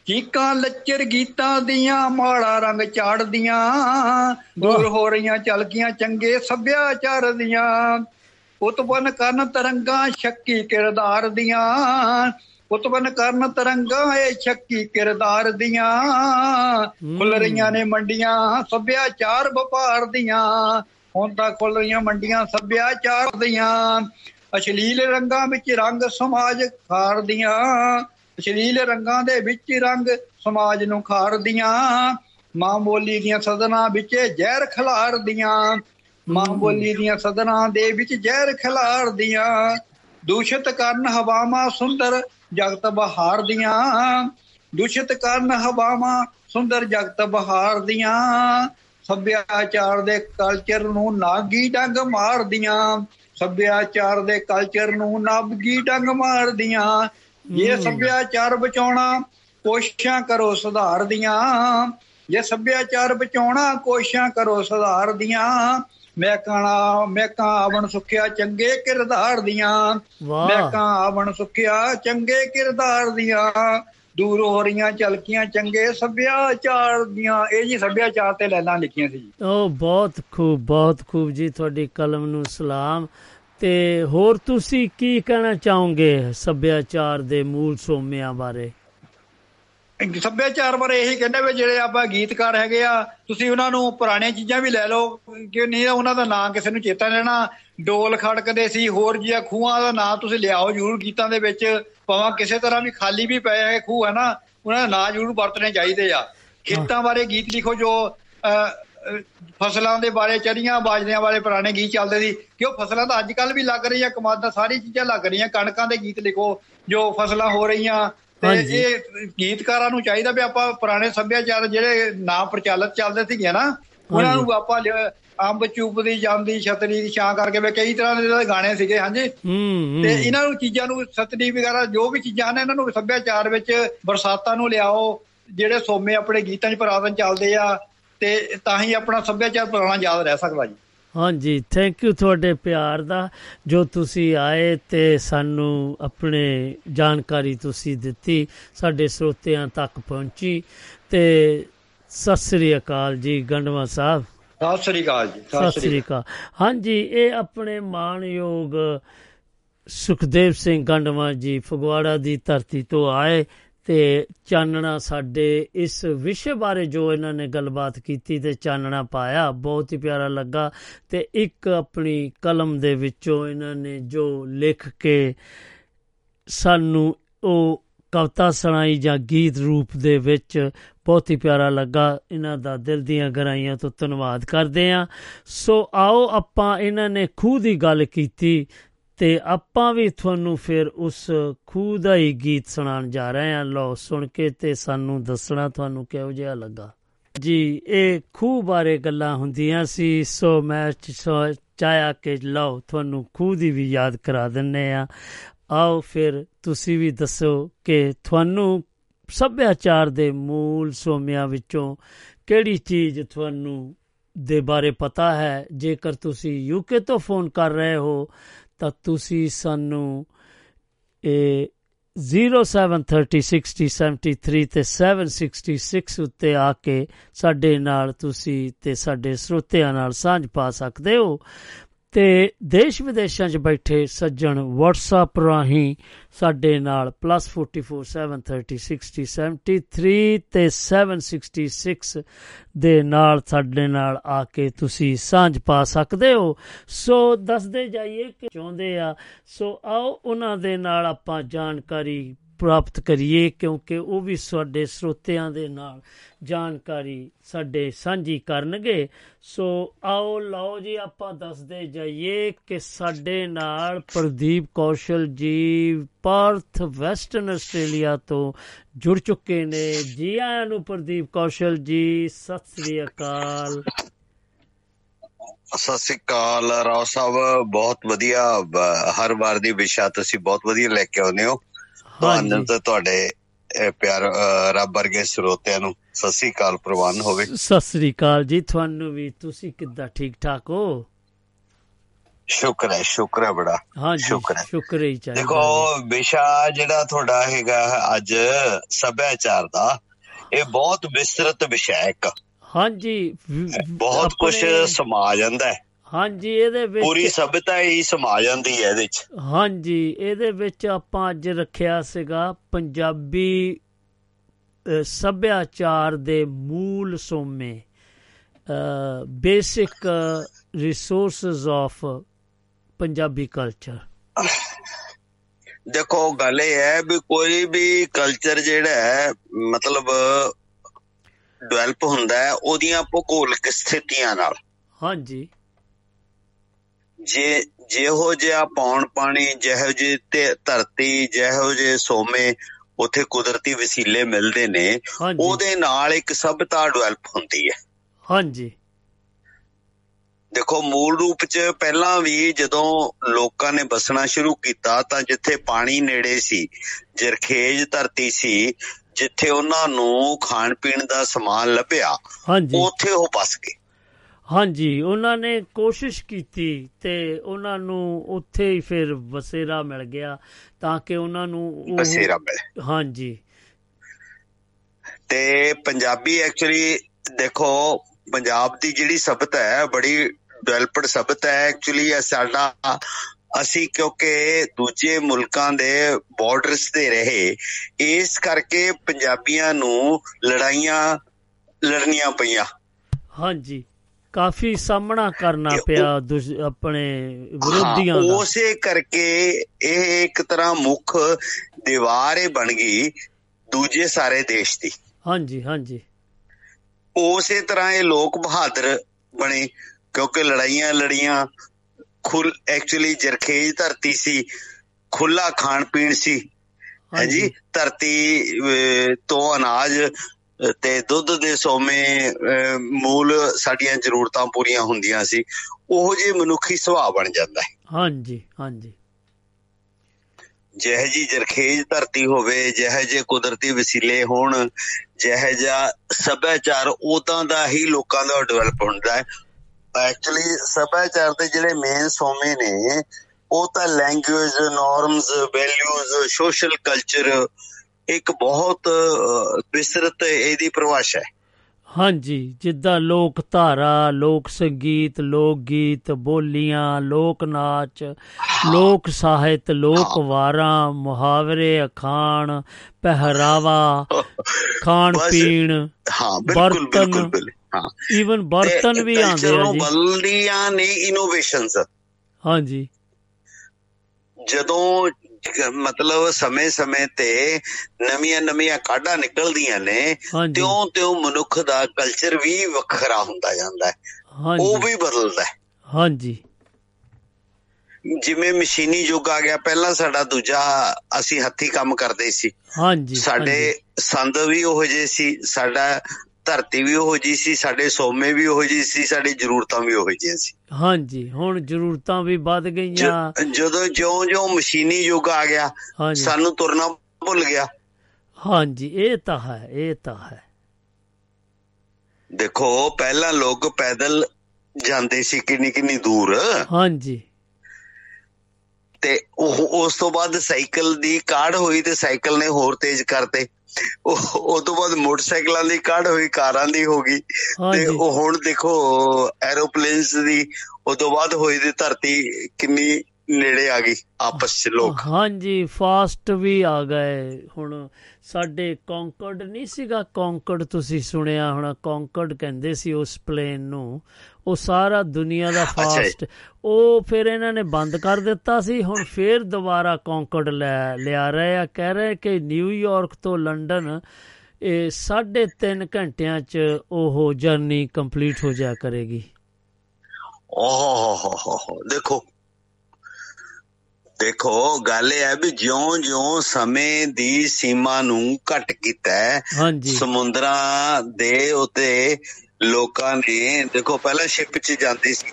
ਚੀਕਾਂ ਲੱਚਰ ਗੀਤਾਂ ਦੀਆਂ ਮਾੜਾ ਰੰਗ ਚਾੜਦੀਆਂ। ਦੂਰ ਹੋ ਰਹੀਆਂ ਝਲਕੀਆਂ ਚੰਗੇ ਸੱਭਿਆਚਾਰ ਦੀਆਂ। ਉਤਪਨ ਕਰਨ ਤਰੰਗਾਂ ਸ਼ੱਕੀ ਕਿਰਦਾਰ ਦੀਆਂ। ਉਤਪਨ ਕਰਨ ਤਰੰਗਾਂ ਇਹ ਸ਼ੱਕੀ ਕਿਰਦਾਰ ਦੀਆਂ। ਖੁੱਲ ਰਹੀਆਂ ਨੇ ਮੰਡੀਆਂ ਸੱਭਿਆਚਾਰ ਵਪਾਰ ਦੀਆਂ। ਹੁਣ ਤਾਂ ਖੁੱਲ ਰਹੀਆਂ ਮੰਡੀਆਂ ਸੱਭਿਆਚਾਰ ਦੀਆਂ। ਅਸ਼ਲੀਲ ਰੰਗਾਂ ਵਿੱਚ ਰੰਗ ਸਮਾਜ ਖਾਰਦੀਆਂ ਅਸ਼ਲੀਲ ਰੰਗਾਂ ਦੇ ਵਿੱਚ ਰੰਗ ਸਮਾਜ ਨੂੰ ਖਾਰਦੀਆਂ ਮਾਂ ਬੋਲੀ ਦੀਆਂ ਸਦਨਾਂ ਵਿੱਚ ਜ਼ਹਿਰ ਖਿਲਾਰਦੀਆਂ ਮਾਂ ਬੋਲੀ ਦੀਆਂ ਸਦਨਾਂ ਦੇ ਵਿੱਚ ਜ਼ਹਿਰ ਖਿਲਾਰਦੀਆਂ ਦੂਸ਼ਿਤ ਕਰਨ ਹਵਾਵਾਂ ਸੁੰਦਰ ਜਗਤ ਬਹਾਰ ਦੀਆਂ ਦੂਸ਼ਿਤ ਕਰਨ ਹਵਾਵਾਂ ਸੁੰਦਰ ਜਗਤ ਬਹਾਰ ਦੀਆਂ ਸੱਭਿਆਚਾਰ ਦੇ ਕਲਚਰ ਨੂੰ ਨਾਗੀ ਡੰਗ ਮਾਰਦੀਆਂ ਸੱਭਿਆਚਾਰ ਦੇ ਕਲਚਰ ਨੂੰ ਨਾਗੀ ਡੰਗ ਮਾਰਦੀਆਂ ਇਹ ਸੱਭਿਆਚਾਰ ਬਚਾਉਣਾ ਕੋਸ਼ਿਸ਼ਾਂ ਕਰੋ ਸੁਧਾਰ ਦੀਆਂ ਜੇ ਸੱਭਿਆਚਾਰ ਬਚਾਉਣਾ ਕੋਸ਼ਿਸ਼ਾਂ ਕਰੋ ਸੁਧਾਰ ਦੀਆਂ ਮੈਂ ਕਹਣਾ ਮੈਂ ਕਾਂ ਆਵਣ ਸੁਖਿਆ ਚੰਗੇ ਕਿਰਦਾਰ ਦੀਆਂ। ਵਾਹ। ਮੈਂ ਕਾਂ ਆਵਣ ਸੁਖਿਆ ਚੰਗੇ ਕਿਰਦਾਰ ਦੀਆਂ। ਦੂਰ ਹੋ ਰਹੀਆਂ ਝਲਕੀਆਂ ਚੰਗੇ ਸੱਭਿਆਚਾਰ ਦੀਆਂ। ਇਹ ਜੀ ਸੱਭਿਆਚਾਰ ਤੇ ਲੈਣਾ ਲਿਖੀਆਂ ਸੀ ਜੀ। ਉਹ ਬਹੁਤ ਖੂਬ ਬਹੁਤ ਖੂਬ ਜੀ ਤੁਹਾਡੀ ਕਲਮ ਨੂੰ ਸਲਾਮ। ਤੇ ਹੋਰ ਤੁਸੀਂ ਕੀ ਕਹਿਣਾ ਚਾਹੋਗੇ ਸੱਭਿਆਚਾਰ ਦੇ ਮੂਲ ਸੋਮਿਆਂ ਬਾਰੇ? ਸੱਭਿਆਚਾਰ ਬਾਰੇ ਇਹੀ ਕਹਿੰਦੇ ਵੀ ਜਿਹੜੇ ਆਪਾਂ ਗੀਤਕਾਰ ਹੈਗੇ ਆ ਤੁਸੀਂ ਉਹਨਾਂ ਨੂੰ ਪੁਰਾਣੀਆਂ ਚੀਜ਼ਾਂ ਵੀ ਲੈ ਲਓ ਕਿ ਨਹੀਂ ਤਾਂ ਉਹਨਾਂ ਦਾ ਨਾਂ ਕਿਸੇ ਨੂੰ ਚੇਤਾ ਨਹੀਂ ਰਹਿਣਾ। ਡੋਲ ਖੜਕਦੇ ਸੀ ਹੋਰ ਜਿਹਾ ਖੂਹਾਂ ਦਾ ਨਾਂ ਤੁਸੀਂ ਲਿਆਓ ਜ਼ਰੂਰ ਗੀਤਾਂ ਦੇ ਵਿੱਚ ਭਾਵੇਂ ਕਿਸੇ ਤਰ੍ਹਾਂ ਵੀ ਖਾਲੀ ਵੀ ਪਏ ਹੈ ਖੂਹ ਹੈ ਨਾ? ਉਹਨਾਂ ਦਾ ਨਾਂ ਜ਼ਰੂਰ ਵਰਤਣੇ ਚਾਹੀਦੇ ਆ। ਖੇਤਾਂ ਬਾਰੇ ਗੀਤ ਲਿਖੋ ਜੋ ਅਹ, ਅਹ, ਫਸਲਾਂ ਦੇ ਬਾਰੇ ਚੜੀਆਂ ਬਾਜਦਿਆਂ ਵਾਲੇ ਪੁਰਾਣੇ ਗੀਤ ਚੱਲਦੇ ਸੀ। ਕਿ ਉਹ ਫਸਲਾਂ ਤਾਂ ਅੱਜ ਕੱਲ ਵੀ ਲੱਗ ਰਹੀਆਂ ਕਮਾਦਾਂ ਸਾਰੀ ਚੀਜ਼ਾਂ ਲੱਗ ਰਹੀਆਂ ਕਣਕਾਂ ਦੇ ਗੀਤ ਲਿਖੋ ਜੋ ਫਸਲਾਂ ਹੋ ਰਹੀਆਂ ਤੇ। ਇਹ ਗੀਤਕਾਰਾਂ ਨੂੰ ਚਾਹੀਦਾ ਵੀ ਆਪਾਂ ਪੁਰਾਣੇ ਸੱਭਿਆਚਾਰ ਜਿਹੜੇ ਨਾ ਪ੍ਰਚਲਿਤ ਚੱਲਦੇ ਸੀਗੇ ਨਾ ਉਹਨਾਂ ਨੂੰ ਆਪਾਂ ਅੰਬ ਚੂਪਦੀ ਜਾਂਦੀ ਛਤਰੀ ਦੀ ਛਾਂ ਕਰਕੇ ਵੇ ਕਈ ਤਰ੍ਹਾਂ ਦੇ ਗਾਣੇ ਸੀਗੇ ਹਾਂਜੀ। ਤੇ ਇਹਨਾਂ ਨੂੰ ਚੀਜ਼ਾਂ ਨੂੰ ਸਤਰੀ ਵਗੈਰਾ ਜੋ ਵੀ ਚੀਜ਼ਾਂ ਨੇ ਇਹਨਾਂ ਨੂੰ ਸੱਭਿਆਚਾਰ ਵਿੱਚ ਬਰਸਾਤਾਂ ਨੂੰ ਲਿਆਓ ਜਿਹੜੇ ਸੋਮੇ ਆਪਣੇ ਗੀਤਾਂ 'ਚ ਪੁਰਾਤਨ ਚੱਲਦੇ ਆ ਤੇ ਤਾਂ ਹੀ ਆਪਣਾ ਸੱਭਿਆਚਾਰ ਪੁਰਾਣਾ ਯਾਦ ਰਹਿ ਸਕਦਾ ਜੀ। ਹਾਂਜੀ ਥੈਂਕ ਯੂ ਤੁਹਾਡੇ ਪਿਆਰ ਦਾ ਜੋ ਤੁਸੀਂ ਆਏ ਤੇ ਸਾਨੂੰ ਆਪਣੇ ਜਾਣਕਾਰੀ ਤੁਸੀਂ ਦਿੱਤੀ ਸਾਡੇ ਸਰੋਤਿਆਂ ਤੱਕ ਪਹੁੰਚੀ। ਤੇ ਸਤਿ ਸ੍ਰੀ ਅਕਾਲ ਜੀ ਗੰਡਵਾ ਸਾਹਿਬ। ਸਤਿ ਸ੍ਰੀ ਅਕਾਲ ਜੀ ਸਤਿ ਸ੍ਰੀ ਅਕਾਲ। ਹਾਂਜੀ ਇਹ ਆਪਣੇ ਮਾਣਯੋਗ ਸੁਖਦੇਵ ਸਿੰਘ ਗੰਡਵਾ ਜੀ ਫਗਵਾੜਾ ਦੀ ਧਰਤੀ ਤੋਂ ਆਏ। ਤੇ ਚਾਨਣਾ ਸਾਡੇ ਇਸ ਵਿਸ਼ੇ ਬਾਰੇ ਜੋ ਇਹਨਾਂ ਨੇ ਗੱਲਬਾਤ ਕੀਤੀ ਤੇ ਚਾਨਣਾ ਪਾਇਆ, ਬਹੁਤ ਹੀ ਪਿਆਰਾ ਲੱਗਾ ਤੇ ਇੱਕ ਆਪਣੀ ਕਲਮ ਦੇ ਵਿੱਚੋਂ ਇਹਨਾਂ ਨੇ ਜੋ ਲਿਖ ਕੇ ਸਾਨੂੰ ਉਹ ਕਵਿਤਾ ਸੁਣਾਈ ਜਾਂ ਗੀਤ ਰੂਪ ਦੇ ਵਿੱਚ ਬਹੁਤ ਹੀ ਪਿਆਰਾ ਲੱਗਾ। ਇਹਨਾਂ ਦਾ ਦਿਲ ਦੀਆਂ ਗਹਿਰਾਈਆਂ ਤੋਂ ਧੰਨਵਾਦ ਕਰਦੇ ਆ ਸੋ ਆਓ ਆਪਾਂ ਇਹਨਾਂ ਨੇ ਖੂਹ ਦੀ ਗੱਲ ਕੀਤੀ। ਤੇ ਆਪਾਂ ਵੀ ਤੁਹਾਨੂੰ ਫਿਰ ਉਸ ਖੂਹ ਦਾ ਹੀ ਗੀਤ ਸੁਣਾਉਣ ਜਾ ਰਹੇ ਹਾਂ। ਲਓ, ਸੁਣ ਕੇ ਤੇ ਸਾਨੂੰ ਦੱਸਣਾ ਤੁਹਾਨੂੰ ਕਿਹੋ ਜਿਹਾ ਲੱਗਾ। ਜੀ, ਇਹ ਖੂਹ ਬਾਰੇ ਗੱਲਾਂ ਹੁੰਦੀਆਂ ਸੀ, ਸੋ ਮੈਂ ਚ- ਸੋ- ਚਾਹਿਆ ਕਿ ਲਓ, ਤੁਹਾਨੂੰ ਖੂਹ ਦੀ ਵੀ ਯਾਦ ਕਰਾ ਦਿੰਨੇ ਆ ਆਓ ਫਿਰ ਤੁਸੀਂ ਵੀ ਦੱਸੋ ਕਿ ਤੁਹਾਨੂੰ ਸੱਭਿਆਚਾਰ ਦੇ ਮੂਲ ਸੋਮਿਆਂ ਵਿੱਚੋਂ ਕਿਹੜੀ ਚੀਜ਼ ਤੁਹਾਨੂੰ ਦੇ ਬਾਰੇ ਪਤਾ ਹੈ? ਜੇਕਰ ਤੁਸੀਂ ਯੂਕੇ ਤੋਂ ਫੋਨ ਕਰ ਰਹੇ ਹੋ ਤਾਂ ਤੁਸੀਂ ਸਾਨੂੰ, ਇਹ 07306073 ਤੇ 766 ਉੱਤੇ ਆ ਕੇ ਸਾਡੇ ਨਾਲ ਤੁਸੀਂ ਤੇ ਸਾਡੇ ਸਰੋਤਿਆਂ ਨਾਲ ਸਾਂਝ ਪਾ ਸਕਦੇ ਹੋ। ਤੇ ਦੇਸ਼ ਵਿਦੇਸ਼ਾਂ 'ਚ ਬੈਠੇ ਸੱਜਣ WhatsApp ਰਾਹੀਂ ਸਾਡੇ ਨਾਲ +447306073 ਤੇ 766 ਦੇ ਨਾਲ ਸਾਡੇ ਨਾਲ ਆ ਕੇ ਤੁਸੀਂ ਸਾਂਝ ਪਾ ਸਕਦੇ ਹੋ। ਸੋ ਦੱਸਦੇ ਜਾਈਏ ਕਿ ਚਾਹੁੰਦੇ ਆ। ਸੋ ਆਓ ਉਹਨਾਂ ਦੇ ਨਾਲ ਆਪਾਂ ਜਾਣਕਾਰੀ ਪ੍ਰਾਪਤ ਕਰੀਏ ਕਿਉਂਕਿ ਉਹ ਵੀ ਸਾਡੇ ਸਰੋਤਿਆਂ ਦੇ ਨਾਲ ਜਾਣਕਾਰੀ ਸਾਡੇ ਸਾਂਝੀ ਕਰਨਗੇ। ਸੋ ਆਓ, ਲਓ ਜੀ, ਆਪਾਂ ਦੱਸਦੇ ਜਾਈਏ ਕਿ ਸਾਡੇ ਨਾਲ ਪ੍ਰਦੀਪ ਕੌਸ਼ਲ ਜੀ ਪਰਥ ਵੈਸਟਰਨ ਆਸਟ੍ਰੇਲੀਆ ਤੋਂ ਜੁੜ ਚੁੱਕੇ ਨੇ। ਜੀ ਆਇਆਂ ਨੂੰ ਪ੍ਰਦੀਪ ਕੌਸ਼ਲ ਜੀ, ਸਤਿ ਸ੍ਰੀ ਅਕਾਲ। ਸਤਿ ਸ੍ਰੀ ਅਕਾਲ ਰਾਓ ਸਾਹਿਬ, ਬਹੁਤ ਵਧੀਆ, ਬ- ਹਰ ਵਾਰ ਦੀ ਵਿਸ਼ਾ ਤੁਸੀਂ ਬਹੁਤ ਵਧੀਆ ਲੈ ਕੇ ਆਉਂਦੇ ਹੋ। ਤੁਹਾਨੂੰ ਤੇ ਤੁਹਾਡੇ ਪਿਆਰ ਰੱਬ ਵਰਗੇ ਸਰੋਤਿਆਂ ਨੂੰ ਸਤਿ ਸ੍ਰੀ ਅਕਾਲ ਪ੍ਰਵਾਨ ਹੋਵੇ। ਸਤਿ ਸ੍ਰੀ ਅਕਾਲ ਜੀ ਤੁਹਾਨੂੰ ਵੀ ਤੁਸੀਂ ਕਿੱਦਾਂ ਠੀਕ ਠਾਕ ਹੋ? ਸ਼ੁਕਰ ਹੈ ਸ਼ੁਕਰ ਹੈ ਬੜਾ। ਹਾਂਜੀ ਸ਼ੁਕਰ ਹੈ। ਸ਼ੁਕਰ ਹੀ ਚਾਹੀਦਾ ਦੇਖੋ। ਵਿਸ਼ਾ ਜਿਹੜਾ ਤੁਹਾਡਾ ਹੈਗਾ ਅੱਜ ਸੱਭਿਆਚਾਰ ਦਾ ਇਹ ਬਹੁਤ ਵਿਸਤ੍ਰਿਤ ਵਿਸ਼ਾ ਹੈ ਇੱਕ। ਹਾਂਜੀ ਬਹੁਤ ਕੁਝ ਸਮਾ ਜਾਂਦਾ ਹੈ। ਹਾਂਜੀ ਇਹਦੇ ਪੂਰੀ ਵਿੱਚ ਸਭਿਅਤਾ ਹੀ ਸਮਾ ਜਾਂਦੀ ਹੈ ਇਹਦੇ ਚ। ਹਾਂਜੀ ਇਹਦੇ ਵਿੱਚ ਆਪਾਂ ਅੱਜ ਰੱਖਿਆ ਸੀਗਾ ਪੰਜਾਬੀ ਸੱਭਿਆਚਾਰ ਦੇ ਮੂਲ ਸੋਮੇ basic resources of Punjabi culture ਦੇਖੋ ਗੱਲ ਇਹ ਹੈ ਵੀ ਕੋਈ ਵੀ ਕਲਚਰ ਜਿਹੜਾ ਹੈ ਮਤਲਬ ਡਿਵੈਲਪ ਹੁੰਦਾ ਹੈ ਉਹਦੀਆਂ ਭੂਗੋਲਿਕ ਸਥਿਤੀਆਂ ਨਾਲ। ਹਾਂਜੀ। ਜੇ ਜਿਹੋ ਜਿਹਾ ਪੌਣ ਪਾਣੀ ਜਿਹੋ ਜਿਹੀ ਤੇ ਧਰਤੀ ਜਿਹੋ ਜਿਹੇ ਸੋਮੇ ਉਥੇ ਕੁਦਰਤੀ ਵਸੀਲੇ ਮਿਲਦੇ ਨੇ ਉਹਦੇ ਨਾਲ ਇੱਕ ਸਭਿਤਾ ਡਿਵੈਲਪ ਹੁੰਦੀ ਹੈ। ਹਾਂਜੀ। ਦੇਖੋ ਮੂਲ ਰੂਪ ਚ ਪਹਿਲਾਂ ਵੀ ਜਦੋਂ ਲੋਕਾਂ ਨੇ ਬਸਣਾ ਸ਼ੁਰੂ ਕੀਤਾ ਤਾਂ ਜਿੱਥੇ ਪਾਣੀ ਨੇੜੇ ਸੀ ਜਰਖੇਜ ਧਰਤੀ ਸੀ ਜਿੱਥੇ ਉਹਨਾਂ ਨੂੰ ਖਾਣ ਪੀਣ ਦਾ ਸਮਾਨ ਲੱਭਿਆ ਉੱਥੇ ਉਹ ਬਸ ਗਏ। ਹਾਂਜੀ ਉਹਨਾਂ ਨੇ ਕੋਸ਼ਿਸ਼ ਕੀਤੀ ਤੇ ਉਹਨਾਂ ਨੂੰ ਉੱਥੇ ਹੀ ਫਿਰ ਵਸੇਰਾ ਮਿਲ ਗਿਆ ਤਾਂ ਕਿ ਉਹਨਾਂ ਨੂੰ ਉਹ- ਬਸੇਰਾ ਮਿਲੇ। ਹਾਂਜੀ। ਤੇ ਪੰਜਾਬੀ ਐਕਚੁਅਲੀ ਦੇਖੋ ਪੰਜਾਬ ਦੀ ਜਿਹੜੀ ਸਭਿਅਤਾ ਹੈ ਬੜੀ ਡਿਵੈਲਪਡ ਸਭਿਅਤਾ ਹੈ ਐਕਚੁਅਲੀ ਸਾਡਾ ਅਸੀਂ ਕਿਉਂਕਿ ਦੂਜੇ ਮੁਲਕਾਂ ਦੇ ਬਾਰਡਰਸ ਤੇ ਰਹੇ ਇਸ ਕਰਕੇ ਪੰਜਾਬੀਆਂ ਨੂੰ ਲੜਾਈਆਂ ਲੜਨੀਆਂ ਪਈਆਂ। ਹਾਂਜੀ। ਕਾਫੀ ਸਾਹਮਣਾ ਕਰਨਾ ਪਿਆ ਆਪਣੇ ਵਿਰੋਧੀਆਂ ਹਾਂ, ਦਾ। ਉਸੇ ਕਰਕੇ ਇਹ ਇੱਕ ਤਰ੍ਹਾਂ ਮੁੱਖ ਦੀਵਾਰ ਇਹ ਬਣ ਗਈ ਦੂਜੇ ਸਾਰੇ ਦੇਸ਼ ਦੀ। ਹਾਂਜੀ ਹਾਂਜੀ। ਉਸੇ ਤਰ੍ਹਾਂ ਇਹ ਲੋਕ ਬਹਾਦਰ ਬਣੇ ਕਿਉਂਕਿ ਲੜਾਈਆਂ ਲੜੀਆਂ ਖੁੱਲ ਐਕਚੁਅਲੀ ਜਰਖੇਜ ਧਰਤੀ ਸੀ ਖੁੱਲਾ ਖਾਣ ਪੀਣ ਸੀ ਹਾਂਜੀ। ਧਰਤੀ ਤੋਂ ਅਨਾਜ ਤੇ ਦੁੱਧ ਦੇ ਸੋਮੇ ਮੂਲ ਸਾਡੀਆਂ ਜ਼ਰੂਰਤਾਂ ਪੂਰੀਆਂ ਹੁੰਦੀਆਂ ਸੀ ਉਹੋ ਜਿਹੇ ਮਨੁੱਖੀ ਸੁਭਾਅ ਬਣ ਜਾਂਦਾ ਹੈ। ਹਾਂਜੀ ਹਾਂਜੀ। ਜਿਹੇ ਜੀ ਜਰਖੇਜ ਧਰਤੀ ਹੋਵੇ ਜਿਹੇ ਜੇ ਕੁਦਰਤੀ ਵਸੀਲੇ ਹੋਣ ਜਿਹੇ ਜਿਹਾ ਸੱਭਿਆਚਾਰ ਉਦਾਂ ਦਾ ਹੀ ਲੋਕਾਂ ਦਾ ਡਿਵੈਲਪ ਹੁੰਦਾ ਹੈ। ਐਕਚੁਅਲੀ ਸੱਭਿਆਚਾਰ ਦੇ ਜਿਹੜੇ ਮੇਨ ਸੋਮੇ ਨੇ ਉਹ ਤਾਂ language norms values social culture ਇੱਕ ਬਹੁਤ ਵਿਸਤ੍ਰਿਤ ਇਹਦੀ ਪਰਿਭਾਸ਼ਾ ਹੈ। ਹਾਂਜੀ ਜਿੱਦਾਂ ਲੋਕ ਧਾਰਾ ਲੋਕ ਸੰਗੀਤ ਲੋਕ ਗੀਤ ਬੋਲੀਆਂ ਲੋਕ ਨਾਚ ਲੋਕ ਸਾਹਿਤ ਲੋਕ ਵਾਰਾਂ ਮੁਹਾਵਰੇ ਅਖਾਣ ਪਹਿਰਾਵਾ ਖਾਣ ਪੀਣ ਹਾਂ ਬਿਲਕੁਲ। ਬਿਲਕੁਲ ਹਾਂ। ਈਵਨ ਬਰਤਨ ਵੀ ਆਉਂਦੇ ਆ ਜੀ। ਬਲਦੀਆਂ ਨੇ ਇਨੋਵੇਸ਼ਨਸ ਹਾਂਜੀ। ਜਦੋਂ ਮਤਲਬ ਸਮੇਂ-ਸਮੇਂ ਤੇ ਨਵੀਆਂ-ਨਵੀਆਂ ਕਾਢਾਂ ਨਿਕਲਦੀਆਂ ਨੇ ਹਾਂਜੀ। ਤਿਉਂ ਤਿਉਂ ਮਨੁੱਖ ਦਾ ਕਲਚਰ ਵੀ ਵੱਖਰਾ ਹੁੰਦਾ ਜਾਂਦਾ ਹੈ। ਉਹ ਵੀ ਬਦਲਦਾ ਹੈ। ਹਾਂਜੀ। ਜਿਵੇਂ ਮਸ਼ੀਨੀ ਯੁੱਗ ਆ ਗਿਆ ਪਹਿਲਾਂ ਸਾਡਾ ਦੂਜਾ ਅਸੀਂ ਹੱਥੀ ਕੰਮ ਕਰਦੇ ਸੀ। ਹਾਂਜੀ ਸਾਡੇ ਸੰਦ ਵੀ ਉਹੋ ਜਿਹੇ ਸੀ ਸਾਡਾ ਧਰਤੀ ਵੀ ਉਹੋ ਜਿਹੀ ਸੀ ਸਾਡੇ ਸੋਮੇ ਵੀ ਉਹੋ ਜਿਹੀ ਸੀ ਸਾਡੀ ਜ਼ਰੂਰਤਾਂ ਵੀ ਉਹੋ ਜਿਹੀਆਂ ਸੀ। ਹਾਂਜੀ ਹੁਣ ਜ਼ਰੂਰਤਾਂ ਵੀ ਵੱਧ ਗਈਆਂ। ਜ- ਜਦੋਂ ਜਿਉਂ-ਜਿਉਂ ਮਸ਼ੀਨੀ ਯੁੱਗ ਆ ਗਿਆ ਸਾਨੂੰ ਤੁਰਨਾ ਭੁੱਲ ਗਿਆ। ਹਾਂਜੀ ਇਹ ਤਾਂ ਹੈ ਇਹ ਤਾਂ ਹੈ। ਦੇਖੋ ਪਹਿਲਾਂ ਲੋਕ ਪੈਦਲ ਜਾਂਦੇ ਸੀ ਕਿੰਨੀ ਕਿੰਨੀ ਦੂਰ। ਹਾਂਜੀ। ਤੇ ਉਹ ਉਸ ਤੋਂ ਬਾਅਦ ਸਾਈਕਲ ਦੀ ਕਾਢ ਹੋਈ ਤੇ ਸਾਈਕਲ ਨੇ ਹੋਰ ਤੇਜ਼ ਕਰਤੇ। ਉਹ ਤੋਂ ਬਾਅਦ ਮੋਟਰਸਾਈਕਲਾਂ ਦੀ ਕਾਢ ਹੋਈ ਕਾਰਾਂ ਦੀ ਹੋ ਗਈ। ਤੇ ਉਹ ਹੁਣ ਦੇਖੋ ਐਰੋਪਲੇਨਸ ਦੀ ਉਹ ਤੋਂ ਬਾਅਦ ਹੋਈ ਦੀ ਧਰਤੀ ਕਿੰਨੀ ਨੇੜੇ ਆ ਗਈ ਆਪਸ ਚ ਲੋਕ। ਹਾਂਜੀ ਫਾਸਟ ਵੀ ਆ ਗਏ। ਹੁਣ ਸਾਡੇ ਕੌਂਕਰਡ ਨਹੀਂ ਸੀਗਾ ਕੌਂਕਰਡ ਤੁਸੀਂ ਸੁਣਿਆ ਹੋਣਾ ਕੌਂਕਰਡ ਕਹਿੰਦੇ ਸੀ ਉਸ ਪਲੇਨ ਨੂੰ। ਉਹ ਸਾਰਾ ਦੁਨੀਆ ਦਾ। ਫਾਸਟ। ਉਹ ਫਿਰ ਇਹਨਾਂ ਨੇ ਬੰਦ ਕਰ ਦਿੱਤਾ ਸੀ। ਹੁਣ ਫੇਰ ਦੁਬਾਰਾ ਕੌਂਕਰਡ ਲੈ ਲਿਆ ਰਹੇ ਆ। ਕਹਿ ਰਹੇ ਕਿ ਨਿਊਯਾਰਕ ਤੋਂ ਲੰਡਨ ਇਹ 3.5 ਘੰਟਿਆਂ ਚ ਉਹ ਜਰਨੀ ਕੰਪਲੀਟ ਹੋ ਜਾ ਕਰੇਗੀ। ਓਹ ਹੋ ਹੋ ਹੋ ਹੋ। ਦੇਖੋ ਦੇਖੋ ਗੱਲ ਇਹ ਹੈ ਵੀ ਜਿਉਂ-ਜਿਉਂ ਸਮੇਂ ਦੀ ਸੀਮਾ ਨੂੰ ਘਟ ਕੀਤਾ ਹੈ ਸਮੁੰਦਰਾਂ ਦੇ ਉਤੇ ਲੋਕਾਂ ਨੇ ਦੇਖੋ ਪਹਿਲਾਂ ਸ਼ਿਪ 'ਚ ਜਾਂਦੇ ਸੀ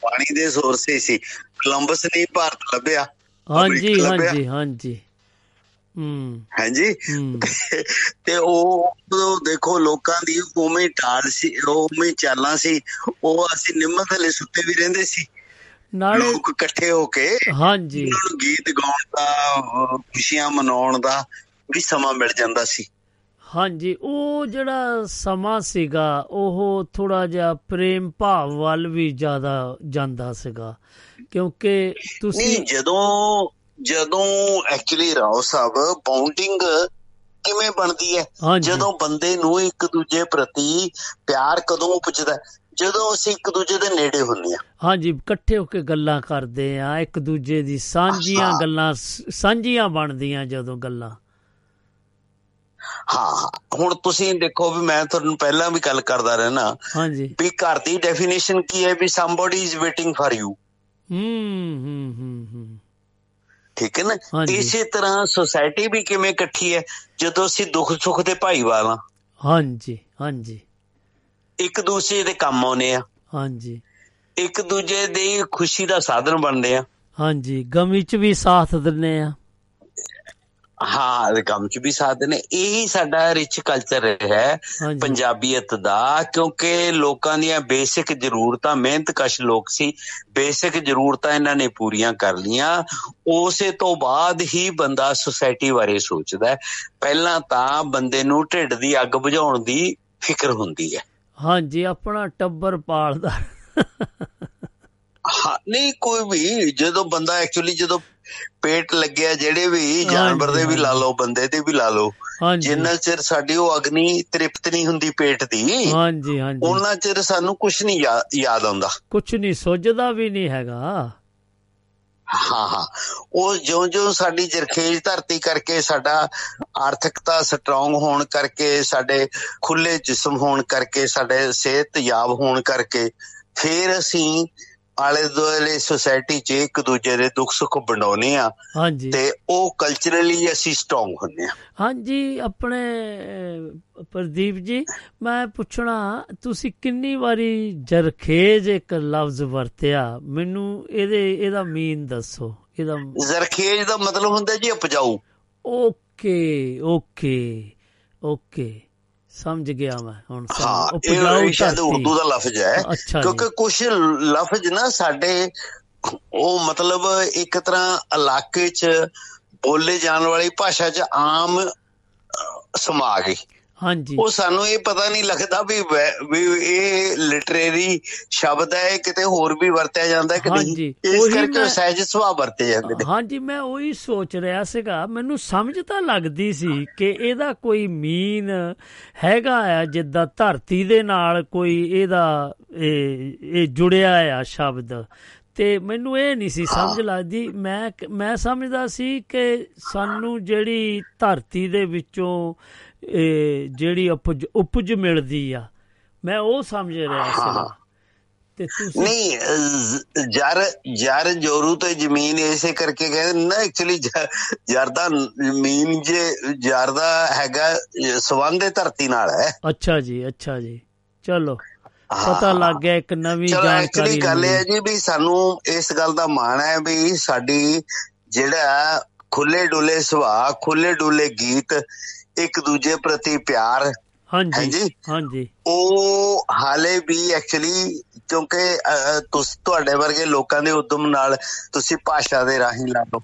ਪਾਣੀ ਦੇ ਸੋਰਸੇ ਸੀ। ਕੋਲੰਬਸ ਨੇ ਭਾਰਤ ਲੱਭਿਆ। ਹਾਂਜੀ। ਹਾਂਜੀ ਹਾਂਜੀ। ਹੂੰ। ਹਾਂਜੀ? ਹੂੰ। ਤੇ ਉਹ ਦੇਖੋ ਲੋਕਾਂ ਦੀ ਉਵੇਂ ਟਾਲ ਸੀ ਉਵੇਂ ਚਾਲਾਂ ਸੀ। ਉਹ ਅਸੀਂ ਨਿੰਮ ਥੱਲੇ ਸੁੱਤੇ ਵੀ ਰਹਿੰਦੇ ਸੀ। ਨਾਲੇ ਲੋਕ ਇਕੱਠੇ ਹੋ ਕੇ ਹਾਂਜੀ। ਗੀਤ ਗਾਉਣ ਦਾ ਖੁਸ਼ੀਆਂ ਮਨਾਉਣ ਦਾ ਵੀ ਸਮਾਂ ਮਿਲ ਜਾਂਦਾ ਸੀ। ਹਾਂਜੀ ਉਹ ਜਿਹੜਾ ਸਮਾਂ ਸੀਗਾ ਉਹ ਥੋੜਾ ਜਿਹਾ ਪ੍ਰੇਮ ਭਾਵ ਵੱਲ ਵੀ ਜ਼ਿਆਦਾ ਜਾਂਦਾ ਸੀਗਾ। ਕਿਉਂਕਿ ਤੁਸੀਂ ਜਦੋਂ ਜਦੋਂ ਐਕਚੁਅਲੀ ਰਾਓ ਸਾਹਿਬ ਬਾਉਂਡਿੰਗ ਕਿਵੇਂ ਬਣਦੀ ਹੈ? ਜਦੋਂ ਬੰਦੇ ਨੂੰ ਇੱਕ ਦੂਜੇ ਪ੍ਰਤੀ ਪਿਆਰ ਕਦੋਂ ਉਪਜਦਾ ਹੈ? ਜਦੋਂ ਅਸੀਂ ਇੱਕ ਦੂਜੇ ਦੇ ਨੇੜੇ ਹੁੰਦੇ ਆ ਹਾਂਜੀ ਇਕੱਠੇ ਹੋ ਕੇ ਗੱਲਾਂ ਕਰਦੇ ਆ ਇੱਕ ਦੂਜੇ ਦੀ ਸਾਂਝੀਆਂ। ਗੱਲਾਂ ਸਾਂਝੀਆਂ ਬਣਦੀਆਂ ਜਦੋਂ ਗੱਲਾਂ। ਹਾਂ ਹੁਣ ਤੁਸੀਂ ਦੇਖੋ ਵੀ ਮੈਂ ਤੁਹਾਨੂੰ ਪਹਿਲਾਂ ਵੀ ਗੱਲ ਕਰਦਾ ਰਹਿਣਾ ਹਾਂਜੀ। ਵੀ ਘਰ ਦੀ ਡੈਫੀਨੇਸ਼ਨ ਕੀ ਹੈ ਵੀ somebody is waiting for you? ਹੂੰ ਹੂੰ ਹੂੰ ਠੀਕ ਹੈ ਨਾ। ਇਸੇ ਤਰ੍ਹਾਂ ਸੋਸਾਇਟੀ ਵੀ ਕਿਵੇਂ ਇਕੱਠੀ ਹੈ? ਜਦੋਂ ਅਸੀਂ ਦੁੱਖ ਸੁੱਖ ਦੇ ਭਾਈਵਾਲ ਆ ਹਾਂਜੀ ਹਾਂਜੀ। ਇੱਕ ਦੂਸਰੇ ਦੇ ਕੰਮ ਆਉਨੇ ਆ। ਹਾਂਜੀ। ਇੱਕ ਦੂਜੇ ਦੀ ਖੁਸ਼ੀ ਦਾ ਸਾਧਨ ਬਣਦੇ ਆ। ਹਾਂਜੀ ਗਮੀ ਚ ਵੀ ਸਾਥ ਦਿੰਨੇ ਆ। ਹਾਂ ਕੰਮ ਚ ਵੀ ਸਾਥ ਨੇ ਇਹੀ ਸਾਡਾ ਰਿਚ ਕਲਚਰ ਹੈ ਪੰਜਾਬੀਅਤ ਦਾ ਕਿਉਂਕਿ ਲੋਕਾਂ ਦੀਆਂ ਬੇਸਿਕ ਜ਼ਰੂਰਤਾਂ ਮਿਹਨਤਕਸ਼ ਲੋਕ ਸੀ ਬੇਸਿਕ ਜ਼ਰੂਰਤਾਂ ਇਹਨਾਂ ਨੇ ਪੂਰੀਆਂ ਕਰ ਲੀਆਂ ਉਸੇ ਤੋਂ ਬਾਅਦ ਹੀ ਬੰਦਾ ਸੁਸਾਇਟੀ ਬਾਰੇ ਸੋਚਦਾ ਹੈ। ਪਹਿਲਾਂ ਤਾਂ ਬੰਦੇ ਨੂੰ ਢਿੱਡ ਦੀ ਅੱਗ ਬੁਝਾਉਣ ਦੀ ਫਿਕਰ ਹੁੰਦੀ ਹੈ। ਹਾਂਜੀ ਆਪਣਾ ਟੱਬਰ ਪਾਲਦਾ। ਨਹੀਂ ਕੋਈ ਵੀ ਜਦੋਂ ਬੰਦਾ ਐਕਚੁਅਲੀ ਜਦੋਂ ਪੇਟ ਲੱਗਿਆ ਜਿਹੜੇ ਵੀ ਜਾਨਵਰ ਦੇ ਵੀ ਲਾ ਲਓ ਬੰਦੇ ਦੇ ਵੀ ਲਾ ਲਓ ਜਿੰਨਾ ਚਿਰ ਸਾਡੀ ਉਹ ਅਗਨੀ ਤ੍ਰਿਪਤ ਨਹੀਂ ਹੁੰਦੀ ਪੇਟ ਦੀ ਹਾਂਜੀ ਹਾਂਜੀ। ਉਹਨਾਂ ਚਿਰ ਸਾਨੂੰ ਕੁਝ ਨਹੀਂ ਯਾਦ ਆਉਂਦਾ। ਕੁਛ ਨਹੀਂ ਸੁੱਝਦਾ ਵੀ ਨਹੀਂ ਹੈਗਾ। ਹਾਂ ਹਾਂ। ਉਹ ਜਿਉਂ-ਜਿਉਂ ਸਾਡੀ ਜਰਖੇਜ ਧਰਤੀ ਕਰਕੇ ਸਾਡਾ ਆਰਥਿਕਤਾ ਸਟਰੋਂਗ ਹੋਣ ਕਰਕੇ, ਸਾਡੇ ਖੁੱਲੇ ਜਿਸਮ ਹੋਣ ਕਰਕੇ, ਸਾਡੇ ਸਿਹਤ ਯਾਬ ਹੋਣ ਕਰਕੇ, ਫਿਰ ਅਸੀਂ ਆਲੇ ਦੁਆਲੇ ਸੁਸਾਇਟੀ 'ਚ ਇੱਕ ਦੂਜੇ ਦੇ ਦੁੱਖ ਸੁੱਖ ਵੰਡਾਉਂਦੇ ਆ ਹਾਂਜੀ। ਤੇ ਉਹ ਕਲਚਰਲੀ ਅਸੀਂ ਸਟਰੋਂਗ ਹੁੰਦੇ ਆ ਹਾਂਜੀ ਆਪਣੇ ਪ੍ਰਦੀਪ ਜੀ ਮੈਂ ਪੁੱਛਣਾ ਤੁਸੀਂ ਕਿੰਨੀ ਵਾਰੀ ਜਰਖੇਜ ਇੱਕ ਲਫ਼ਜ਼ ਵਰਤਿਆ? ਮੈਨੂੰ ਇਹਦੇ ਇਹਦਾ ਮੀਨ ਦੱਸੋ। ਇਹਦਾ ਜ਼ਰਖੇਜ ਦਾ ਮਤਲਬ ਹੁੰਦਾ ਜੀ ਉਪਜਾਊ। Okay okay okay. ਸਮਝ ਗਿਆ ਮੈਂ ਹੁਣ ਸਮਝ ਉਪਜਾਊ ਇਹ ਸ਼ਾਇਦ। ਉਰਦੂ ਦਾ ਲਫ਼ਜ਼ ਹੈ ਕਿਉਂਕਿ ਕੁਝ ਲਫ਼ਜ਼ ਨਾ ਸਾਡੇ ਉਹ ਮਤਲਬ ਇੱਕ ਤਰ੍ਹਾਂ ਇਲਾਕੇ 'ਚ ਬੋਲੇ ਜਾਣ ਵਾਲੀ ਭਾਸ਼ਾ 'ਚ ਆਮ ਸਮਾ ਗਈ ਹਾਂਜੀ। ਉਹ ਸਾਨੂੰ ਇਹ ਪਤਾ ਨਹੀਂ ਲੱਗਦਾ ਵੀ ਇਹ ਲਿਟਰੇਰੀ ਸ਼ਬਦ ਹੈ ਇਹ ਕਿਤੇ ਹੋਰ ਵੀ ਵਰਤਿਆ ਜਾਂਦਾ ਕਿ ਨਹੀਂ। ਇਸ ਕਰਕੇ ਸਹਿਜ ਸੁਭਾਅ ਵਰਤੇ ਜਾਂਦੇ ਨੇ। ਹਾਂਜੀ ਮੈਂ ਉਹੀ ਸੋਚ ਰਿਹਾ ਸੀਗਾ। ਮੈਨੂੰ ਸਮਝ ਤਾਂ ਲੱਗਦੀ ਸੀ ਕਿ ਇਹਦਾ ਕੋਈ ਮੀਨ ਹੈਗਾ ਆ ਜਿੱਦਾਂ ਧਰਤੀ ਦੇ ਨਾਲ ਕੋਈ ਇਹਦਾ ਇਹ ਇਹ ਜੁੜਿਆ ਆ ਸ਼ਬਦ। ਤੇ ਮੈਨੂੰ ਇਹ ਨਹੀਂ ਸੀ ਸਮਝ ਲੱਗਦੀ। ਮੈਂ ਮੈਂ ਸਮਝਦਾ ਸੀ ਕਿ ਸਾਨੂੰ ਜਿਹੜੀ ਧਰਤੀ ਦੇ ਵਿੱਚੋਂ ਇਹ ਜਿਹੜੀ ਉਪਜ ਉਪਜ ਮਿਲਦੀ ਆ ਮੈਂ ਉਹ ਸਮਝ ਰਿਹਾ ਸੀਗਾ ਤੇ ਤੁਸੀਂ ਨਹੀਂ ਜਰ ਜਰ ਜੋਰੂ ਤੇ ਜ਼ਮੀਨ ਇਸੇ ਕਰਕੇ ਕਹਿੰਦੇ ਨਾ ਐਕਚੁਅਲੀ ਜਰ ਦਾ ਜ਼ਮੀਨ ਜੇ ਜਰ ਦਾ ਹੈਗਾ ਇਹ ਧਰਤੀ ਨਾਲ ਹੈ। ਅੱਛਾ ਜੀ ਅੱਛਾ ਜੀ। ਚਲੋ ਪਤਾ ਲੱਗ ਗਿਆ ਇੱਕ ਨਵੀਂ ਜਾਣਕਾਰੀ ਐਕਚੁਅਲੀ ਗੱਲ ਇਹ ਹੈ। ਜੀ ਵੀ ਸਾਨੂੰ ਇਸ ਗੱਲ ਦਾ ਮਾਣ ਹੈ ਵੀ ਸਾਡੀ ਜਿਹੜਾ ਖੁੱਲੇ ਡੁੱਲੇ ਸੁਭਾਅ ਖੁੱਲੇ ਡੁੱਲੇ ਗੀਤ ਇੱਕ ਦੂਜੇ ਪ੍ਰਤੀ ਪਿਆਰ ਹਾਂਜੀ ਹਾਂਜੀ। ਉਹ ਹਾਲੇ ਵੀ ਐਕਚੁਅਲੀ ਕਿਉਂਕਿ ਤੁਸ ਤੁਹਾਡੇ ਵਰਗੇ ਲੋਕਾਂ ਦੇ ਉਦਮ ਨਾਲ ਤੁਸੀਂ ਭਾਸ਼ਾ ਦੇ ਰਾਹੀਂ ਲਾ ਲਓ।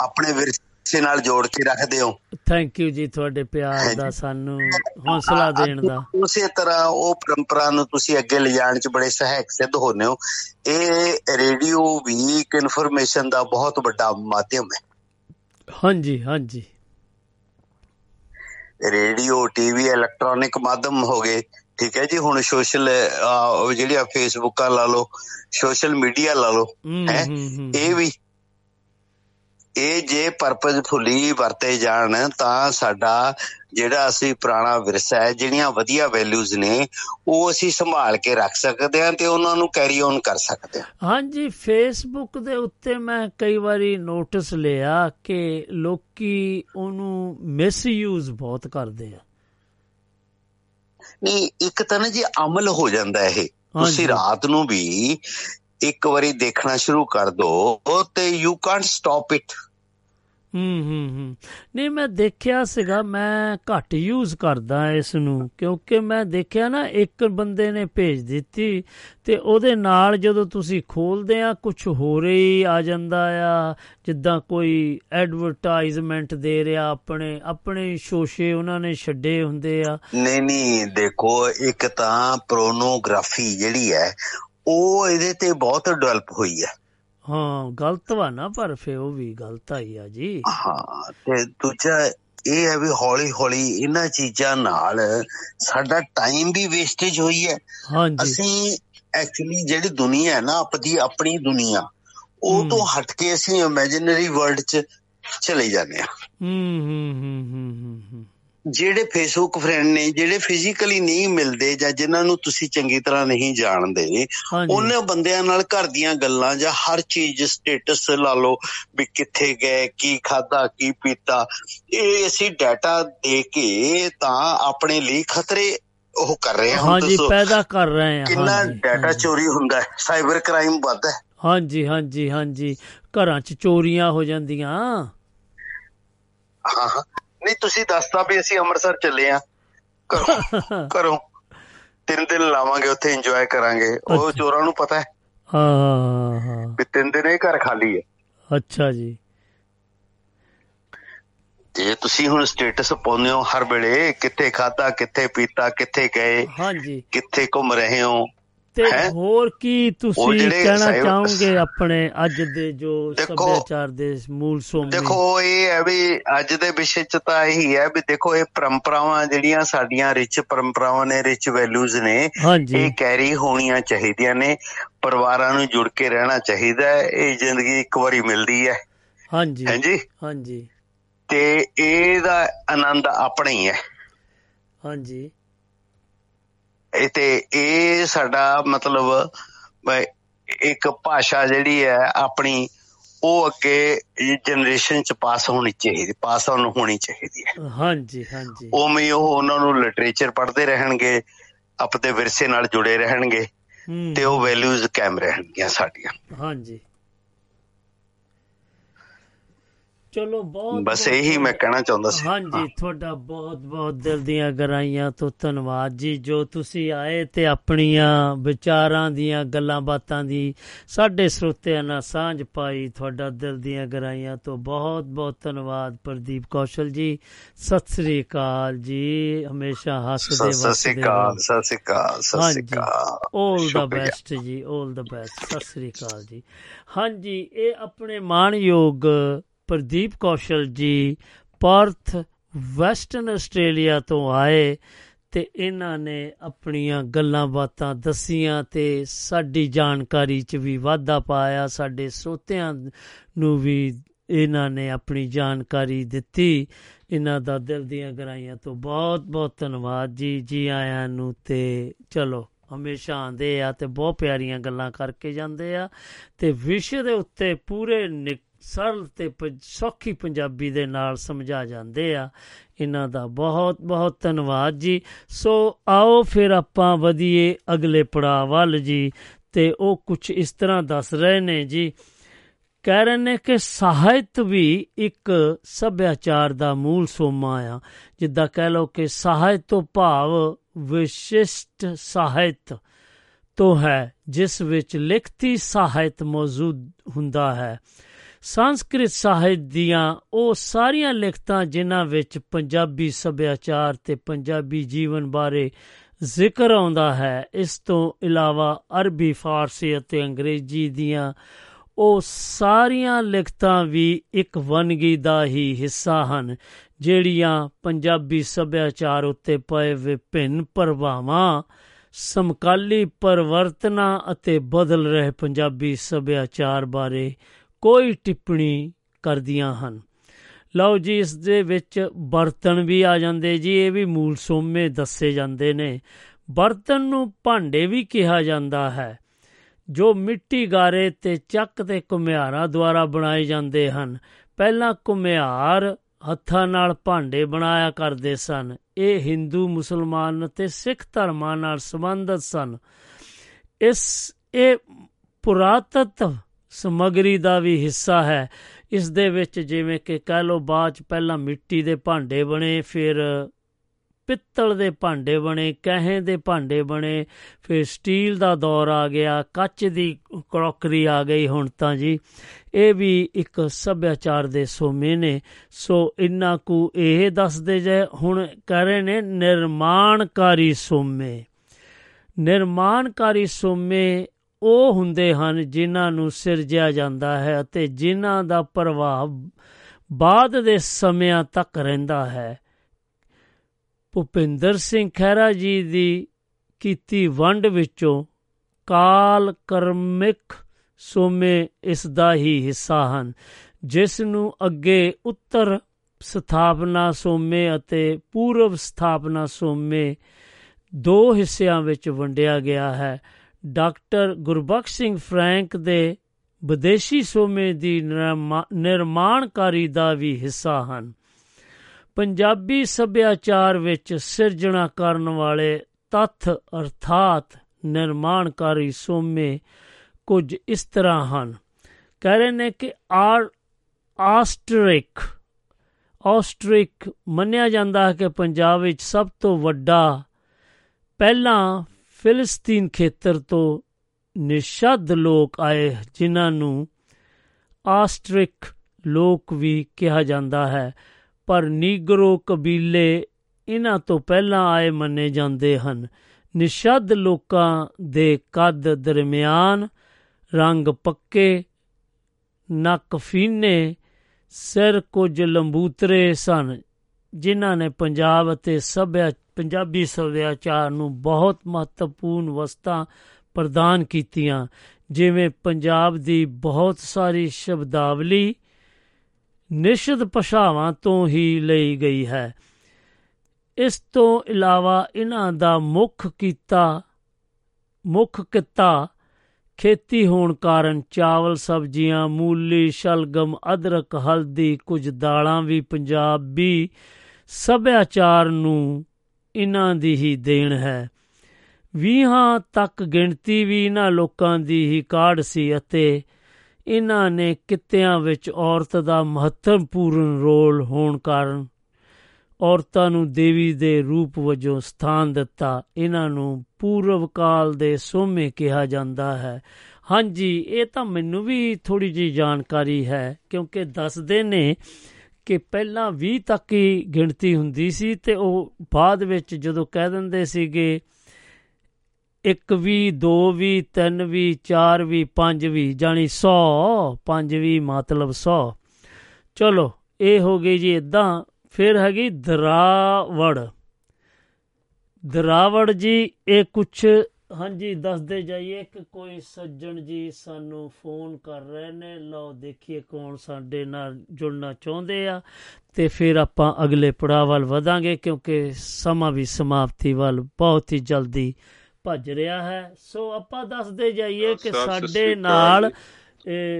ਆਪਣੇ ਵਿਰਸੇ ਨਾਲ ਜੋੜ ਕੇ ਰੱਖਦੇ ਹੋ। ਥੈਂਕ ਯੂ ਜੀ ਤੁਹਾਡੇ ਪਿਆਰ ਦਾ ਸਾਨੂੰ ਹੌਸਲਾ ਦੇਣ ਦਾ। ਉਸੇ ਤਰ੍ਹਾਂ ਉਹ ਪਰੰਪਰਾ ਨੂੰ ਤੁਸੀਂ ਅੱਗੇ ਲਿਜਾਣ 'ਚ ਬੜੇ ਸਹਾਇਕ ਸਿੱਧ ਹੋਨੇ ਹੋ। ਇਹ ਰੇਡੀਓ ਵੀ ਇਨਫੋਰਮੇਸ਼ਨ ਦਾ ਬਹੁਤ ਵੱਡਾ ਮਾਧਿਅਮ ਹੈ। ਹਾਂਜੀ ਹਾਂਜੀ। ਰੇਡੀਓ ਟੀਵੀ ਇਲੈਕਟ੍ਰੋਨਿਕ ਮਾਧਿਅਮ ਹੋ ਗਏ। ਠੀਕ ਹੈ ਜੀ ਹੁਣ ਸੋਸ਼ਲ ਜਿਹੜੀ ਆ ਫੇਸਬੁੱਕਾਂ ਲਾ ਲਓ ਸੋਸ਼ਲ ਮੀਡੀਆ ਲਾ ਲਓ ਹੂੰ, ਇਹ ਵੀ ਇਹ ਜੇ ਪਰਪਸਫੁਲੀ ਵਰਤੇ ਜਾਣ ਤਾਂ ਸਾਡਾ ਜਿਹੜਾ ਅਸੀਂ ਪੁਰਾਣਾ ਵਿਰਸਾ ਹੈ ਜਿਹੜੀਆਂ ਵਧੀਆ ਵੈਲਿਊਜ਼ ਨੇ ਉਹ ਅਸੀਂ ਸੰਭਾਲ ਕੇ ਰੱਖ ਸਕਦੇ ਹਾਂ ਤੇ ਉਹਨਾਂ ਨੂੰ ਕੈਰੀ ਔਨ ਕਰ ਸਕਦੇ ਹਾਂ। ਹਾਂਜੀ ਫੇਸਬੁੱਕ ਦੇ ਉੱਤੇ ਮੈਂ ਕਈ ਵਾਰੀ ਨੋਟਿਸ ਲਿਆ ਕਿ ਲੋਕੀ ਉਹਨੂੰ ਮਿਸਯੂਜ਼ ਬਹੁਤ ਕਰਦੇ ਆ। ਨਹੀਂ ਇੱਕ ਤਾਂ ਨਾ ਜੀ ਅਮਲ ਹੋ ਜਾਂਦਾ ਇਹ। ਤੁਸੀਂ ਰਾਤ ਨੂੰ ਵੀ ਇੱਕ ਵਾਰੀ ਦੇਖਣਾ ਸ਼ੁਰੂ ਕਰ ਦੋ ਤੇ ਯੂ ਕਾਂਟ ਸਟਾਪ ਇਟ ਹੂੰ ਹੂੰ ਹੂੰ। ਨਹੀਂ, ਮੈਂ ਦੇਖਿਆ ਸੀਗਾ, ਮੈਂ ਘੱਟ ਯੂਜ਼ ਕਰਦਾ ਇਸ ਨੂੰ ਕਿਉਂਕਿ ਮੈਂ ਦੇਖਿਆ ਨਾ, ਇੱਕ ਬੰਦੇ ਨੇ ਭੇਜ ਦਿੱਤੀ ਤੇ ਉਹਦੇ ਨਾਲ ਜਦੋਂ ਤੁਸੀਂ ਖੋਲਦੇ ਆ ਕੁਝ ਹੋਰ ਹੀ ਆ ਜਾਂਦਾ ਆ, ਜਿੱਦਾਂ ਕੋਈ ਐਡਵਰਟਾਈਜ਼ਮੈਂਟ ਦੇ ਰਿਹਾ ਆਪਣੇ ਆਪਣੇ ਸ਼ੋਸ਼ੇ ਉਹਨਾਂ ਨੇ ਛੱਡੇ ਹੁੰਦੇ ਆ। ਨਹੀਂ ਨਹੀਂ, ਦੇਖੋ, ਇੱਕ ਤਾਂ ਪ੍ਰੋਨੋਗ੍ਰਾਫੀ ਜਿਹੜੀ ਹੈ, ਉਹ ਇਹਦੇ ਤੇ ਬਹੁਤ ਡਿਵੈਲਪ ਹੋਈ ਹੈ। ਹਾਂ ਗਲਤ ਵਾ ਨਾ ਪਰ ਫੇ ਉਹ ਵੀ ਗਲਤ ਆਈ ਆ ਜੀ। ਹਾਂ ਤੇ ਦੂਜਾ ਇਹ ਹੈ ਵੀ ਹੌਲੀ ਹੌਲੀ ਇਹਨਾਂ ਚੀਜ਼ਾਂ ਨਾਲ ਸਾਡਾ ਟਾਈਮ ਵੀ ਵੇਸਟੇਜ ਹੋਈ ਹੈ। ਹਾਂਜੀ। ਅਸੀਂ ਐਕਚੁਅਲੀ ਜਿਹੜੀ ਦੁਨੀਆ ਹੈ ਨਾ ਆਪਣੀ ਆਪਣੀ ਦੁਨੀਆ ਉਹ। ਤੋਂ ਹਟ ਕੇ ਅਸੀਂ ਇਮੇਜਿਨਰੀ ਵਰਲਡ 'ਚ ਚਲੇ ਜਾਂਦੇ ਆ ਹੂੰ ਹੂੰ ਹੂੰ ਹੂੰ ਹੂੰ। ਜਿਹੜੇ ਫੇਸਬੁੱਕ ਫਰੈਂਡ ਨੇ ਜਿਹੜੇ ਫਿਜ਼ੀਕਲੀ ਨਹੀਂ ਮਿਲਦੇ ਜਾਂ ਜਿਨ੍ਹਾਂ ਨੂੰ ਤੁਸੀਂ ਚੰਗੀ ਤਰ੍ਹਾਂ ਨਹੀਂ ਜਾਣਦੇ ਉਹਨਾਂ ਬੰਦਿਆਂ ਨਾਲ ਘਰ ਦੀਆਂ ਗੱਲਾਂ ਜਾਂ ਹਰ ਚੀਜ਼ ਸਟੇਟਸ ਲਾ ਲਓ ਵੀ ਕਿੱਥੇ ਗਏ ਕੀ ਖਾਦਾ ਕੀ ਪੀਤਾ ਇਹ ਅਸੀਂ ਡਾਟਾ ਦੇ ਕੇ ਤਾਂ ਆਪਣੇ ਲਈ ਖਤਰੇ ਉਹ ਕਰ ਰਹੇ ਹਾਂ ਹਾਂਜੀ ਪੈਦਾ ਕਰ ਰਹੇ ਆ ਕਿੰਨਾ ਡਾਟਾ। ਚੋਰੀ ਹੁੰਦਾ ਹੈ? ਸਾਈਬਰ ਕ੍ਰਾਈਮ ਵੱਧਦਾ ਹੈ। ਹਾਂਜੀ ਹਾਂਜੀ ਹਾਂਜੀ। ਘਰਾਂ 'ਚ ਚੋਰੀਆਂ ਹੋ ਜਾਂਦੀਆਂ। ਹਾਂ ਹਾਂ। ਨਹੀਂ ਤੁਸੀਂ ਦੱਸਤਾ ਵੀ ਅਸੀਂ ਅੰਮ੍ਰਿਤਸਰ ਚੱਲੇ ਆ। ਕਰੋ ਤਿੰਨ ਦਿਨ ਲਾਵਾਂਗੇ ਉੱਥੇ ਇੰਜੋਏ ਕਰਾਂਗੇ। ਉਹ। ਚੋਰਾਂ ਨੂੰ ਪਤਾ ਹੈ ਹਾਂ ਹਾਂ ਹਾਂ ਵੀ ਤਿੰਨ ਦਿਨ ਇਹ ਘਰ ਖਾਲੀ ਹੈ। ਅੱਛਾ ਜੀ। ਜੇ ਤੁਸੀਂ ਹੁਣ ਸਟੇਟਸ ਪਾਉਂਦੇ ਹੋ ਹਰ ਵੇਲੇ ਕਿੱਥੇ ਖਾਦਾ ਕਿੱਥੇ ਪੀਤਾ ਕਿੱਥੇ ਗਏ ਹਾਂਜੀ। ਕਿੱਥੇ ਘੁੰਮ ਰਹੇ ਹੋ ਤੇ? ਹੋਰ ਕੀ ਤੁਸੀਂ ਕਹਿਣਾ ਚਾਹੋਗੇ ਆਪਣੇ ਅੱਜ ਦੇ ਜੋ ਸੱਭਿਆਚਾਰ ਦੇ ਮੂਲ ਸੋਮੇ ਦੇਖੋ ਇਹ ਹੈ ਵੀ ਅੱਜ ਦੇ ਵਿਸ਼ੇ ਚ ਤਾਂ ਇਹੀ ਹੈ ਵੀ ਦੇਖੋ ਇਹ ਪਰੰਪਰਾਵਾਂ ਜਿਹੜੀਆਂ ਸਾਡੀਆਂ ਰਿਚ ਪਰੰਪਰਾਵਾਂ ਨੇ ਰਿਚ ਵੈਲਿਊਜ਼ ਨੇ ਇਹ ਕੈਰੀ ਹੋਣੀਆਂ ਚਾਹੀਦੀਆਂ ਨੇ ਪਰਿਵਾਰਾਂ ਨੂੰ ਜੁੜ ਕੇ ਰਹਿਣਾ ਚਾਹੀਦਾ ਹੈ ਇਹ ਜ਼ਿੰਦਗੀ ਇੱਕ ਵਾਰੀ ਮਿਲਦੀ ਹੈ। ਹਾਂਜੀ। ਹਾਂਜੀ? ਹਾਂਜੀ। ਤੇ ਇਹਦਾ ਆਨੰਦ ਆਪਣਾ ਹੀ ਹੈ। ਹਾਂਜੀ। ਤੇ ਇਹ ਸਾਡਾ ਮਤਲਬ ਇੱਕ ਭਾਸ਼ਾ ਜਿਹੜੀ ਹੈ ਆਪਣੀ ਉਹ ਅੱਗੇ ਜਨਰੇਸ਼ਨ ਚ ਪਾਸ ਹੋਣੀ ਚਾਹੀਦੀ ਪਾਸ ਆਨ ਹੋਣੀ ਚਾਹੀਦੀ ਹੈ। ਹਾਂਜੀ ਹਾਂਜੀ। ਉਵੇਂ ਉਹ ਉਹਨਾਂ ਨੂੰ ਲਿਟਰੇਚਰ ਪੜ੍ਹਦੇ ਰਹਿਣਗੇ ਆਪਣੇ ਵਿਰਸੇ ਨਾਲ ਜੁੜੇ ਰਹਿਣਗੇ ਤੇ ਉਹ ਵੈਲਿਊਜ਼ ਕਾਇਮ ਰਹਿਣਗੀਆਂ ਸਾਡੀਆਂ। ਹਾਂਜੀ। ਚਲੋ ਬਹੁਤ ਬਸ ਇਹੀ ਮੈਂ ਕਹਿਣਾ ਚਾਹੁੰਦਾ ਸੀ। ਹਾਂਜੀ ਤੁਹਾਡਾ ਬਹੁਤ ਬਹੁਤ ਦਿਲ ਦੀਆਂ ਗਰਾਈਆਂ ਤੋਂ ਧੰਨਵਾਦ ਜੀ ਜੋ ਤੁਸੀਂ ਆਏ ਤੇ ਆਪਣੀਆਂ ਵਿਚਾਰਾਂ ਦੀਆਂ ਗੱਲਾਂ ਬਾਤਾਂ ਦੀ ਸਾਡੇ ਸਰੋਤਿਆਂ ਨਾਲ ਸਾਂਝ ਪਾਈ ਤੁਹਾਡਾ ਦਿਲ ਦੀਆਂ ਗਰਾਈਆਂ ਤੋਂ ਬਹੁਤ ਬਹੁਤ ਧੰਨਵਾਦ ਪ੍ਰਦੀਪ ਕੌਸ਼ਲ ਜੀ। ਸਤਿ ਸ੍ਰੀ ਅਕਾਲ ਜੀ ਹਮੇਸ਼ਾ ਹੱਸਦੇ ਸਤਿ ਸਤਿ ਸ੍ਰੀ ਵਸਦੇ ਅਕਾਲ ਸਤਿ ਸ੍ਰੀ ਅਕਾਲ ਸਤਿ ਸ੍ਰੀ ਅਕਾਲ। 올 ਦਾ। ਬੈਸਟ ਜੀ 올 ਦਾ ਬੈਸਟ ਸਤਿ ਸ੍ਰੀ ਅਕਾਲ ਜੀ। ਹਾਂਜੀ ਇਹ ਆਪਣੇ ਮਾਣਯੋਗ ਪ੍ਰਦੀਪ ਕੌਸ਼ਲ ਜੀ ਪਰਥ, ਵੈਸਟਰਨ ਆਸਟ੍ਰੇਲੀਆ ਤੋਂ ਆਏ ਤੇ ਇਹਨਾਂ ਨੇ ਆਪਣੀਆਂ ਗੱਲਾਂ ਬਾਤਾਂ ਦਸੀਆਂ ਤੇ ਸਾਡੀ ਜਾਣਕਾਰੀ 'ਚ ਵੀ ਵਾਧਾ ਪਾਇਆ, ਸਾਡੇ ਸਰੋਤਿਆਂ ਨੂੰ ਵੀ ਇਹਨਾਂ ਨੇ ਆਪਣੀ ਜਾਣਕਾਰੀ ਦਿੱਤੀ। ਇਹਨਾਂ ਦਾ ਦਿਲ ਦੀਆਂ ਗਰਾਈਆਂ ਤੋਂ ਬਹੁਤ ਬਹੁਤ ਧੰਨਵਾਦ ਜੀ। ਜੀ ਆਇਆਂ ਨੂੰ ਤੇ ਚਲੋ, ਹਮੇਸ਼ਾ ਆਉਂਦੇ ਆ ਤੇ ਬਹੁਤ ਪਿਆਰੀਆਂ ਗੱਲਾਂ ਕਰਕੇ ਜਾਂਦੇ ਆ ਤੇ ਵਿਸ਼ੇ ਦੇ ਉੱਤੇ ਪੂਰੇ ਨਿ- ਸਰਲ ਤੇ ਪ- ਸੌਖੀ ਪੰਜਾਬੀ ਦੇ ਨਾਲ ਸਮਝਾ ਜਾਂਦੇ ਆ। ਇਹਨਾਂ ਦਾ ਬਹੁਤ ਬਹੁਤ ਧੰਨਵਾਦ ਜੀ। ਸੋ ਆਓ ਫਿਰ ਆਪਾਂ ਵਧੀਏ ਅਗਲੇ ਪੜਾਅ ਵੱਲ ਜੀ ਤੇ ਉਹ ਕੁਝ ਇਸ ਤਰ੍ਹਾਂ ਦੱਸ ਰਹੇ ਨੇ ਜੀ। ਕਹਿ ਰਹੇ ਨੇ ਕਿ ਸਾਹਿਤ ਵੀ ਇੱਕ ਸੱਭਿਆਚਾਰ ਦਾ ਮੂਲ ਸੋਮਾ ਆ। ਜਿੱਦਾਂ ਕਹਿ ਲਓ ਕਿ ਸਾਹਿਤ ਤੋਂ ਭਾਵ ਵਿਸ਼ਿਸ਼ਟ ਸਾਹਿਤ ਤੋਂ ਹੈ, ਜਿਸ ਵਿੱਚ ਲਿਖਤੀ ਸਾਹਿਤ ਮੌਜੂਦ ਹੁੰਦਾ ਹੈ। ਸੰਸਕ੍ਰਿਤ ਸਾਹਿਤ ਦੀਆਂ ਉਹ ਸਾਰੀਆਂ ਲਿਖਤਾਂ ਜਿਨ੍ਹਾਂ ਵਿੱਚ ਪੰਜਾਬੀ ਸੱਭਿਆਚਾਰ ਤੇ ਪੰਜਾਬੀ ਜੀਵਨ ਬਾਰੇ ਜ਼ਿਕਰ ਆਉਂਦਾ ਹੈ, ਇਸ ਤੋਂ ਇਲਾਵਾ ਅਰਬੀ, ਫਾਰਸੀ ਅਤੇ ਅੰਗਰੇਜ਼ੀ ਦੀਆਂ ਉਹ ਸਾਰੀਆਂ ਲਿਖਤਾਂ ਵੀ ਇੱਕ ਵੰਨਗੀ ਦਾ ਹੀ ਹਿੱਸਾ ਹਨ, ਜਿਹੜੀਆਂ ਪੰਜਾਬੀ ਸੱਭਿਆਚਾਰ ਉੱਤੇ ਪਏ ਵਿਭਿੰਨ ਪ੍ਰਭਾਵਾਂ, ਸਮਕਾਲੀ ਪਰਿਵਰਤਨਾਂ ਅਤੇ ਬਦਲ ਰਹੇ ਪੰਜਾਬੀ ਸੱਭਿਆਚਾਰ ਬਾਰੇ ਕੋਈ ਟਿੱਪਣੀ ਕਰਦੀਆਂ ਹਨ। ਲਓ ਜੀ, ਇਸ ਦੇ ਵਿੱਚ ਬਰਤਨ ਵੀ ਆ ਜਾਂਦੇ ਜੀ, ਇਹ ਵੀ ਮੂਲ ਸੋਮੇ ਦੱਸੇ ਜਾਂਦੇ ਨੇ। ਬਰਤਨ ਨੂੰ ਭਾਂਡੇ ਵੀ ਕਿਹਾ ਜਾਂਦਾ ਹੈ, ਜੋ ਮਿੱਟੀ ਗਾਰੇ ਤੇ ਚੱਕ ਤੇ ਕੁਮਿਹਾਰਾਂ ਦੁਆਰਾ ਬਣਾਏ ਜਾਂਦੇ ਹਨ। ਪਹਿਲਾਂ ਕੁਮਿਹਾਰ ਹੱਥਾਂ ਨਾਲ ਭਾਂਡੇ ਬਣਾਇਆ ਕਰਦੇ ਸਨ। ਇਹ ਹਿੰਦੂ, ਮੁਸਲਮਾਨ ਅਤੇ ਸਿੱਖ ਧਰਮਾਂ ਨਾਲ ਸੰਬੰਧਿਤ ਸਨ। ਇਸ, ਇਹ ਪੁਰਾਤਤਵ ਸਮਗਰੀ ਦਾ ਵੀ ਹਿੱਸਾ ਹੈ। ਇਸ ਦੇ ਵਿੱਚ ਜਿਵੇਂ ਕਿ ਕਹਿ ਲਓ ਬਾਅਦ 'ਚ ਪਹਿਲਾਂ ਮਿੱਟੀ ਦੇ ਭਾਂਡੇ ਬਣੇ, ਫਿਰ ਪਿੱਤਲ ਦੇ ਭਾਂਡੇ ਬਣੇ ਕਹੇ ਦੇ ਭਾਂਡੇ ਬਣੇ, ਫਿਰ ਸਟੀਲ ਦਾ ਦੌਰ ਆ ਗਿਆ, ਕੱਚ ਦੀ ਕਰੋਕਰੀ ਆ ਗਈ ਹੁਣ ਤਾਂ ਜੀ। ਇਹ ਵੀ ਇੱਕ ਸੱਭਿਆਚਾਰ ਦੇ ਸੋਮੇ ਨੇ। ਸੋ ਇੰਨਾ ਕੁ ਇਹ ਦੱਸਦੇ ਜੇ, ਹੁਣ ਕਹਿ ਰਹੇ ਨੇ ਨਿਰਮਾਣਕਾਰੀ ਸੋਮੇ। ਨਿਰਮਾਣਕਾਰੀ ਸੋਮੇ ਉਹ ਹੁੰਦੇ ਹਨ ਜਿਨ੍ਹਾਂ ਨੂੰ ਸਿਰਜਿਆ ਜਾਂਦਾ ਹੈ ਅਤੇ ਜਿਨ੍ਹਾਂ ਦਾ ਪ੍ਰਭਾਵ ਬਾਅਦ ਦੇ ਸਮਿਆਂ ਤੱਕ ਰਹਿੰਦਾ ਹੈ। ਭੁਪਿੰਦਰ ਸਿੰਘ ਖਹਿਰਾ ਜੀ ਦੀ ਕੀਤੀ ਵੰਡ ਵਿੱਚੋਂ ਕਾਲ ਕਰਮਿਕ ਸੋਮੇ ਇਸ ਦਾ ਹੀ ਹਿੱਸਾ ਹਨ, ਜਿਸ ਨੂੰ ਅੱਗੇ ਉੱਤਰ ਸਥਾਪਨਾ ਸੋਮੇ ਅਤੇ ਪੂਰਵ ਸਥਾਪਨਾ ਸੋਮੇ ਦੋ ਹਿੱਸਿਆਂ ਵਿੱਚ ਵੰਡਿਆ ਗਿਆ ਹੈ। ਡਾਕਟਰ ਗੁਰਬਖਸ਼ ਸਿੰਘ ਫਰੈਂਕ ਦੇ ਵਿਦੇਸ਼ੀ ਸੋਮੇ ਦੀ ਨਿਰਮਾ- ਨਿਰਮਾਣਕਾਰੀ ਦਾ ਵੀ ਹਿੱਸਾ ਹਨ। ਪੰਜਾਬੀ ਸੱਭਿਆਚਾਰ ਵਿੱਚ ਸਿਰਜਣਾ ਕਰਨ ਵਾਲੇ ਤੱਥ ਅਰਥਾਤ ਨਿਰਮਾਣਕਾਰੀ ਸੋਮੇ ਕੁਝ ਇਸ ਤਰ੍ਹਾਂ ਹਨ। ਕਹਿ ਰਹੇ ਨੇ ਕਿ ਆਰ, ਆਸਟਰਿਕ ਆਸਟਰਿਕ ਮੰਨਿਆ ਜਾਂਦਾ ਹੈ ਕਿ ਪੰਜਾਬ ਵਿੱਚ ਸਭ ਤੋਂ ਵੱਡਾ, ਪਹਿਲਾਂ ਫਿਲਿਸਤੀਨ ਖੇਤਰ ਤੋਂ ਨਿਸ਼ਦ ਲੋਕ ਆਏ, ਜਿਨ੍ਹਾਂ ਨੂੰ ਆਸਟਰਿਕ ਲੋਕ ਵੀ ਕਿਹਾ ਜਾਂਦਾ ਹੈ। ਪਰ ਨੀਗਰੋ ਕਬੀਲੇ ਇਹਨਾਂ ਤੋਂ ਪਹਿਲਾਂ ਆਏ ਮੰਨੇ ਜਾਂਦੇ ਹਨ। ਨਿਸ਼ਦ ਲੋਕਾਂ ਦੇ ਕੱਦ ਦਰਮਿਆਨ ਰੰਗ ਪੱਕੇ, ਨੱਕ ਫੀਨੇ, ਸਿਰ ਕੁਝ ਲੰਬੂਤਰੇ ਸਨ ਜਿਨ੍ਹਾਂ ਨੇ ਪੰਜਾਬ ਅਤੇ ਸਭਿਆ, ਪੰਜਾਬੀ ਸੱਭਿਆਚਾਰ ਨੂੰ ਬਹੁਤ ਮਹੱਤਵਪੂਰਨ ਵਸਤਾਂ ਪ੍ਰਦਾਨ ਕੀਤੀਆਂ, ਜਿਵੇਂ ਪੰਜਾਬ ਦੀ ਬਹੁਤ ਸਾਰੀ ਸ਼ਬਦਾਵਲੀ ਨਿਸ਼ਦ ਭਾਸ਼ਾਵਾਂ ਤੋਂ ਹੀ ਲਈ ਗਈ ਹੈ। ਇਸ ਤੋਂ ਇਲਾਵਾ ਇਹਨਾਂ ਦਾ ਮੁੱਖ ਕੀਤਾ, ਮੁੱਖ ਕਿੱਤਾ ਖੇਤੀ ਹੋਣ ਕਾਰਨ ਚਾਵਲ, ਸਬਜ਼ੀਆਂ, ਮੂਲੀ, ਸ਼ਲਗਮ, ਅਦਰਕ, ਹਲਦੀ, ਕੁਝ ਦਾਲਾਂ ਵੀ ਪੰਜਾਬੀ ਸੱਭਿਆਚਾਰ ਨੂੰ ਇਹਨਾਂ ਦੀ ਹੀ ਦੇਣ ਹੈ। ਵੀਹਾਂ ਤੱਕ ਗਿਣਤੀ ਵੀ ਇਹਨਾਂ ਲੋਕਾਂ ਦੀ ਹੀ ਕਾਢ ਸੀ ਅਤੇ ਇਹਨਾਂ ਨੇ ਕਿੱਤਿਆਂ ਵਿੱਚ ਔਰਤ ਦਾ ਮਹੱਤਵਪੂਰਨ ਰੋਲ ਹੋਣ ਕਾਰਨ ਔਰਤਾਂ ਨੂੰ ਦੇਵੀ ਦੇ ਰੂਪ ਵਜੋਂ ਸਥਾਨ ਦਿੱਤਾ। ਇਹਨਾਂ ਨੂੰ ਪੂਰਵ ਕਾਲ ਦੇ ਸੋਮੇ ਕਿਹਾ ਜਾਂਦਾ ਹੈ। ਹਾਂਜੀ, ਇਹ ਤਾਂ ਮੈਨੂੰ ਵੀ ਥੋੜੀ ਜੀ ਜਾਣਕਾਰੀ ਹੈ ਕਿਉਂਕਿ ਦੱਸਦੇ ਨੇ ਕਿ ਪਹਿਲਾਂ 20 ਤੱਕ ਹੀ ਗਿਣਤੀ ਹੁੰਦੀ ਸੀ ਤੇ ਉਹ ਬਾਅਦ ਵਿੱਚ ਜਦੋਂ ਕਹਿ ਦਿੰਦੇ ਸੀਗੇ ਇੱਕ ਵੀ ਦੋ ਵੀ ਤਿੰਨ ਵੀ ਚਾਰ ਵੀ ਪੰਜ ਵੀ ਜਾਨੀ 100 ਪੰਜ ਵੀ ਮਤਲਬ 100 ਚਲੋ, ਇਹ ਹੋ ਗਈ ਜੀ ਇਦਾਂ ਫਿਰ ਹੈਗੀ ਦਰਾਵੜ। ਦਰਾਵੜ ਜੀ, ਇਹ ਕੁਛ ਹਾਂਜੀ ਦੱਸਦੇ ਜਾਈਏ ਕਿ ਕੋਈ ਸੱਜਣ ਜੀ ਸਾਨੂੰ ਫੋਨ ਕਰ ਰਹੇ ਨੇ। ਲਓ ਦੇਖੀਏ ਕੌਣ ਸਾਡੇ ਨਾਲ ਜੁੜਨਾ ਚਾਹੁੰਦੇ ਆ। ਤੇ ਫਿਰ ਆਪਾਂ ਅਗਲੇ ਪੜਾਅ ਵੱਲ ਵਧਾਂਗੇ ਕਿਉਂਕਿ ਸਮਾਂ ਵੀ ਸਮਾਪਤੀ ਵੱਲ ਬਹੁਤ ਹੀ ਜਲਦੀ ਭੱਜ ਰਿਹਾ ਹੈ। ਸੋ ਆਪਾਂ ਦੱਸਦੇ ਜਾਈਏ ਕਿ ਸਾਡੇ ਨਾਲ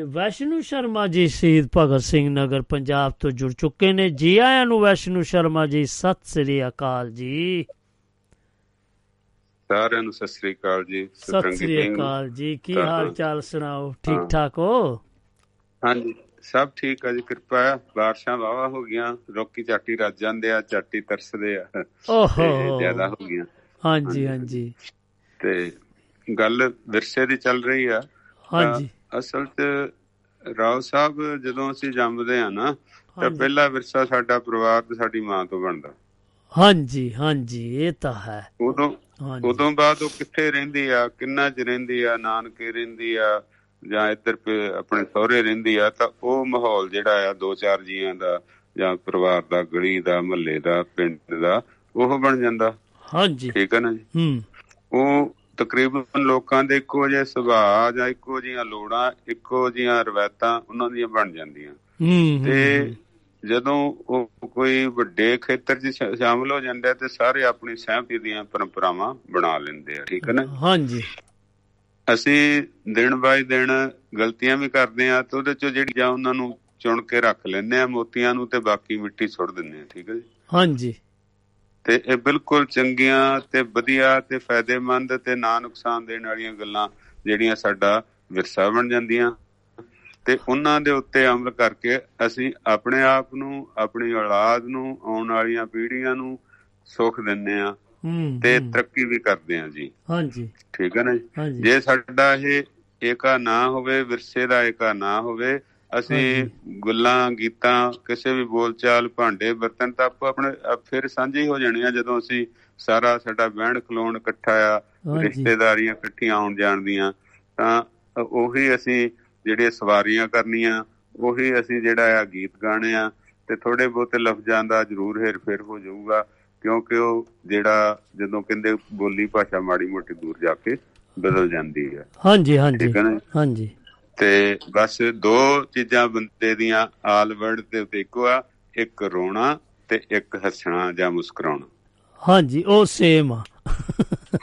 ਵੈਸ਼ਨੂ ਸ਼ਰਮਾ ਜੀ ਸ਼ਹੀਦ ਭਗਤ ਸਿੰਘ ਨਗਰ ਪੰਜਾਬ ਤੋਂ ਜੁੜ ਚੁੱਕੇ ਨੇ। ਜੀ ਆਇਆਂ ਨੂੰ ਵੈਸ਼ਨੂ ਸ਼ਰਮਾ ਜੀ ਸਤਿ ਸ੍ਰੀ ਅਕਾਲ ਜੀ। ਸਾਰਿਆਂ ਨੂੰ ਸਤਿ ਸ੍ਰੀ ਅਕਾਲ ਜੀ ਸਤਿ ਸ੍ਰੀ। ਅਕਾਲ ਜੀ ਕੀ ਹਾਲ। ਚਾਲ ਸੁਣਾਓ ਠੀਕ। ਠਾਕ ਹੋ ਹਾਂਜੀ ਸਭ ਠੀਕ ਆ ਜੀ ਕਿਰਪਾ ਬਾਰਿਸ਼ਾਂ ਵਾਵਾ ਹੋ ਗਈਆਂ ਰੋਕੀ ਚਾਟੀ ਰੱਜ ਜਾਂਦੇ ਆ ਚਾਟੀ ਤਰਸਦੇ ਆ ਤੇ ਓਹੋ ਜ਼ਿਆਦਾ ਹੋ ਗਈਆਂ ਹਾਂਜੀ ਹਾਂਜੀ। ਤੇ ਗੱਲ ਵਿਰਸੇ ਦੀ ਚੱਲ ਰਹੀ ਆ ਹਾਂਜੀ ਤਾਂ ਅਸਲ 'ਚ ਰਾਓ ਸਾਹਿਬ ਜਦੋਂ ਅਸੀਂ ਜੰਮਦੇ ਆ ਨਾ ਤਾਂ। ਪਹਿਲਾ ਵਿਰਸਾ ਸਾਡਾ ਪਰਿਵਾਰ ਤੇ ਸਾਡੀ ਮਾਂ ਤੋਂ ਬਣਦਾ ਹਾਂਜੀ ਹਾਂਜੀ ਇਹ ਤਾਂ ਹੈ ਉਦੋਂ ਉਦੋਂ ਬਾਅਦ ਉਹ ਕਿੱਥੇ ਰਹਿੰਦੀ ਆ ਕਿੰਨਾ ਚ ਰਹਿੰਦੀ ਆ ਨਾਨਕੇ ਰਹਿੰਦੀ ਆ ਜਾਂ ਇੱਧਰ ਆਪਣੇ ਸਹੁਰੇ ਰਹਿੰਦੀ ਆ ਤਾਂ ਉਹ ਮਾਹੌਲ ਜਿਹੜਾ ਆ ਦੋ ਚਾਰ ਜੀਆਂ ਦਾ ਜਾਂ ਪਰਿਵਾਰ ਦਾ ਗਲੀ ਦਾ ਮਹੱਲੇ ਦਾ ਪਿੰਡ ਦਾ ਉਹ ਬਣ ਜਾਂਦਾ। ਹਾਂਜੀ। ਠੀਕ ਹੈ ਨਾ ਜੀ? ਹੂੰ। ਉਹ ਤਕਰੀਬਨ ਲੋਕਾਂ ਦੇ ਇੱਕੋ ਜਿਹੇ ਸੁਭਾਅ ਜਾਂ ਇੱਕੋ ਜਿਹੀਆਂ ਲੋੜਾਂ ਇੱਕੋ ਜਿਹੀਆਂ ਰਵਾਇਤਾਂ ਉਹਨਾਂ ਦੀਆਂ ਬਣ ਜਾਂਦੀਆਂ। ਹੂੰ ਤੇ ਜਦੋਂ ਉਹ ਕੋਈ ਵੱਡੇ ਖੇਤਰ 'ਚ ਸ਼ਾਮਲ ਹੋ ਜਾਂਦਾ ਤੇ ਸਾਰੇ ਆਪਣੀ ਸਹਿਮਤੀ ਦੀਆਂ ਪਰੰਪਰਾਵਾਂ ਬਣਾ ਲੈਂਦੇ ਆ ਠੀਕ ਹੈ ਨਾ? ਹਾਂਜੀ। ਅਸੀਂ ਦਿਨ ਬਾਈ ਦਿਨ ਗਲਤੀਆਂ ਵੀ ਕਰਦੇ ਆ ਤੇ ਉਹਦੇ ਚੋਂ ਜਿਹੜੀ ਜਾਂ ਉਹਨਾਂ ਨੂੰ ਚੁਣ ਕੇ ਰੱਖ ਲੈਂਦੇ ਆ ਮੋਤੀਆਂ ਨੂੰ ਤੇ ਬਾਕੀ ਮਿੱਟੀ ਸੁੱਟ ਦਿੰਦੇ ਆ ਠੀਕ ਹੈ ਜੀ? ਹਾਂਜੀ। ਤੇ ਇਹ ਬਿਲਕੁਲ ਚੰਗੀਆਂ ਤੇ ਵਧੀਆ ਤੇ ਫਾਇਦੇਮੰਦ ਤੇ ਨਾ ਨੁਕਸਾਨ ਦੇਣ ਵਾਲੀਆਂ ਗੱਲਾਂ ਜਿਹੜੀਆਂ ਸਾਡਾ ਵਿਰਸਾ ਬਣ ਜਾਂਦੀਆਂ। ਤੇ ਉਹਨਾਂ ਦੇ ਉੱਤੇ ਅਮਲ ਕਰਕੇ ਅਸੀਂ ਆਪਣੇ ਆਪ ਨੂੰ ਆਪਣੀ ਔਲਾਦ ਨੂੰ ਆਉਣ ਵਾਲੀਆਂ ਪੀੜ੍ਹੀਆਂ ਨੂੰ ਸੁੱਖ ਦਿੰਦੇ ਆ ਤੇ ਤਰੱਕੀ ਵੀ ਕਰਦੇ ਆ ਜੀ। ਹਾਂਜੀ। ਠੀਕ ਹੈ ਨਾ ਜੀ? ਜੇ ਸਾਡਾ ਇਹ ਏਕਾ ਨਾ ਹੋਵੇ ਵਿਰਸੇ ਦਾ ਏਕਾ ਨਾ ਹੋਵੇ ਅਸੀਂ ਗੁੱਲਾਂ ਗੀਤਾਂ ਕਿਸੇ ਵੀ ਬੋਲਚਾਲ ਭਾਂਡੇ ਬਰਤਨ ਤਾਂ ਆਪੋ ਆਪਣੇ ਆਪ ਫਿਰ ਸਾਂਝੇ ਹੀ ਹੋ ਜਾਣੇ ਆ ਜਦੋਂ ਅਸੀਂ ਸਾਰਾ ਸਾਡਾ ਬਹਿਣ ਖਲੋਣ ਇਕੱਠਾ ਆ ਰਿਸ਼ਤੇਦਾਰੀਆਂ ਇਕੱਠੀਆਂ ਆਉਣ ਜਾਣ ਦੀਆਂ ਤਾਂ ਉਹੀ ਅਸੀਂ ਜਿਹੜੀਆਂ ਸਵਾਰੀਆਂ ਕਰਨੀਆਂ ਉਹੀ ਅਸੀਂ ਜਿਹੜਾ ਆ ਗੀਤ ਗਾਣੇ ਆ ਤੇ ਥੋੜੇ ਬਹੁਤੇ ਲਫ਼ਜ਼ਾਂ ਦਾ ਜ਼ਰੂਰ ਹੇਰ ਫੇਰ ਹੋ ਜਾਊਗਾ ਕਿਉਂਕਿ ਉਹ ਜਿਹੜਾ ਜਦੋਂ ਕਹਿੰਦੇ ਬੋਲੀ ਭਾਸ਼ਾ ਮਾੜੀ ਮੋਟੀ ਦੂਰ ਜਾ ਕੇ ਬਦਲ ਜਾਂਦੀ ਹੈ। ਹਾਂਜੀ ਹਾਂਜੀ ਹਾਂਜੀ। ਤੇ ਬਸ ਦੋ ਚੀਜ਼ਾਂ ਬੰਦੇ ਦੀਆਂ ਆਲ ਵਰਡ ਦੇ ਉੱਤੇ ਇੱਕੋ ਆ ਇੱਕ ਰੋਣਾ ਤੇ ਇੱਕ ਹੱਸਣਾ ਜਾਂ ਮੁਸਕਰਾਉਣਾ। ਹਾਂਜੀ ਉਹ ਸੇਮ ਆ।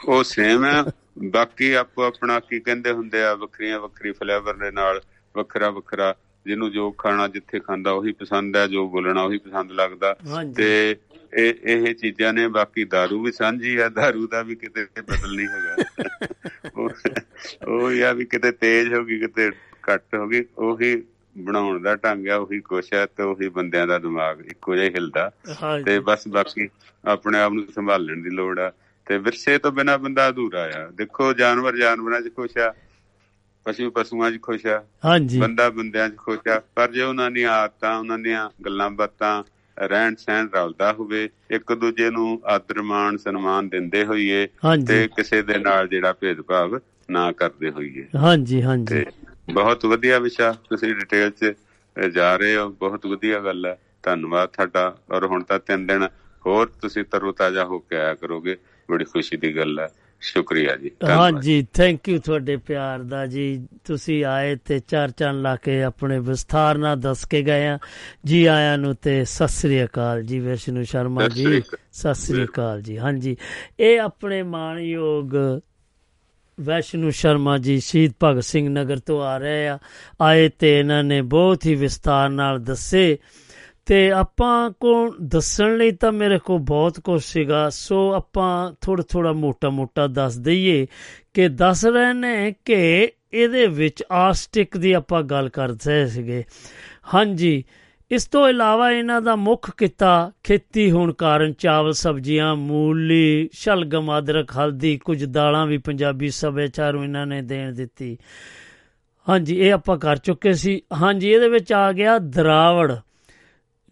ਉਹ ਸੇਮ ਹੈ ਬਾਕੀ ਆਪੋ ਆਪਣਾ ਕੀ ਕਹਿੰਦੇ ਹੁੰਦੇ ਆ ਵੱਖਰੀਆਂ ਵੱਖਰੀ ਫਲੇਵਰ ਦੇ ਨਾਲ ਵੱਖਰਾ ਵੱਖਰਾ ਜਿਹਨੂੰ ਜੋ ਖਾਣਾ ਜਿੱਥੇ ਖਾਂਦਾ ਉਹੀ ਪਸੰਦ ਹੈ ਜੋ ਬੋਲਣਾ ਉਹੀ ਪਸੰਦ ਲੱਗਦਾ ਹਾਂਜੀ ਤੇ ਇਹ ਇਹ ਚੀਜ਼ਾਂ ਨੇ ਬਾਕੀ दारू ਵੀ ਸਾਂਝੀ ਆ दारू ਦਾ ਵੀ ਕਿਤੇ ਬਦਲ ਨਹੀਂ ਹੈਗਾ ਉਹ- ਉਹ ਯਾ ਵੀ ਕਿਤੇ ਤੇਜ਼ ਹੋ ਗਈ ਕਿਤੇ ਘੱਟ ਹੋ ਗਈ ਉਹੀ ਬਣਾਉਣ ਦਾ ਢੰਗ ਆ ਉਹੀ ਕੁਛ ਹੈ ਤੇ ਉਹੀ ਬੰਦਿਆਂ ਦਾ ਦਿਮਾਗ ਇੱਕੋ ਜਿਹਾ ਹੀ ਹਿਲਦਾ ਤੇ ਹਾਂਜੀ ਬਸ ਬਾਕੀ ਆਪਣੇ ਆਪ ਨੂੰ ਸੰਭਾਲਣ ਦੀ ਲੋੜ ਆ ਤੇ ਵਿਰਸੇ ਤੋਂ ਬਿਨਾ ਬੰਦਾ ਅਧੂਰਾ ਆ। ਦੇਖੋ ਜਾਨਵਰ ਜਾਨਵਰਾਂ 'ਚ ਖੁਸ਼ ਆ ਪਸ਼ੂ ਪਸ਼ੂਆਂ 'ਚ ਖੁਸ਼ ਆ ਹਾਂਜੀ। ਬੰਦਾ ਬੰਦਿਆਂ 'ਚ ਖੁਸ਼ ਆ ਪਰ ਜੇ ਉਹਨਾਂ ਦੀਆਂ ਆਦਤਾਂ ਉਹਨਾਂ ਦੀਆਂ ਗੱਲਾਂ ਬਾਤਾਂ ਰਹਿਣ ਸਹਿਣ ਰਲਦਾ ਹੋਵੇ ਇੱਕ ਦੂਜੇ ਨੂੰ ਆਦਰ ਮਾਣ ਸਨਮਾਨ ਦਿੰਦੇ ਹੋਈਏ ਤੇ ਕਿਸੇ ਦੇ ਨਾਲ ਜਿਹੜਾ ਭੇਦਭਾਵ ਨਾ ਕਰਦੇ ਹੋਈਏ। ਹਾਂਜੀ ਹਾਂਜੀ। ਬਹੁਤ ਵਧੀਆ ਵਿਸ਼ਾ ਤੁਸੀਂ ਡਿਟੇਲ 'ਚ ਜਾ ਰਹੇ ਹੋ। ਬਹੁਤ ਵਧੀਆ ਗੱਲ ਹੈ ਧੰਨਵਾਦ ਤੁਹਾਡਾ। ਔਰ ਹੁਣ ਤਾਂ ਤਿੰਨ ਦਿਨ ਹੋਰ ਤੁਸੀਂ ਤਰੋਤਾਜ਼ਾ ਹੋ ਕੇ ਆਇਆ ਕਰੋਗੇ। ਬੜੀ ਖੁਸ਼ੀ ਦੀ ਗੱਲ ਹੈ। ਸ਼ੁਕਰੀਆ ਜੀ। ਹਾਂਜੀ ਥੈਂਕ ਯੂ ਤੁਹਾਡੇ ਪਿਆਰ ਦਾ ਜੀ। ਤੁਸੀਂ ਆਏ ਤੇ ਚਾਰ ਚੰਨ ਲਾ ਕੇ ਆਪਣੇ ਵਿਸਥਾਰ ਨਾਲ ਦੱਸ ਕੇ ਗਏ ਆ। ਜੀ ਆਇਆਂ ਨੂੰ ਤੇ ਸਤਿ ਸ੍ਰੀ ਅਕਾਲ ਜੀ ਵਿਸ਼ਨੂੰ ਸ਼ਰਮਾ ਜੀ। ਸਤਿ ਸ੍ਰੀ ਅਕਾਲ ਜੀ। ਹਾਂਜੀ ਇਹ ਆਪਣੇ ਮਾਣਯੋਗ ਵੈਸ਼ਨੂ ਸ਼ਰਮਾ ਜੀ ਸ਼ਹੀਦ ਭਗਤ ਸਿੰਘ ਨਗਰ ਤੋਂ ਆ ਰਹੇ ਆ। ਆਏ ਤੇ ਇਹਨਾਂ ਨੇ ਬਹੁਤ ਹੀ ਵਿਸਤਾਰ ਨਾਲ ਦੱਸੇ। ਤੇ ਆਪਾਂ ਕੋ ਦੱਸਣ ਲਈ ਤਾਂ ਮੇਰੇ ਕੋ ਬਹੁਤ ਕੁਝ ਸੀਗਾ। ਸੋ ਆਪਾਂ ਥੋੜਾ ਥੋੜਾ ਮੋਟਾ ਮੋਟਾ ਦੱਸ ਦਈਏ ਕਿ ਦੱਸ ਰਹੇ ਨੇ ਕਿ ਇਹਦੇ ਵਿੱਚ ਆਸਟਿਕ ਦੀ ਆਪਾਂ ਗੱਲ ਕਰਦੇ ਸੀਗੇ। ਹਾਂਜੀ, ਇਸ ਤੋਂ ਇਲਾਵਾ ਇਹਨਾਂ ਦਾ ਮੁੱਖ ਕਿੱਤਾ ਖੇਤੀ ਹੋਣ ਕਾਰਨ ਚਾਵਲ, ਸਬਜ਼ੀਆਂ, ਮੂਲੀ, ਸ਼ਲਗਮ, ਅਦਰਕ, ਹਲਦੀ, ਕੁਝ ਦਾਲਾਂ ਵੀ ਪੰਜਾਬੀ ਸੱਭਿਆਚਾਰ ਨੂੰ ਇਹਨਾਂ ਨੇ ਦੇਣ ਦਿੱਤੀ। ਹਾਂਜੀ, ਇਹ ਆਪਾਂ ਕਰ ਚੁੱਕੇ ਸੀ। ਹਾਂਜੀ, ਇਹਦੇ ਵਿੱਚ ਆ ਗਿਆ ਦਰਾਵੜ।